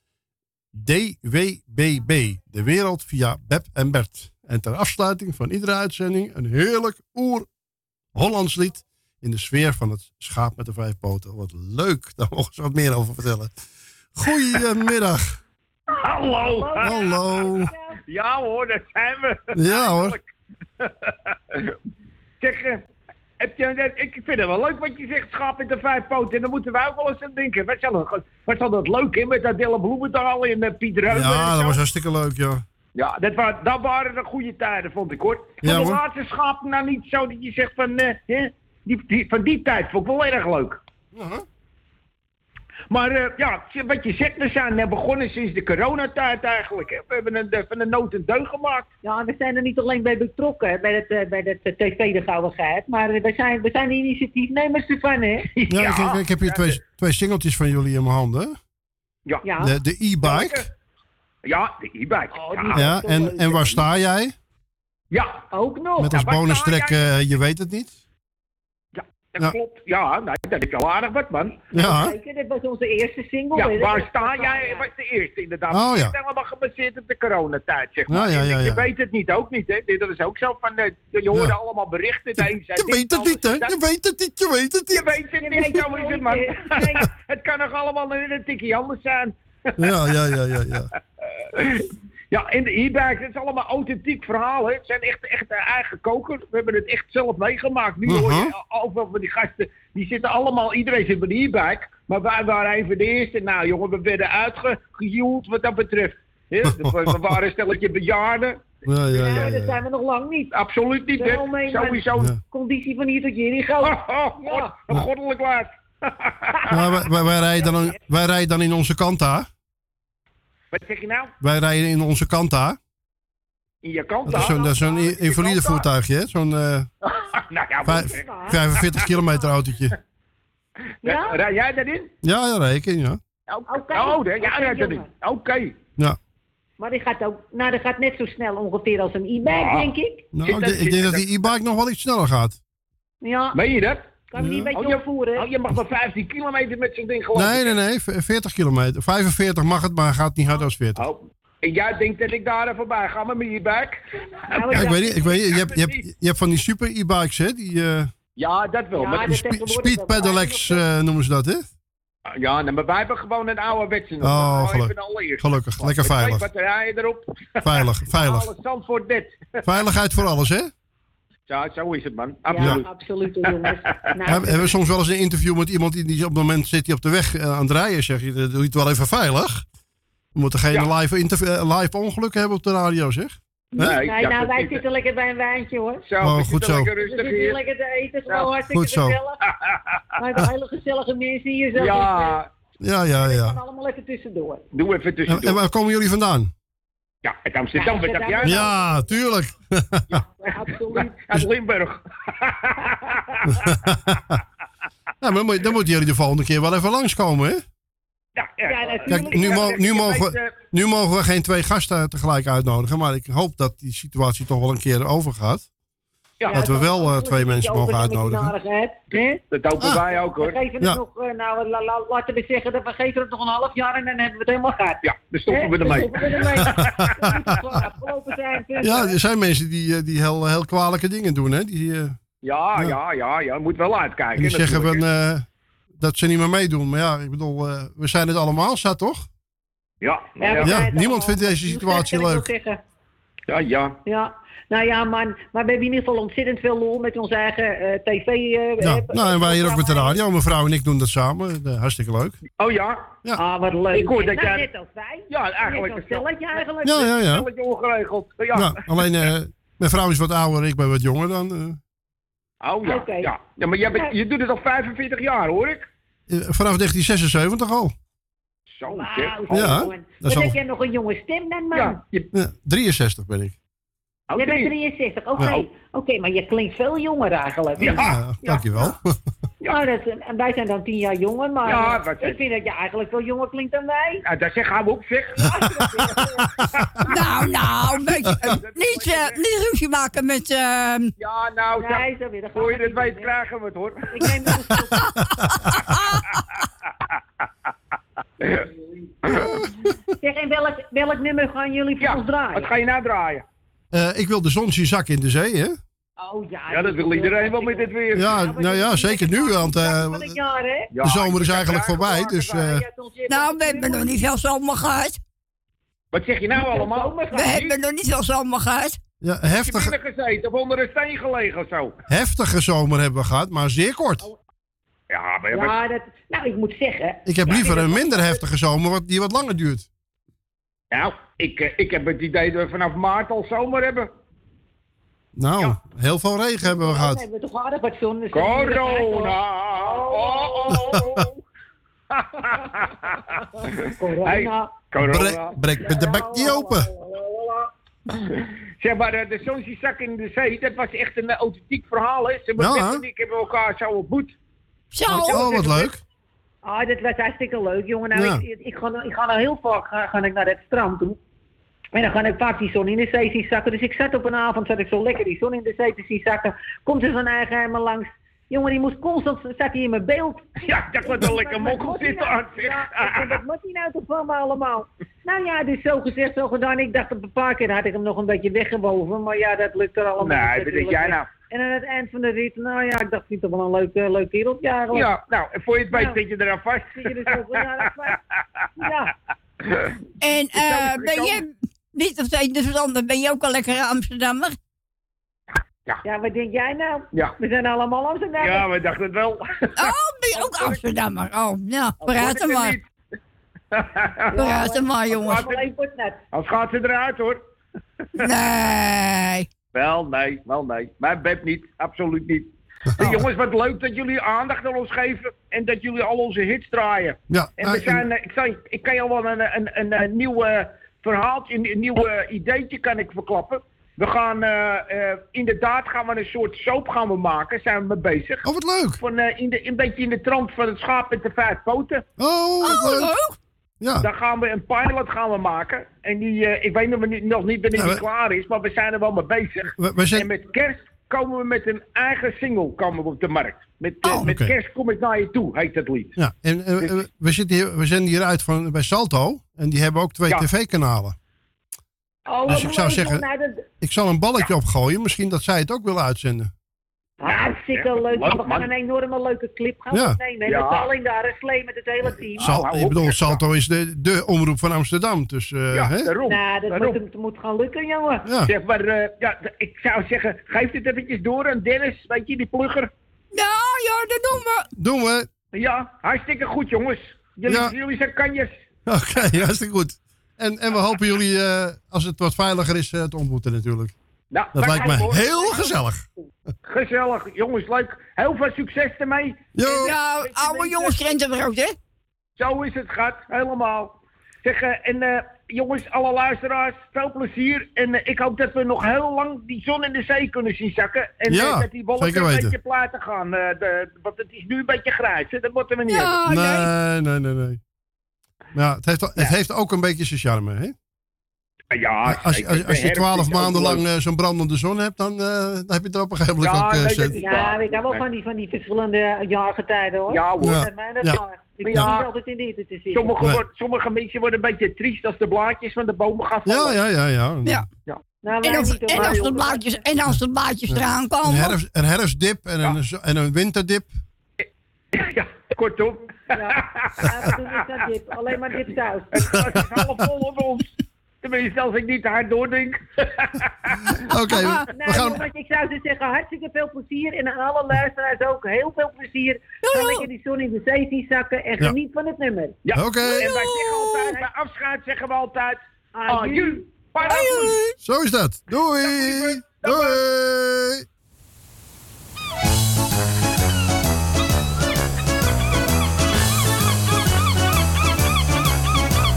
DWBB. De wereld via Beb en Bert. En ter afsluiting van iedere uitzending een heerlijk oer-Hollands lied. In de sfeer van het schaap met de vijf poten. Wat leuk, daar mogen ze wat meer over vertellen. Goedemiddag. Hallo. Hallo. Ja hoor, daar zijn we. Ja hoor. eh, heb je, ik vind het wel leuk wat je zegt, schaap met de vijf poten. En dan moeten wij ook wel eens aan denken. Wat zal dat, wat zal dat leuk in met dat Dille Bloemendaal en uh, Pieter Heuvel en Ja, dat was hartstikke leuk, ja. Ja, dat, wa dat waren de goede tijden, vond ik hoor. Van Ja, de hoor. laatste schapen nou niet zo dat je zegt van, eh, hè, die, die, van die tijd vond ik wel erg leuk. Maar eh, ja, wat je zegt, we zijn eh, begonnen sinds de coronatijd eigenlijk. Hè. We hebben een, eh, van de nood een deug gemaakt. Ja, we zijn er niet alleen bij betrokken, bij het, bij het tv de Gouden Geit, maar we zijn, we zijn de initiatiefnemers ervan, hè? Ja, ik, ik, ik heb hier twee, twee singeltjes van jullie in mijn handen. Ja. De, de e-bike. Ja, de e-bike. Oh, Ja, en, en waar sta jij? Ja, ook nog. Met als Ja, waar bonus sta track, jij? eh, je weet het niet. Dat Ja. klopt. Ja, nee, dat is wel aardig wat, man. Ja. Zeker, dit was onze eerste single. Ja, dat waar sta jij? was de eerste inderdaad. Oh, ja. Het is helemaal gebaseerd op de coronatijd, zeg Ja, maar. ja, ja, Je weet het niet, ook niet, hè. Dit- Dat is ook zo van, eh, je hoorde Ja. allemaal berichten. De een zei Je weet het niet, hè? Je dat. weet het niet, je weet het Je niet. weet het niet, zo is het, man. het kan nog allemaal een tikje anders zijn. Ja, ja, ja, ja, ja. Ja, en de e-bike, het is allemaal authentiek verhaal. Hè. Het zijn echt, echt eh, eigen kokers. We hebben het echt zelf meegemaakt. Nu hoor je Mhm. overal van die gasten, die zitten allemaal, iedereen zit bij de e-bike. Maar wij waren even de eerste. Nou jongen, we werden uitgejoeld wat dat betreft. Hè. we, waren een stelletje bejaarden. Ja, ja, Ja, ja. dat zijn we nog lang niet. Absoluut niet, hè. Sowieso. Ja. Conditie van hier tot hier in. Oh, oh, God, een goddelijk laat. Wij, wij, wij rijden dan, wij rijden dan in onze Kanta. Wat zeg je nou? Wij rijden in onze Kanta. In je kant Dat is zo'n dat is zo'n invalide voertuigje, hè? Zo'n eh, nou ja, vijf- wat- 45 kilometer autootje. Ja? Rij jij daarin? Ja, ja, ja. Oké. Oh, hè? ja, Oké, ja, daarin. jongen. Oké. Ja. Maar die gaat ook, nou, dat gaat net zo snel ongeveer als een e-bike, Ja. denk ik. Nou, ik, denk- ik denk dat die e-bike nog wel iets sneller gaat. Ja. Meen je dat? Kan je die een beetje Oh, je, opvoeren? oh, je mag maar 15 kilometer met zo'n ding geloof Nee, nee, nee, v- 40 kilometer. 45 mag het, maar gaat niet harder dan 40. Oh. En jij denkt dat ik daar even bij ga met mijn e-bike? Ja, ik weet niet, ik weet niet. Je hebt, je hebt, je hebt van die super e-bikes, hè? Die eh Ja, dat wel. Ja, spe- speed pedelecs eh, noemen ze dat, hè? ja, nee, maar wij hebben gewoon een oude wetse. nog. Oh, Nou, geluk- even de allereerste. gelukkig. Lekker veilig. batterijen erop. Veilig, veilig. Alles Zandvoort dit. Veiligheid voor alles, hè? Ja, zo is het, man. Ja, Absoluut. absoluut, jongens. Hebben Nou, hebben we soms wel eens een interview met iemand die, op het moment zit die op de weg eh, aan het rijden. Zeg je, doe je het wel even veilig? We moeten geen Ja. live, eh, live ongelukken hebben op de radio, zeg. Nee, nou, wij zitten lekker bij een wijntje, hoor. Zo, Oh, we goed zitten zo. lekker We rustig zitten hier lekker te eten, Ja, wel hartstikke goed zo. gezellig. Maar de hele gezellige mensen hier zo. Ja, Ja, ja, We ja. gaan allemaal even tussendoor. doe even En, en tussendoor. waar komen jullie vandaan? Ja, uit Amsterdam, wat heb jij? Ja, tuurlijk. Absoluut. Uit Limburg. Ja, maar dan, moet- dan moeten jullie de volgende keer wel even langskomen, hè? Ja, ja. Ja. Kijk, nu, mo- Ja, nu, mogen, we, nu mogen we geen twee gasten tegelijk uitnodigen. Maar ik hoop dat die situatie toch wel een keer overgaat. Ja, dat we wel eh, twee mensen mogen uitnodigen. Dat hopen Ah. wij ook, We hoor. geven het Ja. nog, eh, nou, la- la- laten we zeggen dat we geven het nog een half jaar en dan hebben we het helemaal gehad. Ja, dan stoppen we ermee. We punt. Ja, er zijn mensen die, eh, die heel, heel kwalijke dingen doen, hè? Die, eh, Ja, ja, ja, ja. Moet wel uitkijken. en die zeggen van, eh, dat ze niet meer meedoen. Maar ja, ik bedoel, eh, we zijn het allemaal zat, toch? Ja, Ja, we ja, niemand vindt deze Hoe situatie leuk. ja, ja. Ja, nou ja, man, maar we hebben in ieder geval ontzettend veel lol met onze eigen eh, tv. eh, Ja, eh, nou, en wij hier ook met de radio. Mijn vrouw en ik doen dat samen. Hartstikke leuk. Oh ja? Ja. Ah, wat leuk. Ik hoor dat nou, jij- net als wij. Ja, eigenlijk Net is als dat- stelletje eigenlijk. Ja, ja, ja. Stelletje ongeregeld. Ja. Ja, alleen, eh, mijn vrouw is wat ouder, ik ben wat jonger dan. eh. Oh ja. Oké. ja. ja maar jij bent, je doet het al 45 jaar, hoor ik. Vanaf 1976 al. Zo, zeg. zo Ja, dat is al- heb jij nog een jonge stem dan, man? Ja, je, Ja, 63 ben ik. Oh, Jij bent drie. 63, oké. Ja. Oké, maar je klinkt veel jonger eigenlijk. Ja. Ja, dankjewel. Nou, dat, en wij zijn dan tien jaar jonger, maar Ja, eh, wat- ik vind dat je eigenlijk veel jonger klinkt dan wij. Ja, dat zeg gaan we ook, zeg. Nou, nou, een beetje, eh, niet, eh, niet ruzie maken met... ehm, Ja, nou, Nee, zo weer. dat voor je het weet doen, hè. krijgen we het, hoor. Ik neem een Zeg, en welk, welk nummer gaan jullie voor Ja, ons draaien? wat ga je nou draaien? Eh, ik wil de zon zak in de zee, hè? Oh ja. Ja, dat wil iedereen wel met dit weer. Ja, nou ja, zeker nu, want eh? Ja, de zomer is eigenlijk voorbij. Dus eh, heb je nou, we hebben nog niet veel zomer gehad. Wat zeg je nou allemaal? We hebben nog niet veel zomer gehad. ja, Heb je heftige, binnen gezeten of onder een steen gelegen of zo? heftige zomer hebben we gehad, maar zeer kort. Ja, maar, Ja, dat, nou, ik moet zeggen. Ik heb liever een minder heftige zomer wat, die wat langer duurt. Nou, ik, eh, ik heb het idee dat we vanaf maart al zomer hebben. Nou, heel veel regen hebben we Dan gehad. hebben we toch aardig wat zon. dus- Corona! Oh, oh, oh. Corona. corona. Breek met de bek niet open. Zeg maar, eh, de zo'n zak in de zee, dat was echt een authentiek verhaal, hè? Ze hebben Ja, ik hebben elkaar zo ontmoet. Zo. Oh, wat leuk. Ah, dat was hartstikke leuk, jongen. Nou, Ja. ik, ik, ga, nou- ik ga nou heel vaak ga, ga ik naar het strand toe. En dan ga ik vaak die zon in de zee zien zakken. Dus ik zat op een avond, zat ik zo lekker die zon in de zee te zien zakken. Komt er zo'n eigen me langs. Jongen, die moest constant, zat hij in mijn beeld. Ja, dat was een lekker mokkel zitten aan. Ja, ik denk, wat moet hij nou toch van me allemaal? Nou ja, dus zo gezegd, zo gedaan. Ik dacht op een paar keer had ik hem nog een beetje weggewoven. Maar ja, dat lukt er allemaal Nee, natuurlijk. jij nou? En aan het eind van de rit, nou ja, ik dacht, vind toch wel een leuk, eh, leuk kereltje eigenlijk. Ja, nou, en voor je het weet Nou. zit je eraan vast. Zit je er zo goed aan het vast? Ja. En eh, ben je, niet of zijn de veranderd, ben je ook al lekker Amsterdammer? Ja, wat denk jij nou? Ja. We zijn allemaal Amsterdammers. Ja, we dachten het wel. Oh, ben je ook Amsterdammer? Oh, nou, praat maar. niet. Praat er maar, jongens. Als gaat ze eruit hoor. Nee. Wel, nee, wel nee. Mijn bed niet, absoluut niet. Hey, jongens, wat leuk dat jullie aandacht aan ons geven en dat jullie al onze hits draaien. Ja, En we eh, zijn, eh, ik, zal, je- ik kan je al wel een, een, een, een nieuw eh, verhaaltje, een, een nieuw ideetje kan ik verklappen. We gaan eh, eh, inderdaad gaan we een soort soap gaan we maken, zijn we mee bezig. Oh, wat leuk. Van, eh, in de, een beetje in de trant van het schaap met de vijf poten. Oh, wat leuk. Ja. Daar gaan we een pilot gaan we maken. En die, eh, ik weet nog niet, nog niet wanneer Ja, die we- klaar is, maar we zijn er wel mee bezig. We- we zijn- En met kerst komen we met een eigen single komen we op de markt. Met, eh, Oh, met kerst kom ik naar je toe, heet dat lied. Ja, en eh, eh, we, zitten hier, we zenden hier uit van, bij Salto. En die hebben ook twee Ja. tv-kanalen. Oh, Dus ik zou zeggen-. Nou, Ik zal een balletje opgooien. Misschien dat zij het ook willen uitzenden. Hartstikke leuk. leuk, we gaan man. een enorme leuke clip gaan Ja. opnemen. Ja. Allen daar een slee met het hele team. Sal- hou ik bedoel. Salto is de, de omroep van Amsterdam. Dus, eh, Ja, hè? daarom. Nou, dat daarom. moet, moet gaan lukken, jongen. Ja. Zeg maar, eh, ja, ik zou zeggen, geef dit eventjes door aan Dennis, weet je, die plugger. Ja, ja, dat doen we. Doen we. Ja, hartstikke goed jongens. Jullie, Ja. jullie zijn kanjes. Oké, hartstikke goed. En, en we hopen jullie, eh, als het wat veiliger is, te ontmoeten natuurlijk. Nou, Dat lijkt me hoor. heel gezellig. Gezellig, jongens, leuk. Heel veel succes ermee. Yo. Ja, oude jongens krentenbrood, hè? Zo is het, schat. Helemaal. Zeg, eh, en eh, jongens, alle luisteraars, veel plezier. En eh, ik hoop dat we nog heel lang die zon in de zee kunnen zien zakken. En Ja, eh, dat die wolken een beetje platen gaan. eh, de, want het is nu een beetje grijs, hè? Dat moeten we niet Ja, hebben. nee. Nee, nee, nee, nee. Ja, het heeft, het heeft ook een beetje zijn charme, hè? Ja, Als, als, als, als je twaalf maanden lang eh, zo'n brandende zon hebt, dan, eh, dan heb je er op een gegeven moment Ja, ook... eh, is Ja, ik hou wel van die, van die verschillende jaargetijden, hoor. Ja, hoor. Ja. Dat Ja. maar. Ik ben Ja. niet altijd in de hitte te zitten. Sommige, Nee. wordt- sommige mensen worden een beetje triest als de blaadjes van de bomen gaan Ja, vallen. ja, ja, ja. Ja. Nou, En hoor. en als de blaadjes, en als de blaadjes eraan Een, komen. herfst, een herfstdip en een, en een winterdip. Ja, kortom. Ja, ja, we doen niet aan dip. Alleen maar dip thuis. Het is half vol op ons. Tenminste, als ik niet te hard doordrink. Oké, we, we Nou, gaan... jongens, ik zou dus zeggen, hartstikke veel plezier. En aan alle luisteraars ook heel veel plezier. Ga lekker die zon in de zee zien zakken en Ja. geniet van het nummer. Ja. Oké. En wij zeggen altijd, bij afscheid zeggen we altijd... Aju. Aju. Zo is dat. Doei. Doei.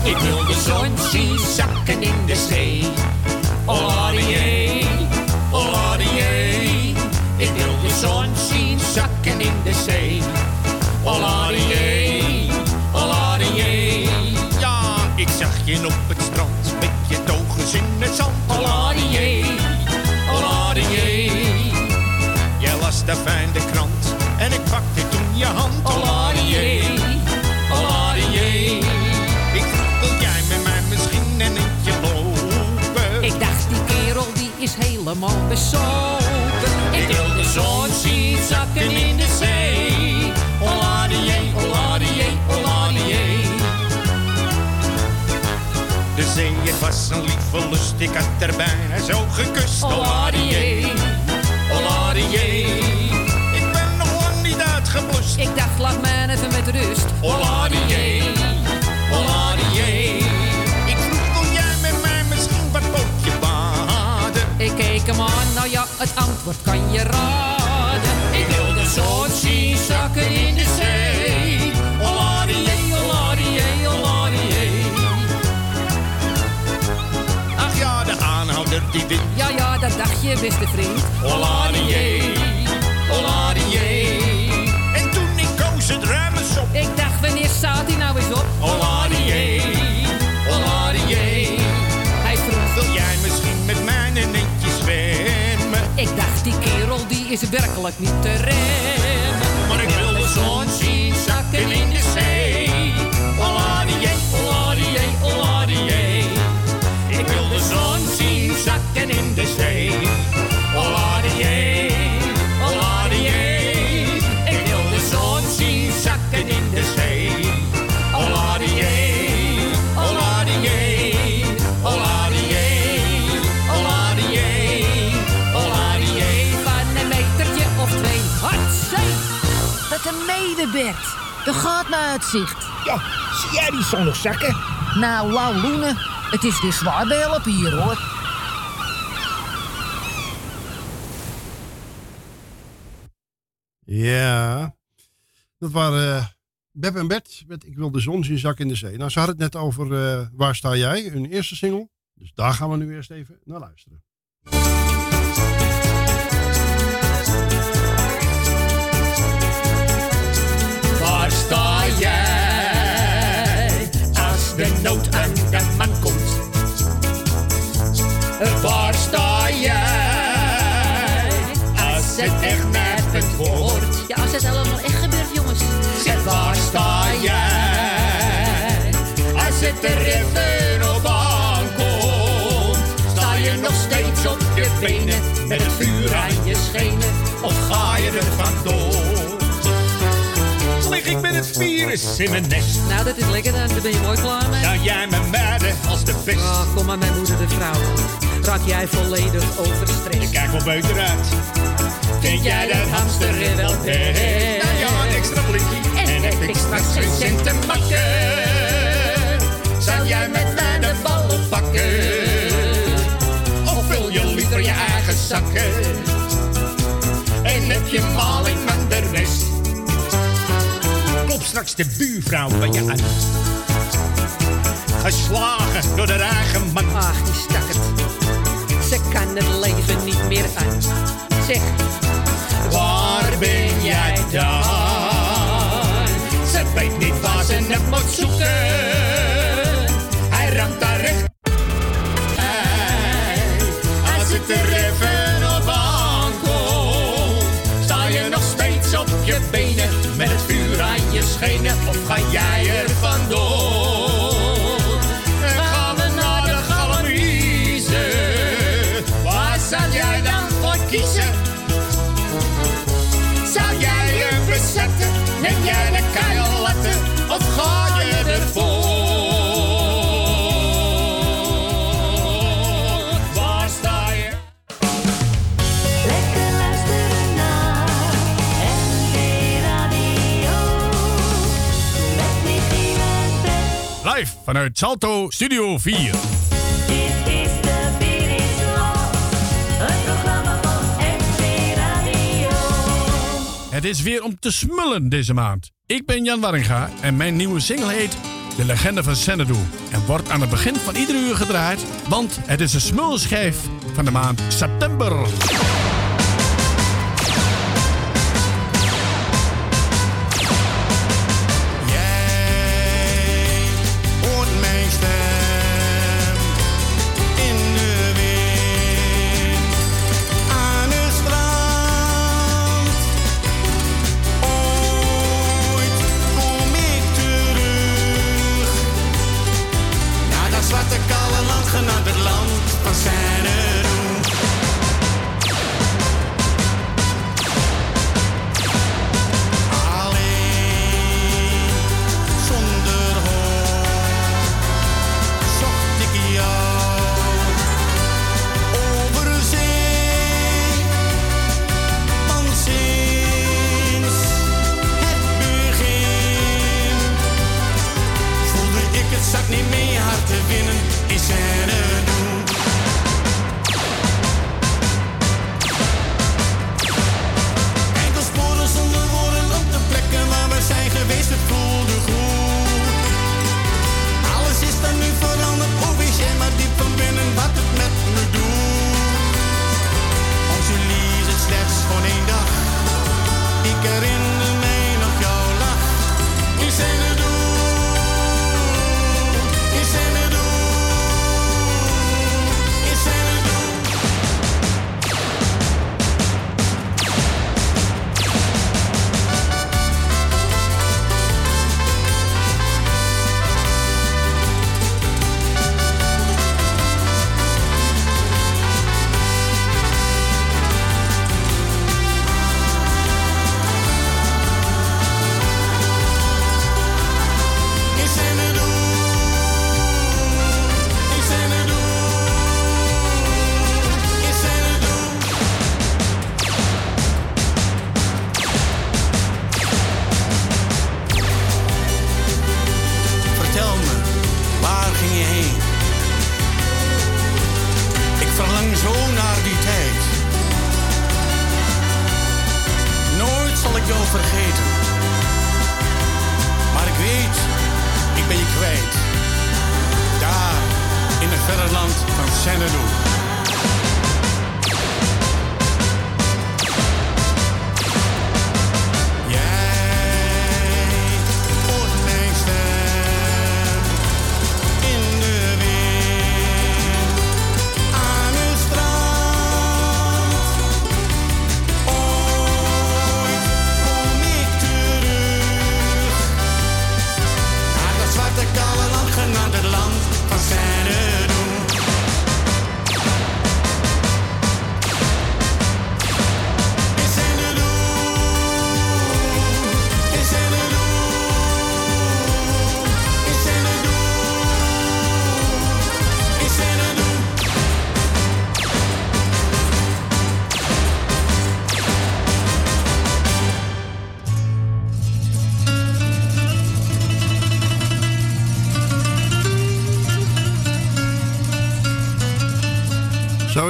Ik wil de zon zien zakken in de zee. Olarié, olarié. Ik wil de zon zien zakken in de zee. Olarié, olarié. Ja, ik zag je op het strand met je togens in het zand. Olarié, olarié. Jij las daar fijn de krant en ik pakte toen je hand. Olarié, helemaal bezopen. Ik wil de zon zien zakken in de zee. Olarié, olarié, olarié. De zee, het was een lieve lust, ik had er bijna zo gekust. Olarié, olarié. Ik ben nog lang niet uitgeblust. Ik dacht, laat mij even met rust. Olarié, het antwoord kan je raden. Ik wil de zon zien zakken in de zee. Oladie, oladie, oladie. Ach ja, de aanhouder die wint. Ja, ja, dat dacht je, beste vriend. Oladie, oladie. En toen ik koos het remmen op. Ik dacht, wanneer staat hij nou eens op? Is werkelijk niet te medebed. Er gaat naar uitzicht. Ja, zie jij die zon nog zakken? Nou, wauw, Loene. Het is weer zwaar behelpen hier, hoor. Ja, dat waren eh, Beb en Bert met Ik wil de zon zien zakken in de zee. Nou, ze hadden het net over eh, Waar sta jij, hun eerste single. Dus daar gaan we nu eerst even naar luisteren. De nood aan de man komt? Waar sta jij als het echt nergens wordt? Ja, als het allemaal echt gebeurt, jongens. Zeg, waar sta jij als het er even op aankomt? Sta je nog steeds op je benen met het vuur aan je schenen? Of ga je er vandoor? Het virus in mijn nest? Nou, dat is lekker dan. Daar ben je mooi klaar mee. Zou jij me mijden als de best? Ach, kom maar, mijn moeder de vrouw. Raak jij volledig overstrest? Ik kijk wel beter uit. Vind jij dat hamster er wel best? Nou ja, een extra blikje. En heb ik straks geen cent te makken. Zou jij met mij de ballen pakken? Of vul je liever je eigen zakken? En heb je maling van de rest? Straks de buurvrouw van je aan. Geslagen door de eigen man. Ach, die stak het. Ze kan het leven niet meer aan. Zeg, Waar ben jij dan? Ze weet niet waar ze hem moet zoeken. Hij ramt daar recht. Als het er even schenen of vanuit Salto Studio 4. Dit is de Beatrice het is weer om te smullen deze maand. Ik ben Jan Warringa en mijn nieuwe single heet De Legende van Xanadu. En wordt aan het begin van iedere uur gedraaid, want het is de smulschijf van de maand september.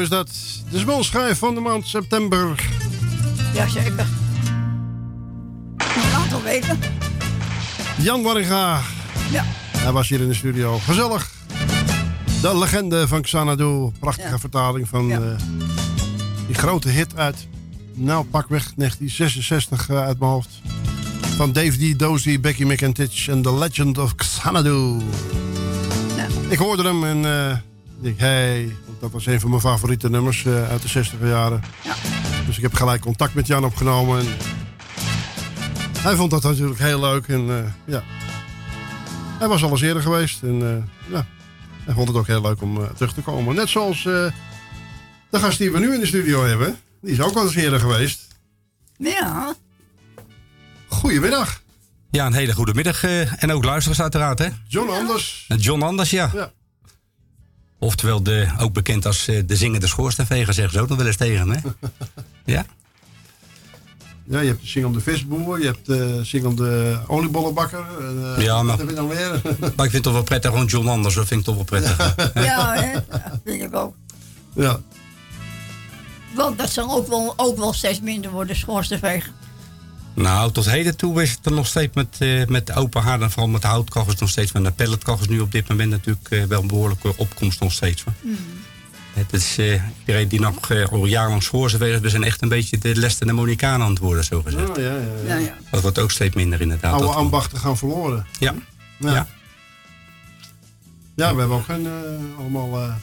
Is dat. De smulschijf van de maand september. Jazeker. Nog een aantal weken. Jan Warringa. Ja. Hij was hier in de studio. Gezellig. De legende van Xanadu. Prachtige vertaling van eh, die grote hit uit... Nou, pakweg 1966 eh, uit mijn hoofd. Van Dave D. Dozy, Becky McIntitch en The Legend of Xanadu. Ik hoorde hem en eh, ik hey, dat was een van mijn favoriete nummers eh, uit de 60 jaren. Dus ik heb gelijk contact met Jan opgenomen. En hij vond dat natuurlijk heel leuk en eh, ja. Hij was al eens eerder geweest en eh, ja, hij vond het ook heel leuk om terug te komen. Net zoals eh, de gast die we nu in de studio hebben, die is ook al eens eerder geweest. Ja. Goedemiddag. Ja, een hele goede middag. eh, en ook luisteraars uiteraard, hè? John Anders. John Anders, ja. Ja. Oftewel de, ook bekend als eh, de zingende schoorsteenveger, zeggen ze ook nog wel eens tegen ja. Ja, je hebt de singelde visboer, je hebt de singelde oliebollenbakker. en, eh, Ja, maar- Wat heb je dan weer? Maar ik vind het toch wel prettig, gewoon John Anders, dat vind ik toch wel prettig. Ja, hè? Ja, vind ik ook. Ja. Want dat zal ook wel, ook wel steeds minder worden, schoorsteenveger. Nou, tot heden toe is het er nog steeds met, eh, met open haard en vooral met de houtkachels nog steeds. Met de pelletkachels nu op dit moment natuurlijk eh, wel een behoorlijke opkomst nog steeds. Hoor. Het is eh, iedereen die nog al jarenlang schoorsteenvegers, we zijn echt een beetje de Lester en de Monikanen aan het worden, zo gezegd. Oh, ja, ja, ja. Ja, ja. Dat wordt ook steeds minder inderdaad. Oude Dat- ambachten gaan verloren. ja. Ja. Ja. Ja, we hebben ook een, allemaal eh,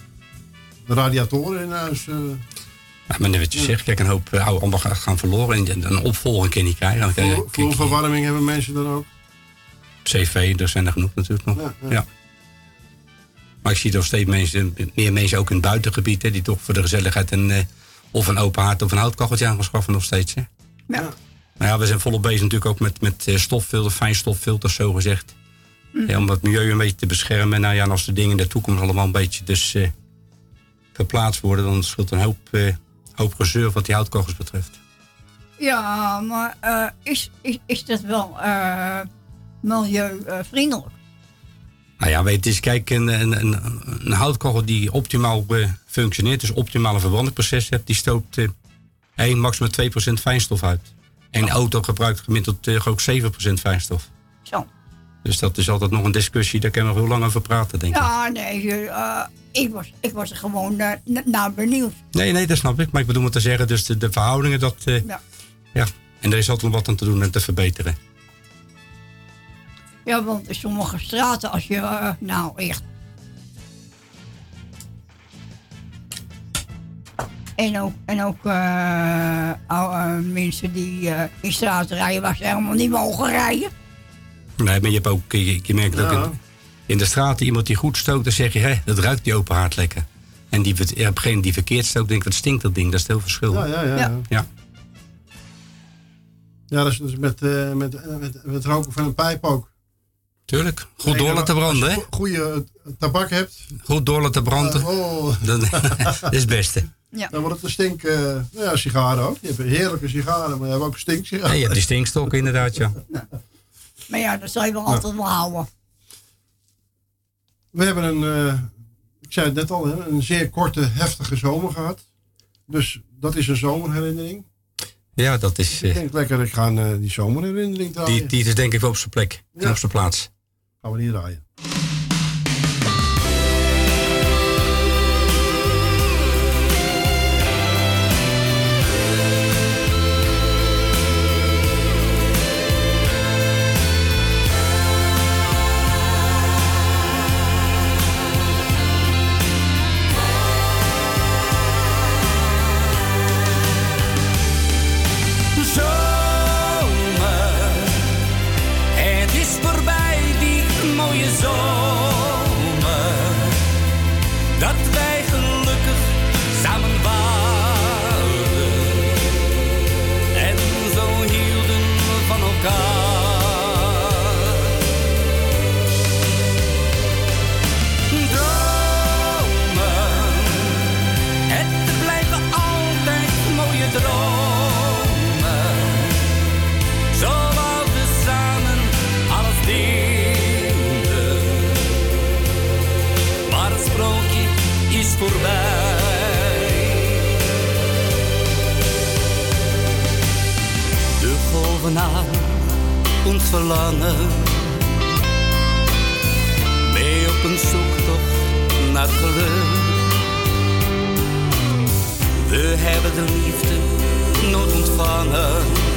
radiatoren in huis. Ja, maar net wat je zegt, kijk, een hoop eh, oude ambachten gaan verloren en een opvolging kan je niet krijgen. Dan krijg je- Vloer- Vloerverwarming hebben mensen dan ook. CV, er zijn er genoeg natuurlijk nog. Ja, Ja, ja. Maar ik zie toch steeds mensen, meer mensen ook in het buitengebied, hè, die toch voor de gezelligheid een, eh, of een open haard of een houtkacheltje aan gaan schaffen nog steeds. Hè. Ja. Nou ja, we zijn volop bezig natuurlijk ook met, met eh, stoffilters, fijnstoffilters zo gezegd. Ja, om het milieu een beetje te beschermen. Nou ja, en als de dingen in de toekomst allemaal een beetje dus, eh, verplaatst worden, dan scheelt een hoop, eh, hoop gezeur wat die houtkachels betreft. Ja, maar eh, is, is, is dat wel eh milieuvriendelijk? Nou ja, weet is kijk, een, een, een, een houtkachel die optimaal eh, functioneert, dus optimale verbrandingsproces hebt, die stoot eh 1, maximaal 2% fijnstof uit. En een auto gebruikt gemiddeld ook 7% fijnstof. Zo. Dus dat is altijd nog een discussie, daar kunnen we nog heel lang over praten, denk ik. Ja, nee, eh, ik, was, ik was er gewoon na- naar benieuwd. Nee, nee, dat snap ik. Maar ik bedoel maar te zeggen, dus de, de verhoudingen, dat... eh, Ja. ja. En er is altijd nog wat aan te doen en te verbeteren. Ja, want in sommige straten, als je, nou echt. En ook, en ook mensen die in straat rijden waar ze helemaal niet mogen rijden. Nee, maar je, hebt ook, je, je merkt ook Ja. in, in de straten iemand die goed stookt, dan zeg je, hé, dat ruikt die open haard lekker. En die, op degene die verkeerd stookt, denk ik, wat stinkt dat ding? Dat is het heel verschil. Ja, ja, ja. ja. Ja. Ja, dat is dus met, eh, met, eh, met, met het roken van een pijp ook. Tuurlijk. Goed door laten branden, hè? go- Goede eh, tabak hebt. Goed door laten branden. oh. Dat, dat is het beste. Ja. Dan wordt het een stink. nou ja, sigaren ook. Je hebt heerlijke sigaren, maar je hebt ook stinksigaren. Ja, je hebt die stinkstokken inderdaad, ja. Maar ja, dat zal je wel altijd wel houden. We hebben een, eh, ik zei het net al, een zeer korte, heftige zomer gehad. Dus dat is een zomerherinnering. Ja, dat is. Dus ik denk eh, lekker, ik ga eh, die zomerherinnering draaien. Die, die is denk ik wel op zijn plek op zijn plaats. Gaan we niet draaien. Schlafenan ons Verlangen. Mee op een zoektocht naar geluk. We hebben de liefde nooit ontvangen.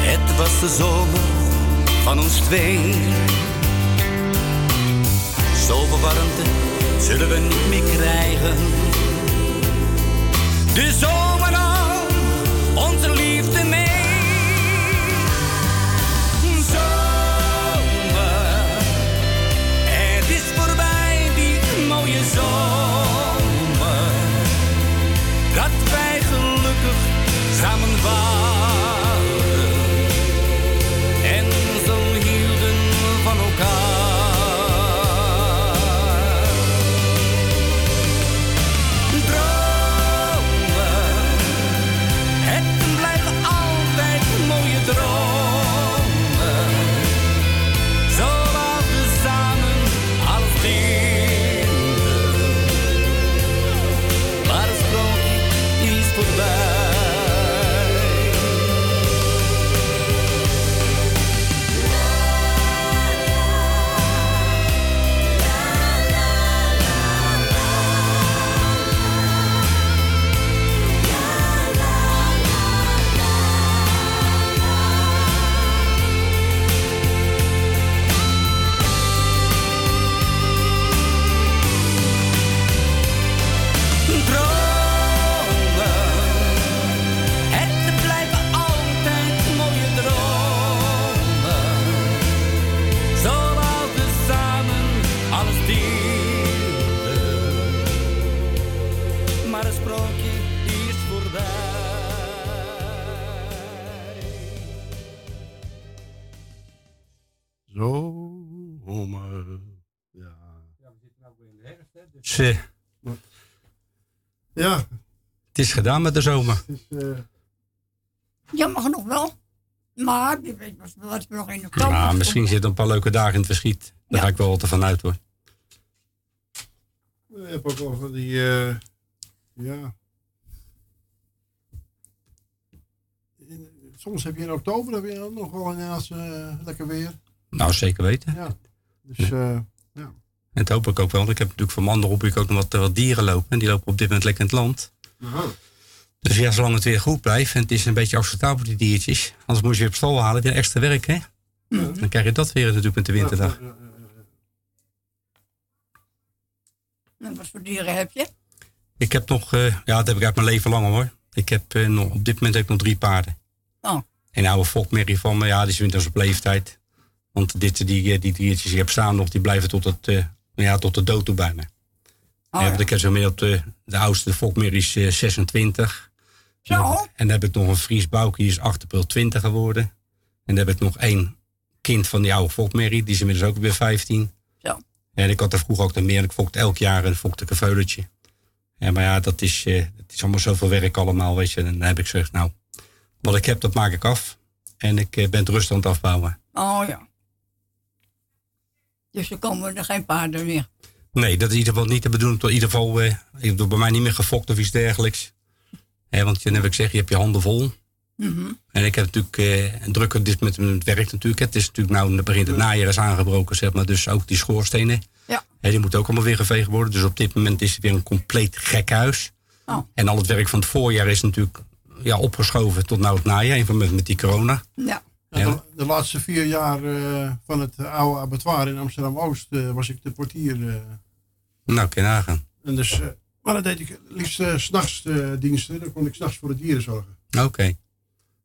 Het was de zomer van ons twee. Zoveel warmte zullen we niet meer krijgen. De zomer. Ja. Het is gedaan met de zomer. Is, uh... Jammer genoeg wel. Maar wat we nog in de. Ja, misschien zitten een paar leuke dagen in het verschiet. Daar ga ik wel wat van uit hoor. Je hebt ook over van die. Eh, ja. Soms heb je in oktober weer nog wel een uh, eh, lekker weer. Nou, zeker weten. Ja. Dus, ja. En dat hoop ik ook wel, want ik heb natuurlijk van mijn andere ook nog wat, eh, wat, dieren lopen. En die lopen op dit moment lekker in het land. Dus ja, zolang het weer goed blijft en het is een beetje acceptabel, die diertjes. Anders moet je op stal halen, weer extra werk, hè? Dan krijg je dat weer natuurlijk met de winterdag. En wat voor dieren heb je? Ik heb nog, eh, ja, dat heb ik uit mijn leven lang hoor. Ik heb eh, nog, op dit moment heb ik nog drie paarden. Oh. En oude fokmerrie van me, ja, die is winters op leeftijd. Want dit, die, die, die diertjes die ik heb staan nog, die blijven tot het, ja, tot de dood toe bij me. Oh, ja, want ik heb zo meer op de, de oudste fokmerrie is eh, 26. Zo? En dan heb ik nog een Fries Bouwkie, die is 8 april 20 geworden. En dan heb ik nog één kind van die oude fokmerrie, die is inmiddels ook weer 15. Zo. En ik had er vroeger ook nog meer. en Ik fokte elk jaar een fokte een. Ja, maar ja, dat is, eh, het is allemaal zoveel werk allemaal, weet je. En dan heb ik gezegd, nou, wat ik heb, dat maak ik af. En ik eh, ben het rustig aan het afbouwen. Oh ja. Dus er komen er geen paarden meer. Nee, dat is in ieder geval niet de bedoeling. In ieder geval, eh, ik doe bij mij niet meer gefokt of iets dergelijks. Hè, want dan heb ik gezegd, je hebt je handen vol. Mhm. En ik heb natuurlijk eh, een drukke dit met het werk natuurlijk. Het is natuurlijk nou, het begint het najaar is aangebroken, zeg maar. Dus ook die schoorstenen. Ja. Die moeten ook allemaal weer geveegd worden. Dus op dit moment is het weer een compleet gek huis. Oh. En al het werk van het voorjaar is natuurlijk ja, opgeschoven tot nou het najaar. Even met, met die corona. Ja. Ja, de, de laatste vier jaar eh, van het oude abattoir in Amsterdam-Oost eh, was ik de portier. eh. Nou, kan je nagaan. en dus, maar dan deed ik liefst uh, s'nachts diensten. Dan kon ik s'nachts voor de dieren zorgen. Oké.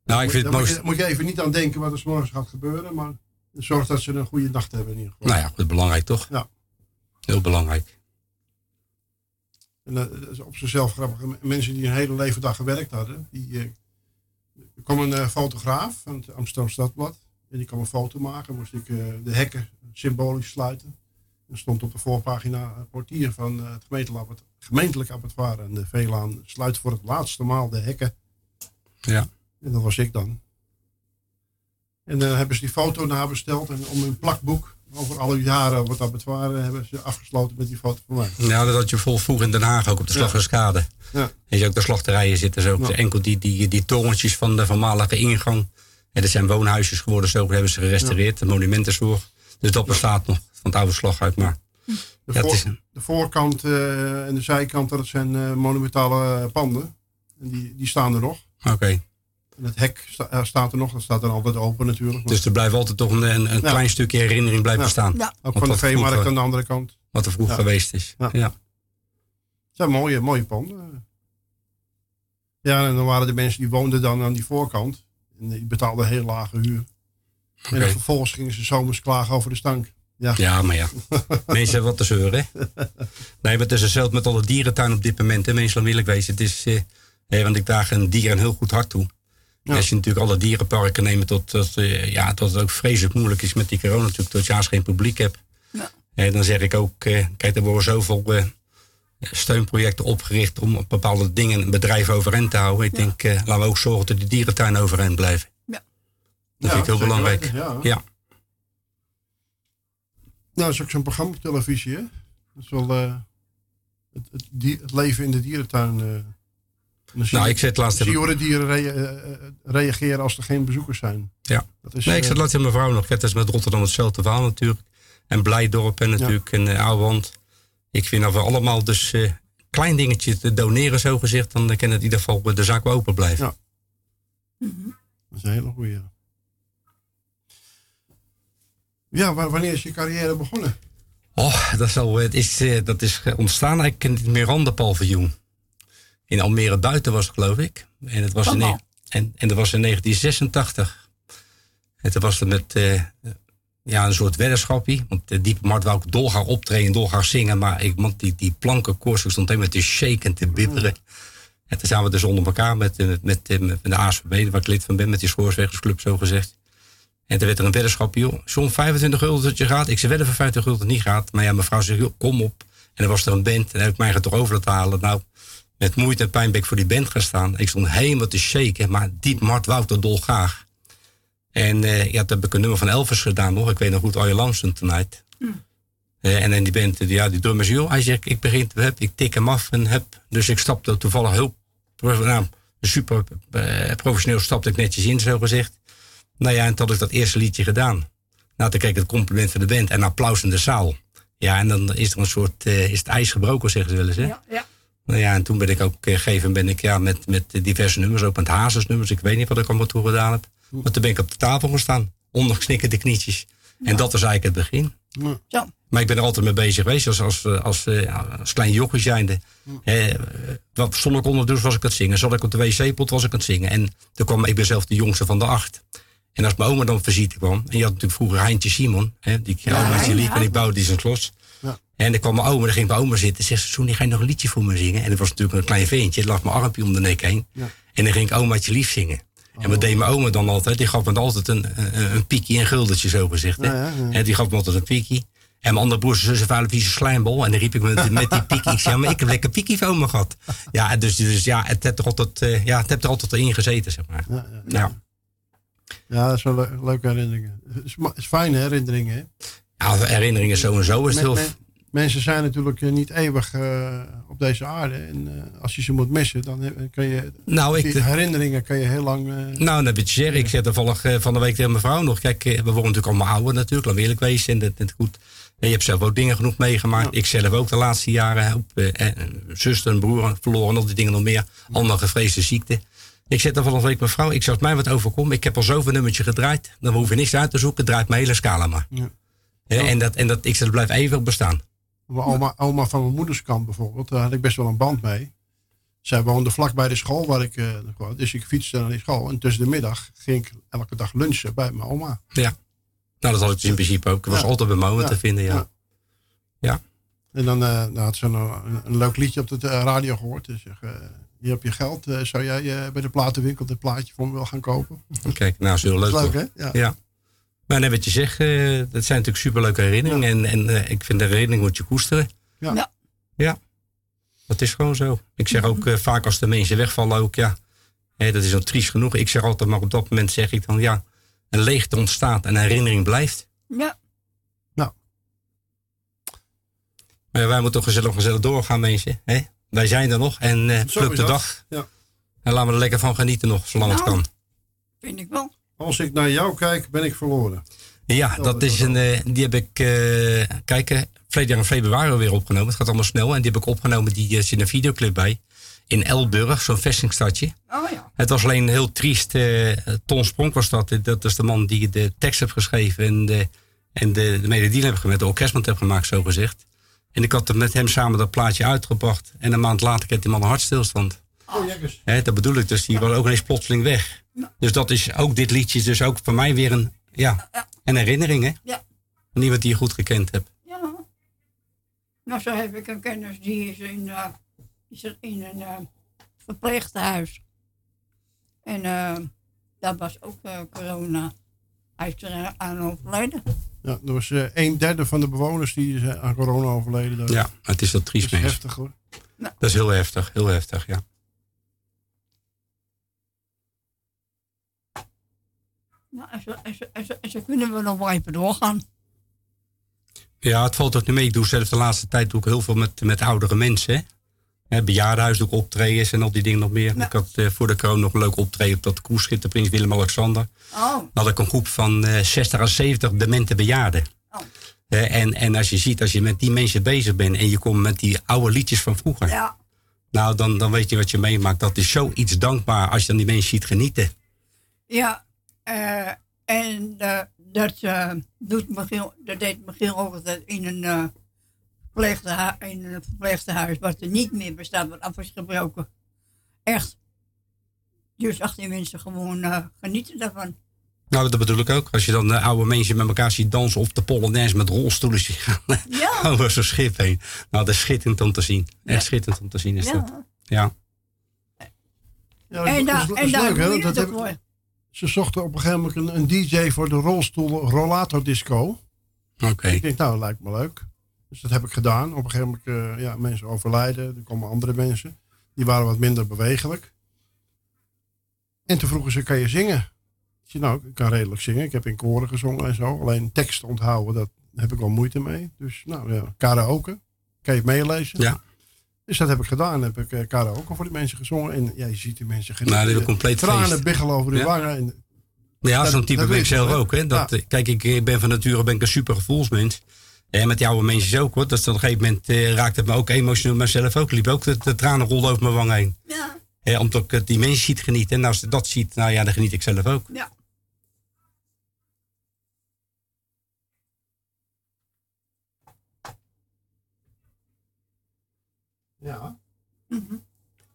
Nou, ik vind het Daar moet je, moet je even niet aan denken wat er 's morgens gaat gebeuren. Maar zorg dat ze een goede nacht hebben in ieder geval. Nou ja, goed, belangrijk toch? Ja. Heel belangrijk. En dat dat is op zichzelf grappig. Mensen die een hele leven dag gewerkt hadden. Die, er kwam een eh, fotograaf van het Amsterdam Stadblad. En die kwam een foto maken. Moest ik eh, de hekken symbolisch sluiten. Er stond op de voorpagina een portier van eh, het gemeentelijk gemeentelijk abattoir. En de Veelaan sluit voor het laatste maal de hekken. Ja. En dat was ik dan. En dan hebben ze die foto nabesteld. En om een plakboek over alle jaren het abattoir hebben ze afgesloten met die foto van mij. Ja, dat had je vol vroeg in Den Haag ook op de. Slaggerskade. Ja. En je ook de slachterijen zitten zo. Ja. Enkel die, die, die torentjes van de voormalige ingang. En dat zijn woonhuisjes geworden, zo hebben ze gerestaureerd. De monumentenzorg. Dus dat bestaat nog van het oude slag uit. Maar De, voor- is, de voorkant eh, en de zijkant, dat zijn eh, monumentale panden. En die, die staan er nog. oké. Het hek sta- eh, staat er nog, dat staat dan altijd open natuurlijk. maar- Dus er blijft altijd toch een, een, Ja. klein stukje herinnering blijven Ja. staan. Ja. Ook van de veemarkt aan de andere kant. Wat er vroeger Ja. geweest is. Ja. Ja. Het zijn mooie, mooie panden. Ja, en dan waren de mensen die woonden dan aan die voorkant. En die betaalden heel lage huur. En dan vervolgens gingen ze zomers klagen over de stank. Ja, Ja, maar ja. Mensen hebben wat te zeuren. hè. Nee, maar het is hetzelfde met alle dierentuin op dit moment. Hè. Mensen, wil ik wezen. Het is, eh, want ik draag een dier een heel goed hart toe. Ja. Als je natuurlijk alle dierenparken neemt, tot, tot, eh, ja, tot het ook vreselijk moeilijk is met die corona natuurlijk, tot je haast geen publiek hebt. Ja. Hè, dan zeg ik ook, eh, kijk, er worden zoveel eh, steunprojecten opgericht om bepaalde dingen, een bedrijf overeind te houden. Ik denk, eh, laten we ook zorgen dat de dierentuin overeind blijven. Ja. Dat Ja, vind ik heel belangrijk. weten, ja. ja. Nou, dat is ook zo'n programma op televisie, hè? Dat is wel eh, het, het, leven in de dierentuin. eh. Nou, ik zet laatst zie je dieren eh, eh, reageren als er geen bezoekers zijn. Ja. Dat is, nee, ik eh, zat laatst in mijn vrouw nog. Het is met Rotterdam hetzelfde verhaal natuurlijk. En Blijdorp en natuurlijk en uh, Ouwand. Ik vind dat we allemaal dus klein dingetje te doneren zo gezegd. Dan kan het in ieder geval de zaak wel open blijven. Ja. Dat is een hele goeie. Ja, wa- wanneer is je carrière begonnen? Oh, dat is, al, het is, dat is ontstaan eigenlijk in het Miranda-paviljoen. In Almere buiten was het, geloof ik. En, het was in, en, en dat was in 1986. En toen was het met eh, ja, een soort weddenschapje. Want de Diepe Mart wou ik dolgraag optreden, dolgraag zingen. Maar ik, want die, die plankenkoers stond helemaal te shaken en te bibberen. En toen zijn we dus onder elkaar met, eh, met, met, met de ASVB, waar ik lid van ben, met die Schoorswegersclub zo gezegd. En toen werd er een weddenschap, joh, zo'n 25 gulden dat je gaat. Ik zei wedden voor 50 gulden dat het niet gaat. Maar ja, mevrouw zegt, joh, kom op. En dan was er een band en heb ik mij er toch over laten halen. Nou, met moeite en pijn ben ik voor die band gaan staan. Ik stond helemaal te shaken, maar diep Mart Wouter dolgraag. En eh, ja, toen heb ik een nummer van Elvis gedaan nog. Ik weet nog goed, All Lonesome Tonight. Eh, en dan die band, ja, die drummer zei, joh, hij zegt, ik begin, heb, ik tik hem af en heb. Dus ik stapte toevallig heel, nou, super eh, professioneel stapte ik netjes in, zo gezegd. Nou ja, en toen had ik dat eerste liedje gedaan. Nou, toen kreeg ik het compliment van de band en applaus in de zaal. Ja, en dan is er een soort, is het ijs gebroken, zeggen ze wel eens, hè? Ja, ja. Nou ja, en toen ben ik ook eh, gegeven ben ik ja, met, met diverse nummers, ook met hazesnummers. Ik weet niet wat ik allemaal toe gedaan heb. Maar toen ben ik op de tafel gestaan, onderknikkende knietjes. En dat was eigenlijk het begin. Zo. Maar ik ben er altijd mee bezig geweest, als, als, als, eh, ja, als klein jochie zijnde. Hè, eh, wat stond ik onder de douche was ik aan het zingen. Zat ik op de wc-pot was ik aan het zingen. En toen kwam, ik ben zelf de jongste van de acht. En als mijn oma dan visite kwam, en je had natuurlijk vroeger Heintje Simon, hè, die Ja, oma die liep ja. en ik bouwde die zijn klos. En dan kwam mijn oma, dan ging mijn oma zitten. Zegt ze, Soenie, ga je nog een liedje voor me zingen? En dat was natuurlijk een klein veentje, het lag mijn armpje om de nek heen. Ja. En dan ging ik omaatje lief zingen. En wat deed mijn oma dan altijd? Die gaf me altijd een, een, een piekje en guldetje, zo gezegd. Hè? Ja, ja, ja. En die gaf me altijd een piekje. En mijn andere broers en zussen waren vieze slijmbol. En dan riep ik met, met die piekje. Ik zei, ja, maar ik heb lekker piekje van me gehad. Ja, dus, dus ja, het heeft er altijd, eh, ja, het heeft er altijd in gezeten, zeg maar. Ja, Ja. Ja, dat is wel le- leuke herinneringen. Het is, fijne herinneringen. Hè? Ja, herinneringen sowieso is het heel... mensen zijn natuurlijk eh, niet eeuwig eh, op deze aarde. En eh, als je ze moet missen, dan kun je. Nou, ik- herinneringen kun je heel lang. Nou, dat weet je zeggen. Ik zeg toevallig van de week tegen mijn vrouw nog. Kijk, we worden natuurlijk allemaal ouder natuurlijk. Laten we eerlijk wezen. En dat, dat goed. En je hebt zelf ook dingen genoeg meegemaakt. Ik zelf ook de laatste jaren. Op, een zuster en broer verloren. En al die dingen nog meer. Allemaal gevreesde ziekte. Ik zeg toevallig week mijn vrouw. Ik als mij wat overkomt. Ik heb al zoveel nummertje gedraaid. Dan hoef je niks uit te zoeken. Draait mijn hele scala maar. Ja. En, dat, en dat, ik zeg, dat blijft eeuwig bestaan. Mijn oma, oma van mijn moeders kant bijvoorbeeld, daar had ik best wel een band mee. Zij woonde vlak bij de school waar ik. was. dus ik fietste naar die school. En tussen de middag ging ik elke dag lunchen bij mijn oma. Ja. Nou, dat had ik dus in principe ook. Ik was Ja. altijd bij mijn oma Ja. te vinden, ja. Ja. Ja. En dan eh, nou had ze een, een, een leuk liedje op de eh, radio gehoord. Ze zegt, eh, hier heb je geld. zou jij bij de platenwinkel dit plaatje voor me wel gaan kopen? Kijk, nou, is heel leuk. Dat is leuk, toch? hè? Ja. Maar net wat je zegt, eh, dat zijn natuurlijk superleuke herinneringen. En, en eh, ik vind de herinnering moet je koesteren. Ja. Ja. Ja. Dat is gewoon zo. Ik zeg ook eh, vaak als de mensen wegvallen ook, ja. Dat is dan triest genoeg. Ik zeg altijd, maar op dat moment zeg ik dan, ja. Een leegte ontstaat en een herinnering blijft. Ja. Maar ja, wij moeten toch gezellig, gezellig doorgaan, mensen. Hè? Wij zijn er nog en eh Zo pluk de dag. Ja. En laten we er lekker van genieten nog, zolang het Nou. kan. Vind ik wel. Als ik naar jou kijk, ben ik verloren. Ja, dat is een. eh, die heb ik. eh kijken, verleden jaar in februari weer opgenomen. Het gaat allemaal snel. En die heb ik opgenomen. Die eh, zit een videoclip bij. In Elburg, zo'n vestingstadje. Oh ja. Het was alleen heel triest. Ton Spronk was dat. Dat is de man die de tekst heeft geschreven. En de, en de, de melodie heb gemaakt. De orkestband heb gemaakt, zo gezegd. En ik had er met hem samen dat plaatje uitgebracht. En een maand later kreeg die man een hartstilstand. Oh, dat bedoel ik. Dus die was ook ineens plotseling weg. Dus dat is ook dit liedje. is Dus ook voor mij weer een, ja, een herinnering. Hè? Ja. Van iemand die je goed gekend hebt. Ja. Nou, zo heb ik een kennis die is in, eh, die zit in een eh verpleeghuis. En eh dat was ook eh, corona. Hij is er aan overleden. Ja, er was een derde van de bewoners die is, aan corona overleden. Ja, het is dat triest, dat is heftig hoor. Dat is heel heftig, heel heftig, ja. Nou, en, zo, en, zo, en, zo, en zo kunnen we nog wel even doorgaan. Ja, het valt ook niet mee. Ik doe zelf de laatste tijd doe ik heel veel met, met oudere mensen. Hè? Hè, bejaardenhuis doe ik optredens en al die dingen nog meer. Ik had eh, voor de corona nog een leuk optreden op dat cruiseschip, de Prins Willem-Alexander. Oh. Dan had ik een groep van eh 60 à 70 demente bejaarden. Eh, en, en als je ziet, als je met die mensen bezig bent en je komt met die oude liedjes van vroeger. Ja. Nou, dan, dan weet je wat je meemaakt. Dat is zoiets dankbaar als je dan die mensen ziet genieten. Ja, eh, en eh, dat, eh, doet Michiel, dat deed Michiel ook altijd in een, eh verpleegtehu- in een verpleegtehuis wat er niet meer bestaat, wat af is gebroken. Echt. Dus 18 mensen gewoon eh, genieten daarvan. Nou, dat bedoel ik ook. Als je dan oude mensen met elkaar ziet dansen of de Polonaise met rolstoelen ziet gaan Ja. over zo'n schip heen. Nou, dat is schitterend om te zien. Echt schitterend om te zien is Ja. dat. Ja. Ja, En dat, daar- is- leuk, hè? Dat ze zochten op een gegeven moment een, een DJ voor de rolstoel rollator disco. Oké. Ik denk, nou, dat lijkt me leuk. Dus dat heb ik gedaan. Op een gegeven moment, eh, ja, mensen overlijden. Er komen andere mensen. Die waren wat minder bewegelijk. En toen vroegen ze, kan je zingen? Ik zei, nou, ik kan redelijk zingen. Ik heb in koren gezongen en zo. Alleen tekst onthouden, dat heb ik wel moeite mee. Dus, nou ja, karaoke. Kan je het meelezen? Ja. Dus dat heb ik gedaan. Heb ik eh, karaoke voor die mensen gezongen. En ja, je ziet die mensen genieten. Nou, compleet Tranen feest. biggelen over de Ja. wangen. En, Ja, zo'n type dat ben ik zelf ook. Hè? Dat, eh, Kijk, ik eh, ben van nature ben ik een super gevoelsmens. En met die oude mensen ook hoor. Dat is op een gegeven moment eh, raakte het me ook emotioneel. Mezelf ook. Liep ook de, de tranen rolden over mijn wang heen. Ja. Hè, omdat ik die mensen ziet genieten. En als ze dat ziet, nou ja, dan geniet ik zelf ook. Ja. Ja.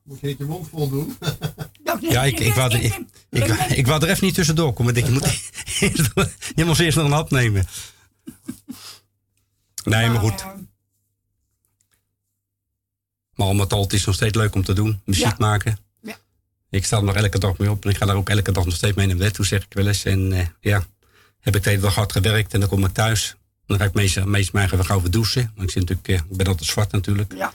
Moet je niet je mond vol doen? Ja, ik, ik, wou, er- ik, ik, ik wou er even niet tussendoor komen. Ik denk, je, moet eerst, je moest eerst nog een hap nemen. Nee, maar goed. Maar om het al, het is nog steeds leuk om te doen. Muziek Ja. maken. Ja. Ik sta er nog elke dag mee op. En ik ga daar ook elke dag nog steeds mee naar bed toe, zeg ik wel eens. En eh, ja, heb ik de hele dag hard gewerkt. En dan kom ik thuis. Dan ga ik meestal, meestal mij even gauw even douchen. Want ik, zit natuurlijk, eh, ik ben altijd zwart natuurlijk. Ja.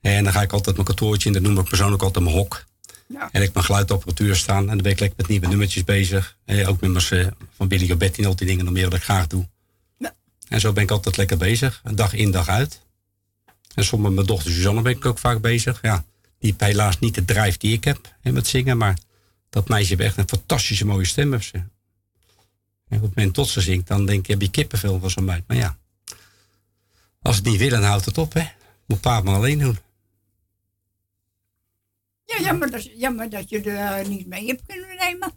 En dan ga ik altijd mijn kantoortje in. Dat noem ik persoonlijk altijd mijn hok. Ja. En ik mijn geluidapparatuur staan. En dan ben ik lekker met nieuwe nummertjes bezig. Eh, ook nummers eh, van Billy Betty en al die dingen nog meer wat ik graag doe. Ja. En zo ben ik altijd lekker bezig. Dag in, dag uit. En soms met mijn dochter Suzanne ben ik ook vaak bezig. Ja, die heeft helaas niet de drijf die ik heb hè, met zingen. Maar dat meisje heeft echt een fantastische mooie stem. Heeft ze. En op het moment tot ze zingt, dan denk ik, heb je kippenvel van zo'n meid. Maar ja, als het niet wil, dan houdt het op. Hè. Moet pa het maar alleen doen. Ja, jammer dat, jammer dat je er eh, niet mee hebt kunnen nemen.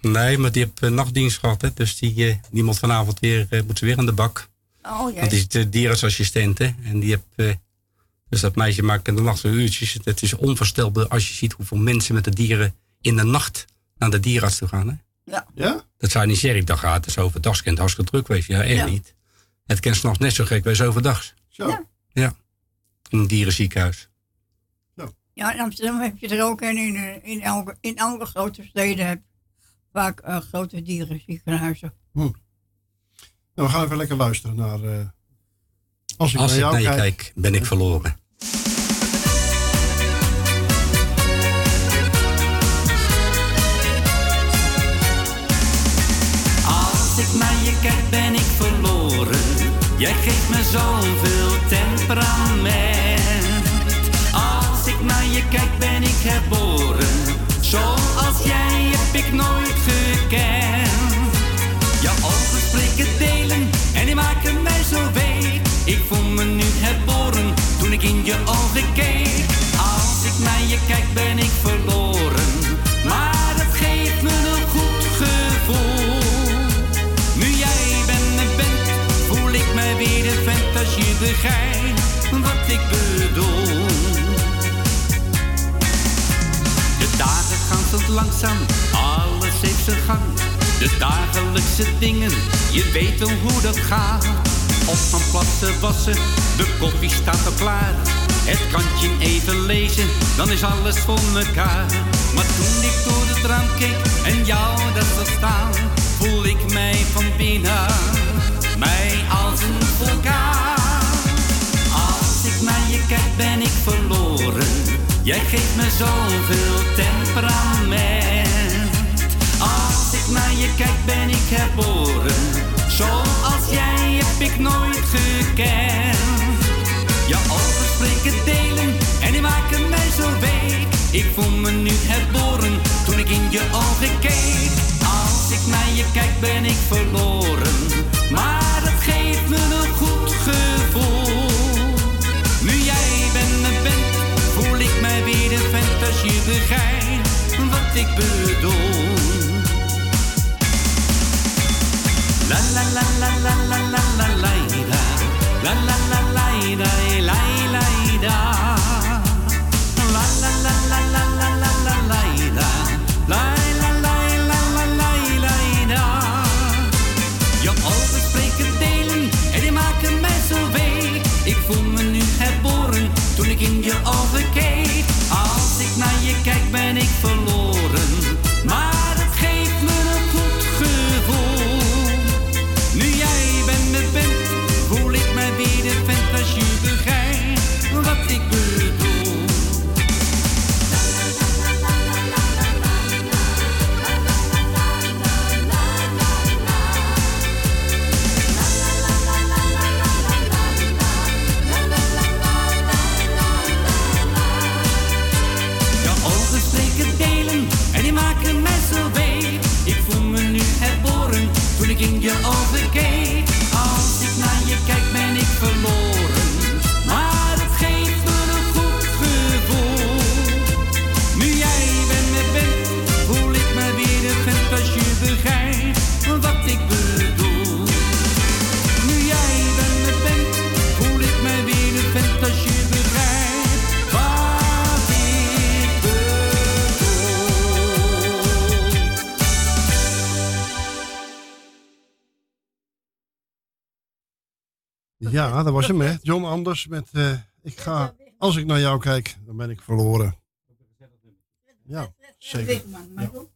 Nee, maar die heeft eh, nachtdienst gehad. Hè, dus die, eh, die moet vanavond weer, moet ze weer aan de bak. Oh ja. Want die is de dierensassistent. Hè, en die eh, dus dat meisje maakt in de nacht uurtjes. Het is onvoorstelbaar als je ziet hoeveel mensen met de dieren in de nacht naar de dierenarts toe gaan. Hè. Ja. Ja? Dat zou je niet zeggen. Ik dacht, ah, het is overdag. Kent hartstikke druk. Ja, echt Ja. niet. Het kan s'nachts net zo gek wezen overdag. Zo. Ja. Ja. In een dierenziekenhuis. Ja, in Amsterdam heb je er ook en in, eh, in, elke, in elke grote steden heb je vaak eh, grote dierenziekenhuizen. Nou, we gaan even lekker luisteren naar... eh, als ik Als naar ik jou naar je kijk. kijk, ben ik verloren. Als ik naar je kijk ben ik verloren. Jij geeft me zoveel temperament. Kijk ben ik herboren. Zoals jij heb ik nooit gekend. Je ogen spreken delen en die maken mij zo week. Ik voel me nu herboren toen ik in je ogen keek. Als ik naar je kijk ben ik verloren. Maar het geeft me een goed gevoel. Nu jij bij me bent, voel ik mij weer een vent als je begrijpt wat ik bedoel. Langzaam, alles heeft zijn gang. De dagelijkse dingen, je weet wel hoe dat gaat. Op van plassen wassen, de koffie staat al klaar. Het kantje even lezen, dan is alles voor mekaar. Maar toen ik door het raam keek en jou dat zag staan, voel ik mij van binnen, mij als een vulkaan. Als ik naar je kijk ben ik verloren. Jij geeft me zoveel temperament. Als ik naar je kijk ben ik herboren. Zoals jij heb ik nooit gekend. Je ogen spreken delen en die maken mij zo week. Ik voel me nu herboren toen ik in je ogen keek. Als ik naar je kijk ben ik verloren. Maar het geeft me een goed gevoel. Je begrijpt wat ik bedoel. La la la la la la la la la da. La la la la da la la da. La je. Ja, dat was hem, hè. John Anders met eh, Ik ga, als ik naar jou kijk, dan ben ik verloren. Ja, zeker. Goed.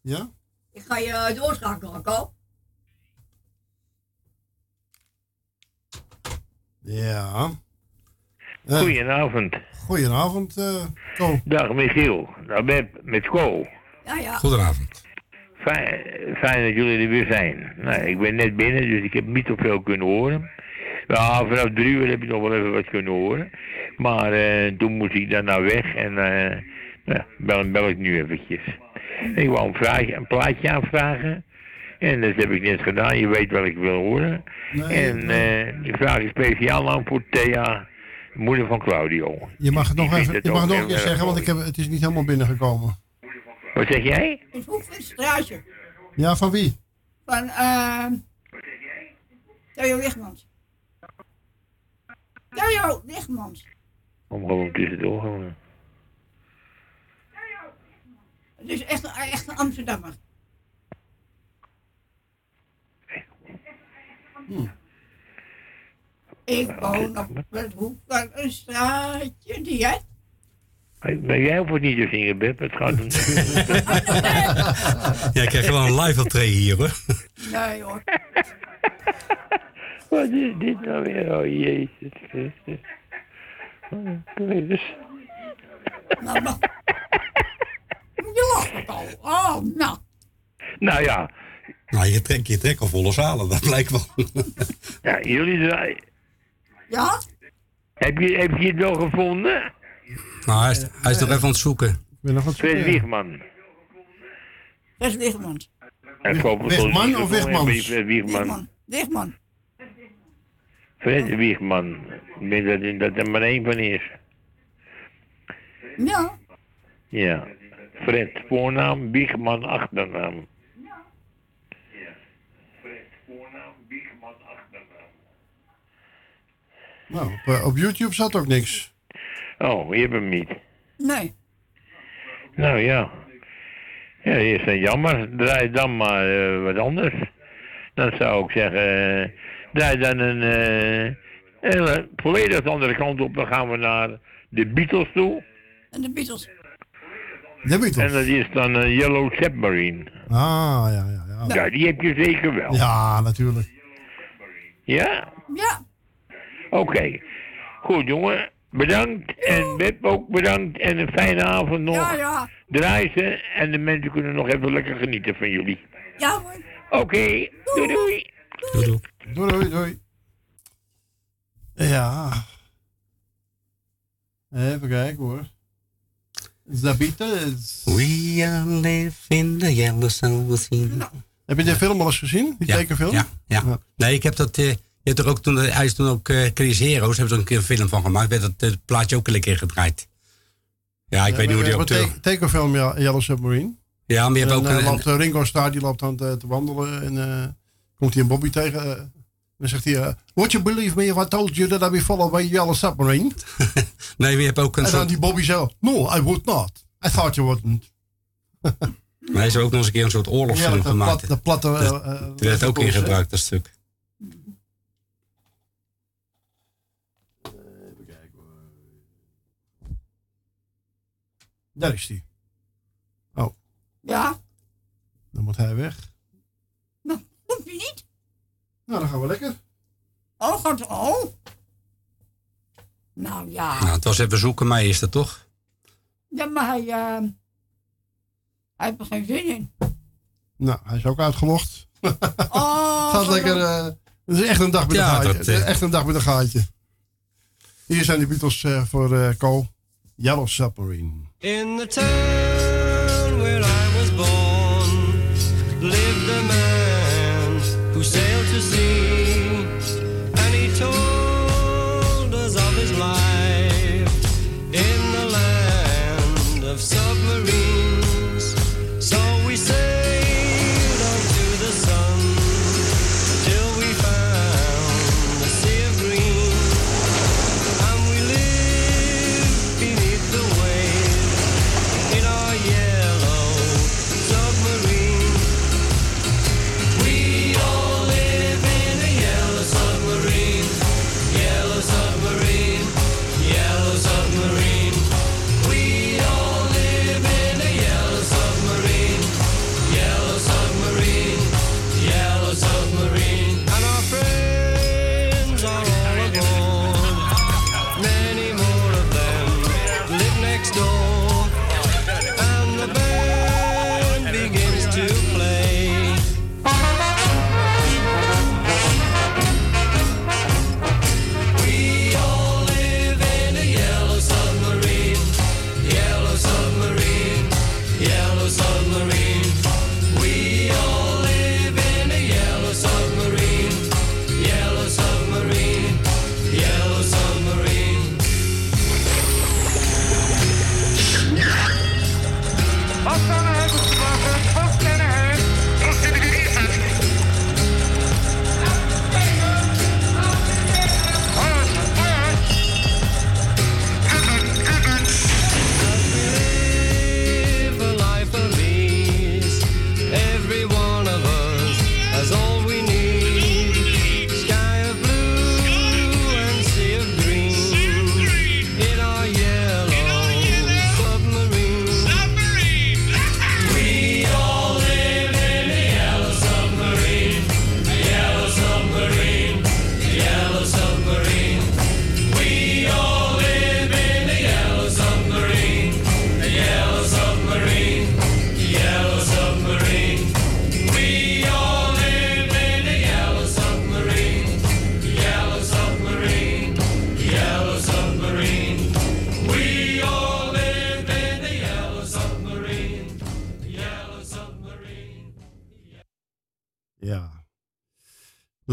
Ja? Ik ga je doorschakelen, Ko. Ja. Eh, Goedenavond. Goedenavond, eh Ko. Dag Michiel. Nou, met, met Ko. Ja, ja. Goedenavond. Fijn, fijn dat jullie er weer zijn. Nou, ik ben net binnen, dus ik heb niet zoveel kunnen horen. Ja, vanaf drie uur heb ik nog wel even wat kunnen horen. Maar eh, toen moest ik daarna weg en eh nou, bel, bel ik nu eventjes. Ik wou een, vraagje, een plaatje aanvragen. En dat heb ik net gedaan. Je weet wat ik wil horen. en die vraag is speciaal aan voor Thea, moeder van Claudio. Je mag het nog even, je mag nog erg zeggen, want ik heb, het is niet helemaal binnengekomen. Wat zeg jij? In Hoefstraatje. Ja, van wie? Van, eh. Theo Wigmans. Theo Wigmans. Om gewoon tussendoor gewoon. Het is echt, een- echt een Amsterdammer. Ik woon op het hoek van een straatje. Die hè? Ben jij hoeft het niet te zingen, Beb. Het gaat om... Jij krijgt wel een live optreden hier hoor. Nee hoor. Wat is dit nou weer? Oh, Jezus Christus. Oh. Nou, maar. Je lacht het al. Oh, nou. Nou ja, Nou, je trekt je trek al volle zalen, dat blijkt wel. ja jullie zijn... Ja? Heb je, heb je het wel gevonden? Nou, hij is, hij is nog even aan het zoeken. ben nog Fred Wiegman. Fred hoop het of niet gevonden. Wigmans? Fred Wiegman. Wigman. Wigman. Fred Wiegman. Ik denk dat, dat er maar één van is. Ja. Ja. Fred, voornaam, Wiegman, achternaam. Nou, op, eh, op YouTube zat ook niks. Oh, je hebt hem niet. Nee. Nou ja. Ja, is dat jammer. Draai dan maar eh, wat anders. Dan zou ik zeggen, eh, draai dan een eh, hele volledig andere kant op. Dan gaan we naar de Beatles toe. En de Beatles. De Beatles. En dat is dan een Yellow Submarine. Ah, ja, ja, ja. Ja, die heb je zeker wel. Ja, natuurlijk. Ja? Ja. Oké. Goed, jongen. Bedankt. En Beb ook bedankt. En een fijne avond nog. Ja, ja. Draai ze. En de mensen kunnen nog even lekker genieten van jullie. Ja hoor. Oké. Doei doei. Doei, Doei, doei, doei. Ja. Even kijken hoor. The Beatles. We all live in the yellow submarine. Heb je de film al eens gezien? Die tekenfilm? Ja, ja. Nee, ik heb dat. eh, je hebt er ook toen, hij is toen ook uh, Chris Heroes, hebben ze een keer een film van gemaakt. Werd dat eh, plaatje ook een keer gedraaid. Ja, ik weet niet hoe die terug. te- tekenfilm ja, Yellow Submarine. Ja, maar je hebt en, ook eh, een- loopt, eh, Ringo Starr die loopt aan te, te wandelen en eh, komt hij een Bobby tegen. eh, dan zegt hij, eh, would you believe me if I told you that I'd be followed by Yellow Submarine? Nee, maar je hebt ook een en dan soort. die Bobby zo, no, I would not. I thought you wouldn't. Maar hij is ook nog eens een keer een soort oorlogsfilm Ja, dat gemaakt. plat- dat platte, eh, Dat- eh, die werd ook in gebruikt, dat stuk. Daar is hij. Oh, Ja. dan moet hij weg. Komt je niet? Nou, dan gaan we lekker. Oh, gaat oh. Nou ja. Nou, het was even zoeken, mij is dat toch? Ja, maar hij, eh, hij heeft er geen zin in. Nou, hij is ook uitgelogd. Oh, Gaat lekker. eh, het is echt een dag met Ja, een gaatje. dat, eh, echt een dag met een gaatje. Hier zijn de Beatles voor eh Co. Yellow Submarine. In the town where I was born lived a man who sailed to sea,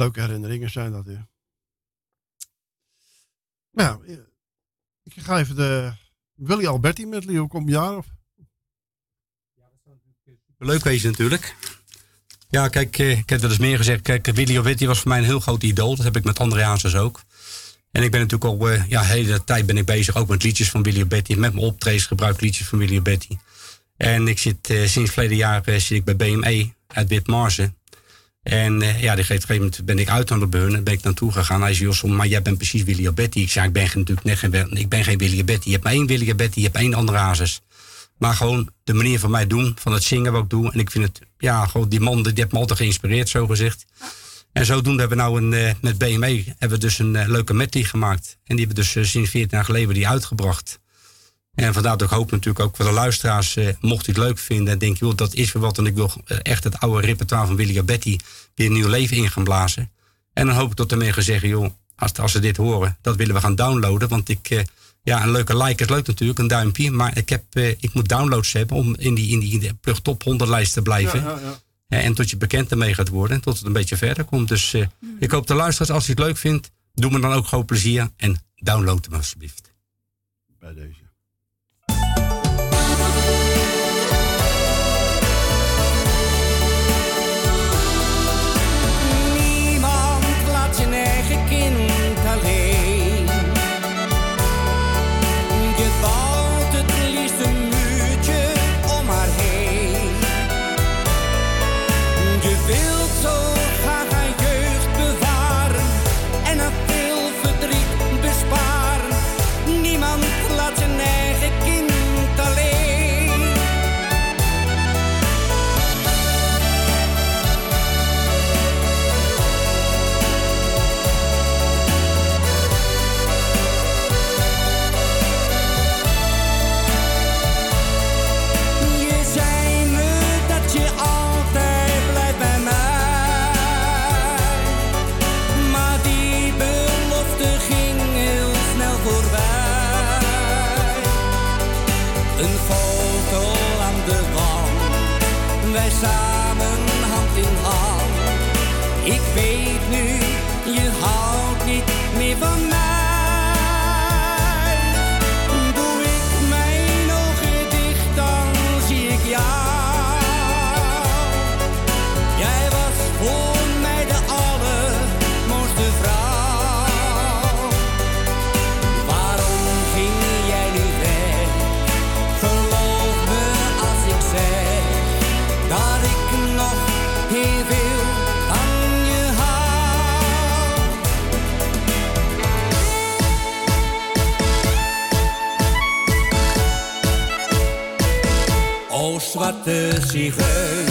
Leuke herinneringen zijn dat, ja. Nou, eh, ik ga even de Willy Alberti met Leo kom jaar of Leuk wezen natuurlijk. Ja, kijk, eh, ik heb wel eens meer gezegd. Kijk, Willy Alberti was voor mij een heel groot idool. Dat heb ik met André ook. En ik ben natuurlijk al eh, ja, de hele tijd ben ik bezig ook met liedjes van Willy Alberti. Met mijn optredens gebruik ik liedjes van Willy Alberti. En ik zit eh, sinds verleden jaar eh, zit ik bij BME uit Witmarsen. En eh, ja, op een gegeven moment ben ik uit bij hun en ben ik naartoe gegaan. Hij zei, Jos, maar jij bent precies Willy Alberti. Ik zei, ik ben geen- natuurlijk net geen, ik ben geen Willy Alberti. Je hebt maar één Willy Alberti, je hebt één andere Hazes. Maar gewoon de manier van mij doen, van het zingen wat ik doe. En ik vind het, ja, gewoon die man die heeft me altijd geïnspireerd, zo gezegd. En zodoende hebben we nou een, eh, met BME hebben we dus een eh, leuke medley gemaakt. En die hebben we dus sinds 14 jaar geleden die uitgebracht. En vandaar dat ik hoop natuurlijk ook voor de luisteraars, eh, mocht u het leuk vinden en denk, joh, dat is weer wat. En ik wil eh, echt het oude repertoire van Willy Betty weer een nieuw leven in gaan blazen. En dan hoop ik dat de mensen zeggen, joh, als, als ze dit horen, dat willen we gaan downloaden. Want ik, eh, ja, een leuke like is leuk natuurlijk, een duimpje. Maar ik, heb, eh, ik moet downloads hebben om in die, in die, in de plug top 100 lijst te blijven. Ja, ja, ja. En tot je bekend ermee gaat worden en tot het een beetje verder komt. Dus eh, ik hoop de luisteraars, als je het leuk vindt, doe me dan ook gewoon plezier en download hem alsjeblieft. bij deze. Samen hand in hand. Ik weet nu, je houdt niet meer van mij. Zwarte zigeuner,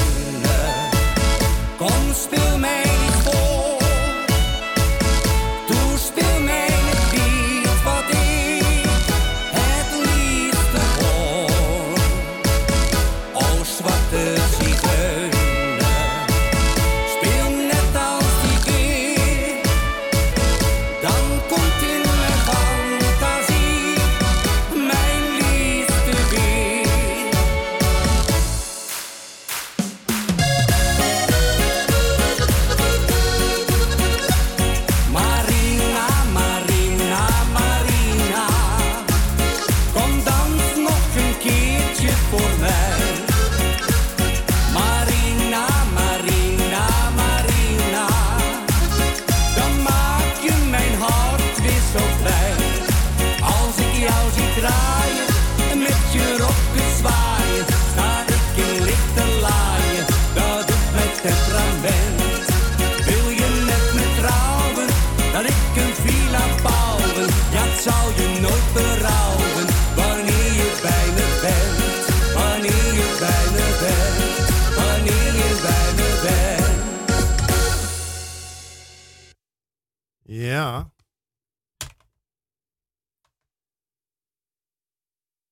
Ja.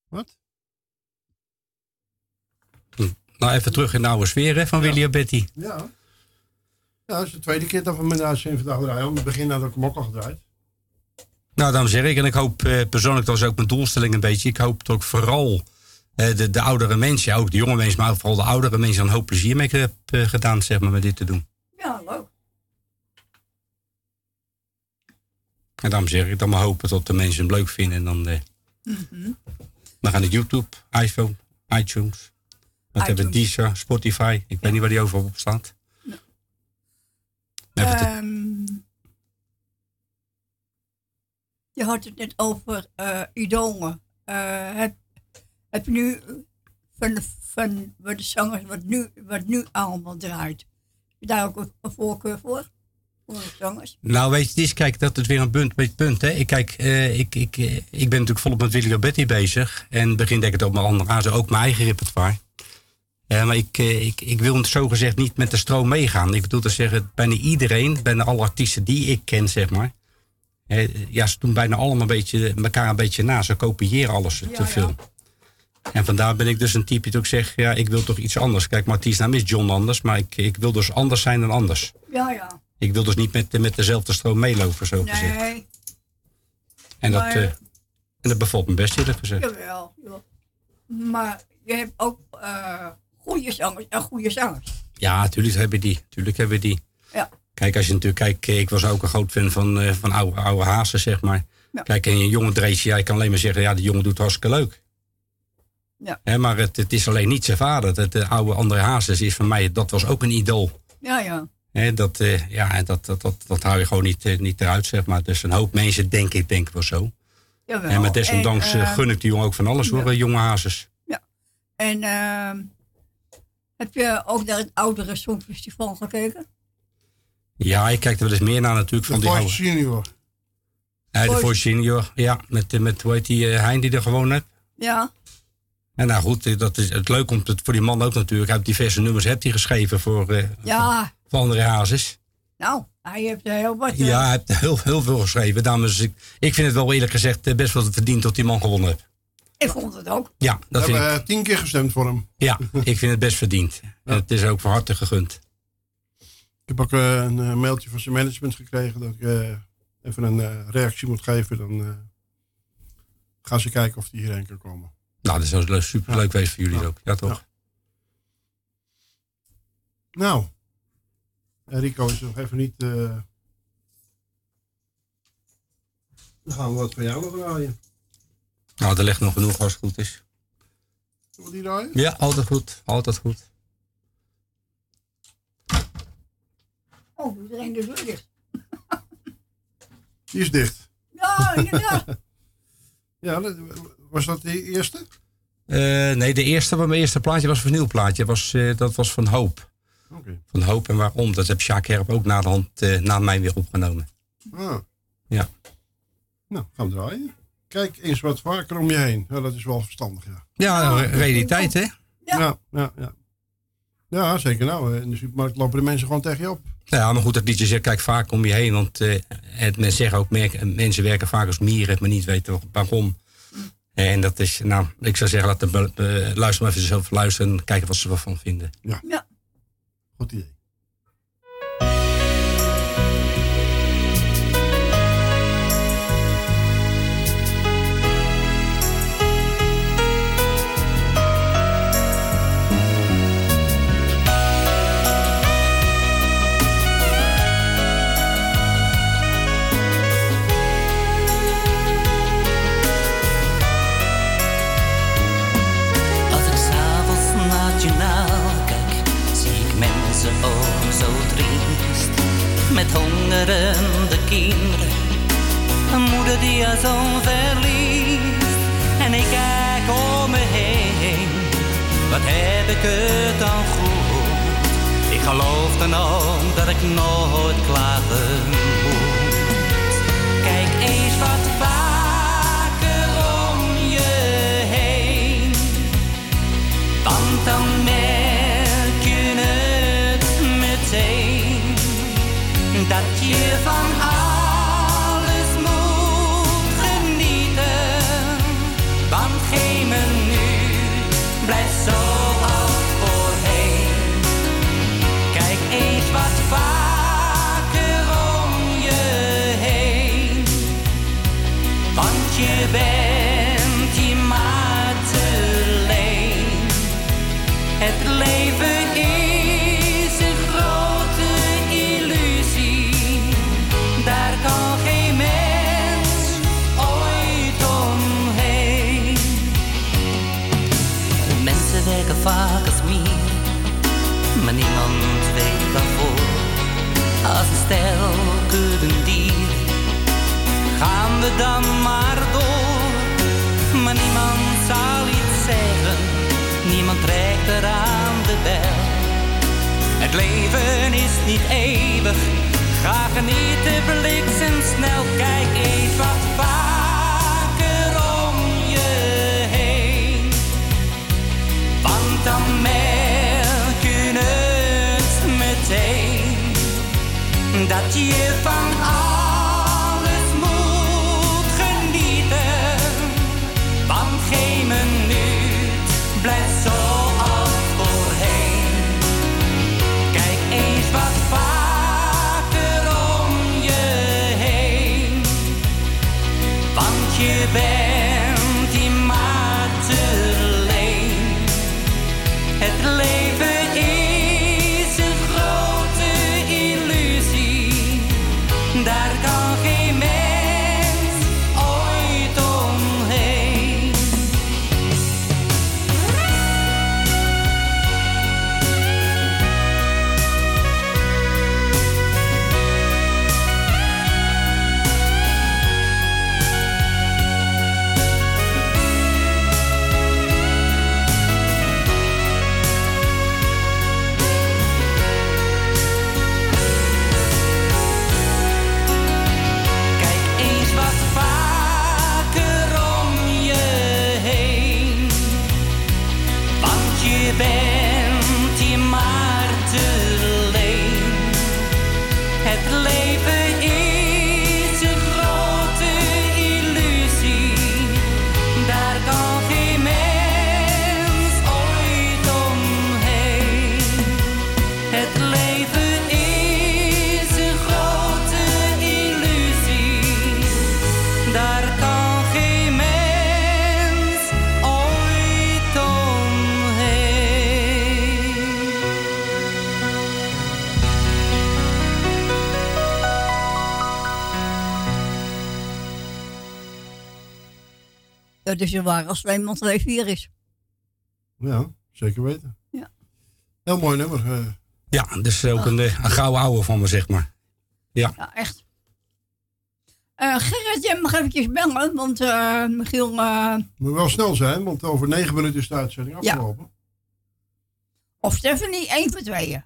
Wat? Nou, even terug in de oude sfeer hè, van Willy en Betty. Ja. Ja, dat is de tweede keer dat we met de uitzending vandaag draaien. In het begin had ik hem ook al gedraaid. Nou, dan zeg ik, en ik hoop eh, persoonlijk, dat is ook mijn doelstelling een beetje. Ik hoop dat ik vooral eh, de, de oudere mensen, ook de jonge mensen, maar ook vooral de oudere mensen, een hoop plezier mee heb eh, gedaan, zeg maar, met dit te doen. Ja, leuk. En daarom zeg ik dan maar hopen dat de mensen hem leuk vinden. En dan, eh, Mhm. dan gaan het YouTube, iPhone, iTunes. Wat hebben we? Deezer, Spotify. Ik weet niet waar die overal op staat. Ehm, je had het net over idolen. Eh, heb, heb je nu van, de- van de zangers wat nu, wat nu allemaal draait? Heb je daar ook een voorkeur voor? Nou, weet je, het is, kijk, dat is weer een punt, beetje punt. Hè. Ik, kijk, eh, ik, ik, eh, ik ben natuurlijk volop met Willy Robetti bezig. En begin denk ik het op mijn andere hazen ook mijn eigen repertoire. Ja, maar ik, ik, ik wil zo gezegd niet met de stroom meegaan. Ik bedoel te zeggen, bijna iedereen, bijna alle artiesten die ik ken, zeg maar. ja, ze doen bijna allemaal een beetje, elkaar een beetje na. Ze kopiëren alles te veel. En vandaar ben ik dus een type die ook zegt, ja, ik wil toch iets anders. Kijk, mijn artiestnaam is John Anders, maar ik, ik wil dus anders zijn dan anders. Ja, ja. Ik wil dus niet met, met dezelfde stroom meelopen, zo gezegd. Nee, En dat, eh, en dat bevalt me best, eerlijk gezegd. jawel. jawel. Maar je hebt ook eh goede zangers en goede zangers. Ja, natuurlijk hebben die. Tuurlijk hebben die. Ja. Kijk, als je natuurlijk kijkt, eh, ik was ook een groot fan van, van oude, oude hazen, zeg maar. Ja. Kijk, en een jonge Dreesje, ja, ik kan alleen maar zeggen, ja, die jongen doet hartstikke leuk. Ja. Maar het, het is alleen niet zijn vader. Het, de oude André Hazes is voor mij, dat was ook een idool. Ja, ja. Dat, eh, ja, en dat, dat, dat, dat hou je gewoon niet, eh, niet eruit, zeg maar. Dus een hoop mensen denken, ik denk wel zo. Jawel. En maar desondanks En, eh, gun ik die jongen ook van alles, hoor, ja. jonge Hazes. En ehm, heb je ook naar het oudere Songfestival gekeken? Ja, ik kijk er wel eens meer naar natuurlijk. Van De die Voice oude, Senior. Ja, de Voice- ja. Met, met hoe heet die Hein die er gewoon hebt. Ja. En nou goed, dat is het leuk om het voor die man ook natuurlijk. Hij heeft diverse nummers heeft hij geschreven voor, eh Ja, voor André Hazes. nou, hij heeft er heel wat. eh, Ja, hij heeft heel, heel veel geschreven. Dames, ik, ik vind het wel eerlijk gezegd eh, best wel verdiend dat die man gewonnen heeft. Ik vond het ook. Ja, We dat vind hebben ik. eh, tien keer gestemd voor hem. Ja, ik vind het best verdiend. En Het is ook van harte gegund. Ik heb ook eh, een eh, mailtje van zijn management gekregen dat ik eh, even een eh, reactie moet geven. Dan eh, gaan ze kijken of die hierheen kan komen. Nou, dat is wel super leuk geweest voor jullie ook. Ja, toch? Nou, eh, Rico is nog even niet. eh, Dan gaan we wat van jou nog draaien. Nou, er ligt nog genoeg als het goed is. Zullen we die draaien? Ja, altijd goed. Altijd goed. Oh, iedereen dus weer dicht. Die is dicht. Ja, inderdaad. Ja, was dat de eerste? Eh, nee, de eerste, mijn eerste plaatje was een vernieuwplaatje. Was, eh, dat was van Hoop. Oké. Van Hoop en waarom. Dat heb Sjaak Herp ook na de hand eh, na mij weer opgenomen. Ah. Ja. Nou, gaan we draaien. Kijk eens wat vaker om je heen. Ja, dat is wel verstandig, ja. Ja, re- realiteit hè. Ja, ja, ja. Ja, zeker nou. eh, In de supermarkt lopen de mensen gewoon tegen je op. Ja, maar goed, dat liedje zegt, kijk vaak om je heen. Want eh, het, men zeggen ook, merk- mensen werken vaak als mieren, maar niet weten waarom. En dat is, nou, ik zou zeggen, laat de, luister maar even zelf luisteren en kijken wat ze ervan vinden. Ja. Ja. Goed een moeder die haar zoon verliest. En ik kijk om me heen, wat heb ik het dan goed. Ik geloof dan ook dat ik nooit klagen moet. Kijk eens wat heen. Want dan merk je het meteen dat je van Het leven is niet eeuwig, ga geniet de bliksem snel. Kijk eens wat vaker om je heen. Want dan merk je het meteen dat je Dat is er waar als er iemand twee vier is. Ja, zeker weten. Ja. Heel mooi nummer. eh. Ja, dat is ook een, eh, een gouden ouwe van me, zeg maar. Ja. Ja, echt. Eh Gerrit, jij mag eventjes bellen, want eh Michiel... eh, Moet wel snel zijn, want over negen minuten is de uitzending Ja. afgelopen. of Stephanie, één van tweeën.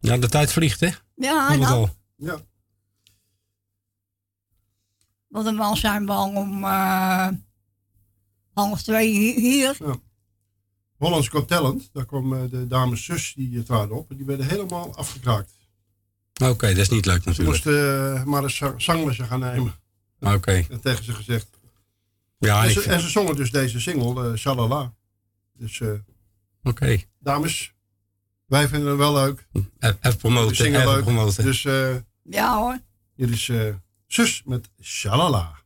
Ja, de tijd vliegt, hè? Ja, nou, al. Ja. Want dan zijn we al om eh, half twee hi- hier. Hollands Got Talent, daar kwam eh, de dames zus die traden op. En die werden helemaal afgekraakt. Oké, dat is niet leuk Ze natuurlijk. moesten eh, maar een zang- zanglessen gaan nemen. Oké. En tegen ze gezegd. Ja, en, ik ze, en ze zongen dus deze single, Shalala. Dus eh, Oké. dames, wij vinden het wel leuk. Even promoten, even leuk. promoten. Dus eh, Ja hoor. is eh, zus met Shalala.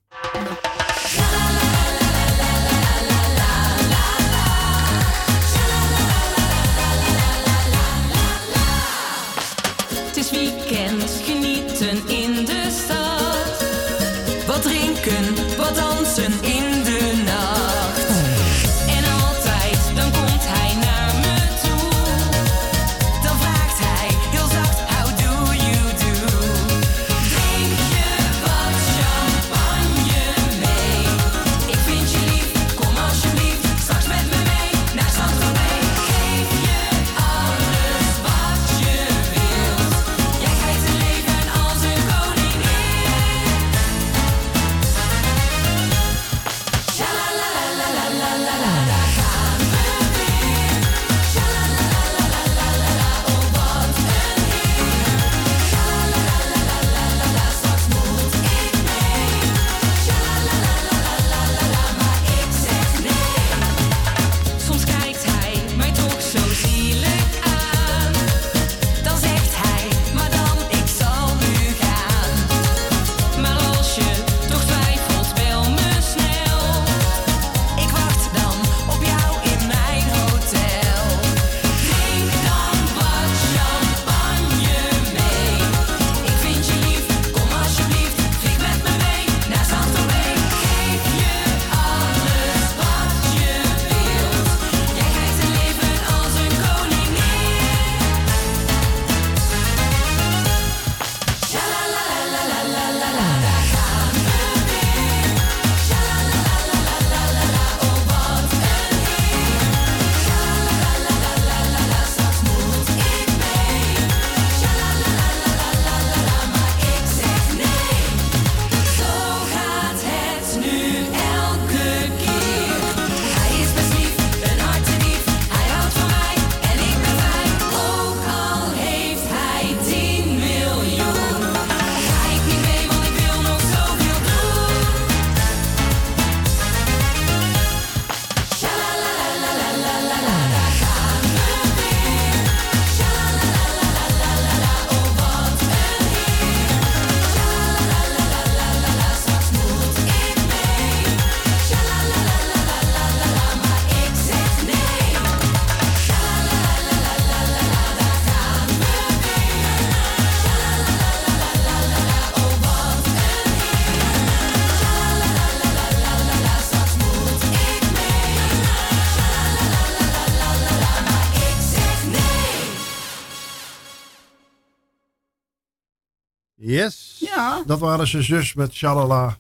Dat waren ze zus met Shalala.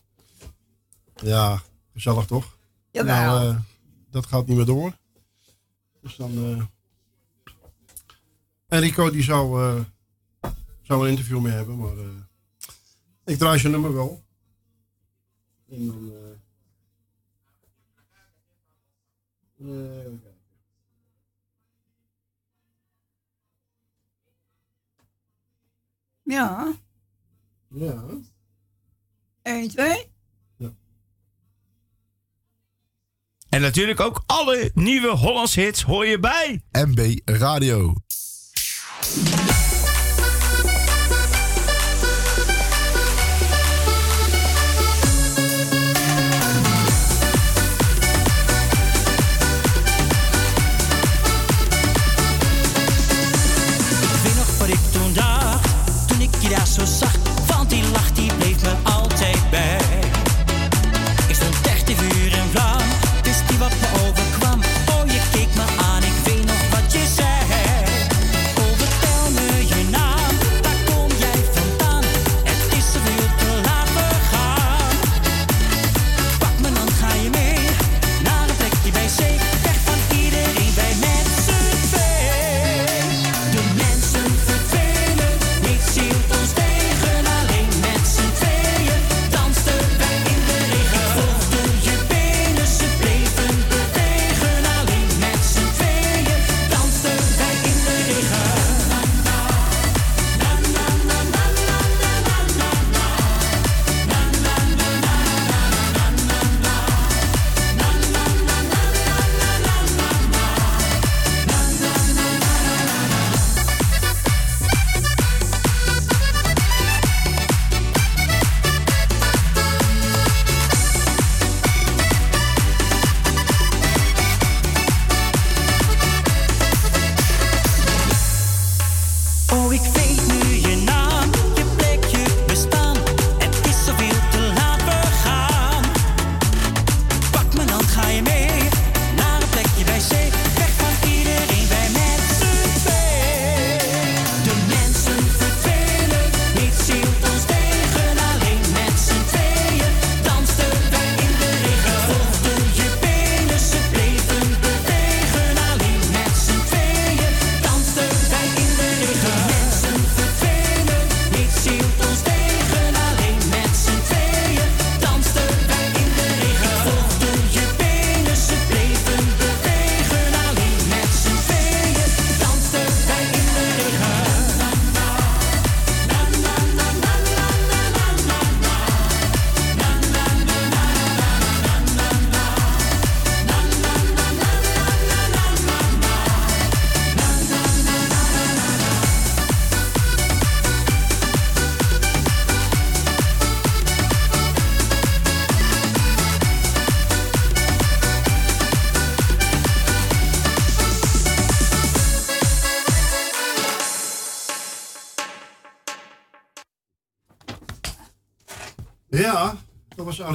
Ja, gezellig toch? Jawel. Nou, eh, dat gaat niet meer door. Dus dan... Eh, en Rico die zou, eh, zou een interview mee hebben, maar... ik draai zijn nummer wel. En dan... Ja. 1, 2. En natuurlijk ook alle nieuwe Hollands hits hoor je bij MB Radio. Ik nog voor ik toen daar toen ik hier zo.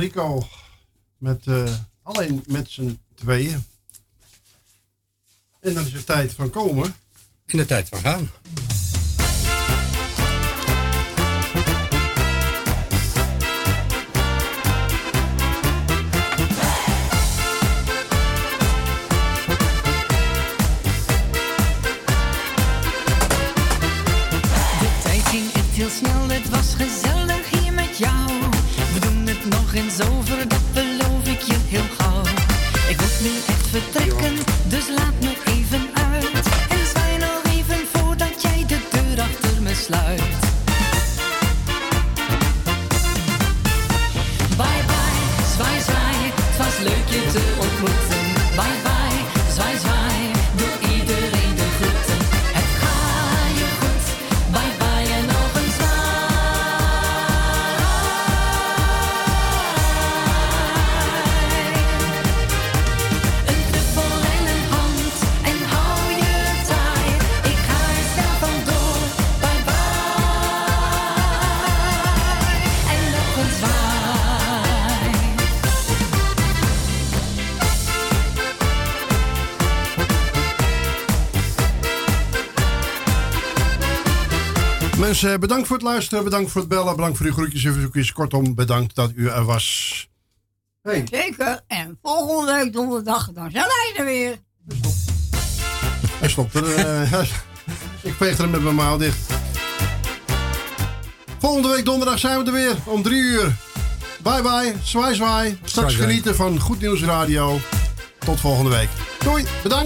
Rico. Met, eh, alleen met z'n tweeën. En dan is het tijd van komen. In de tijd van gaan. Mensen, bedankt voor het luisteren, bedankt voor het bellen, bedankt voor uw groetjes en verzoekjes. Kortom, bedankt dat u er was. Hey. Zeker. En volgende week donderdag, dan zijn wij er weer. Hij stopt er. eh, ik veeg er met mijn mouw dicht. Volgende week donderdag zijn we er weer om drie uur. Bye bye, zwaai zwaai. Straks genieten van Goed Nieuws Radio. Tot volgende week. Doei, bedankt.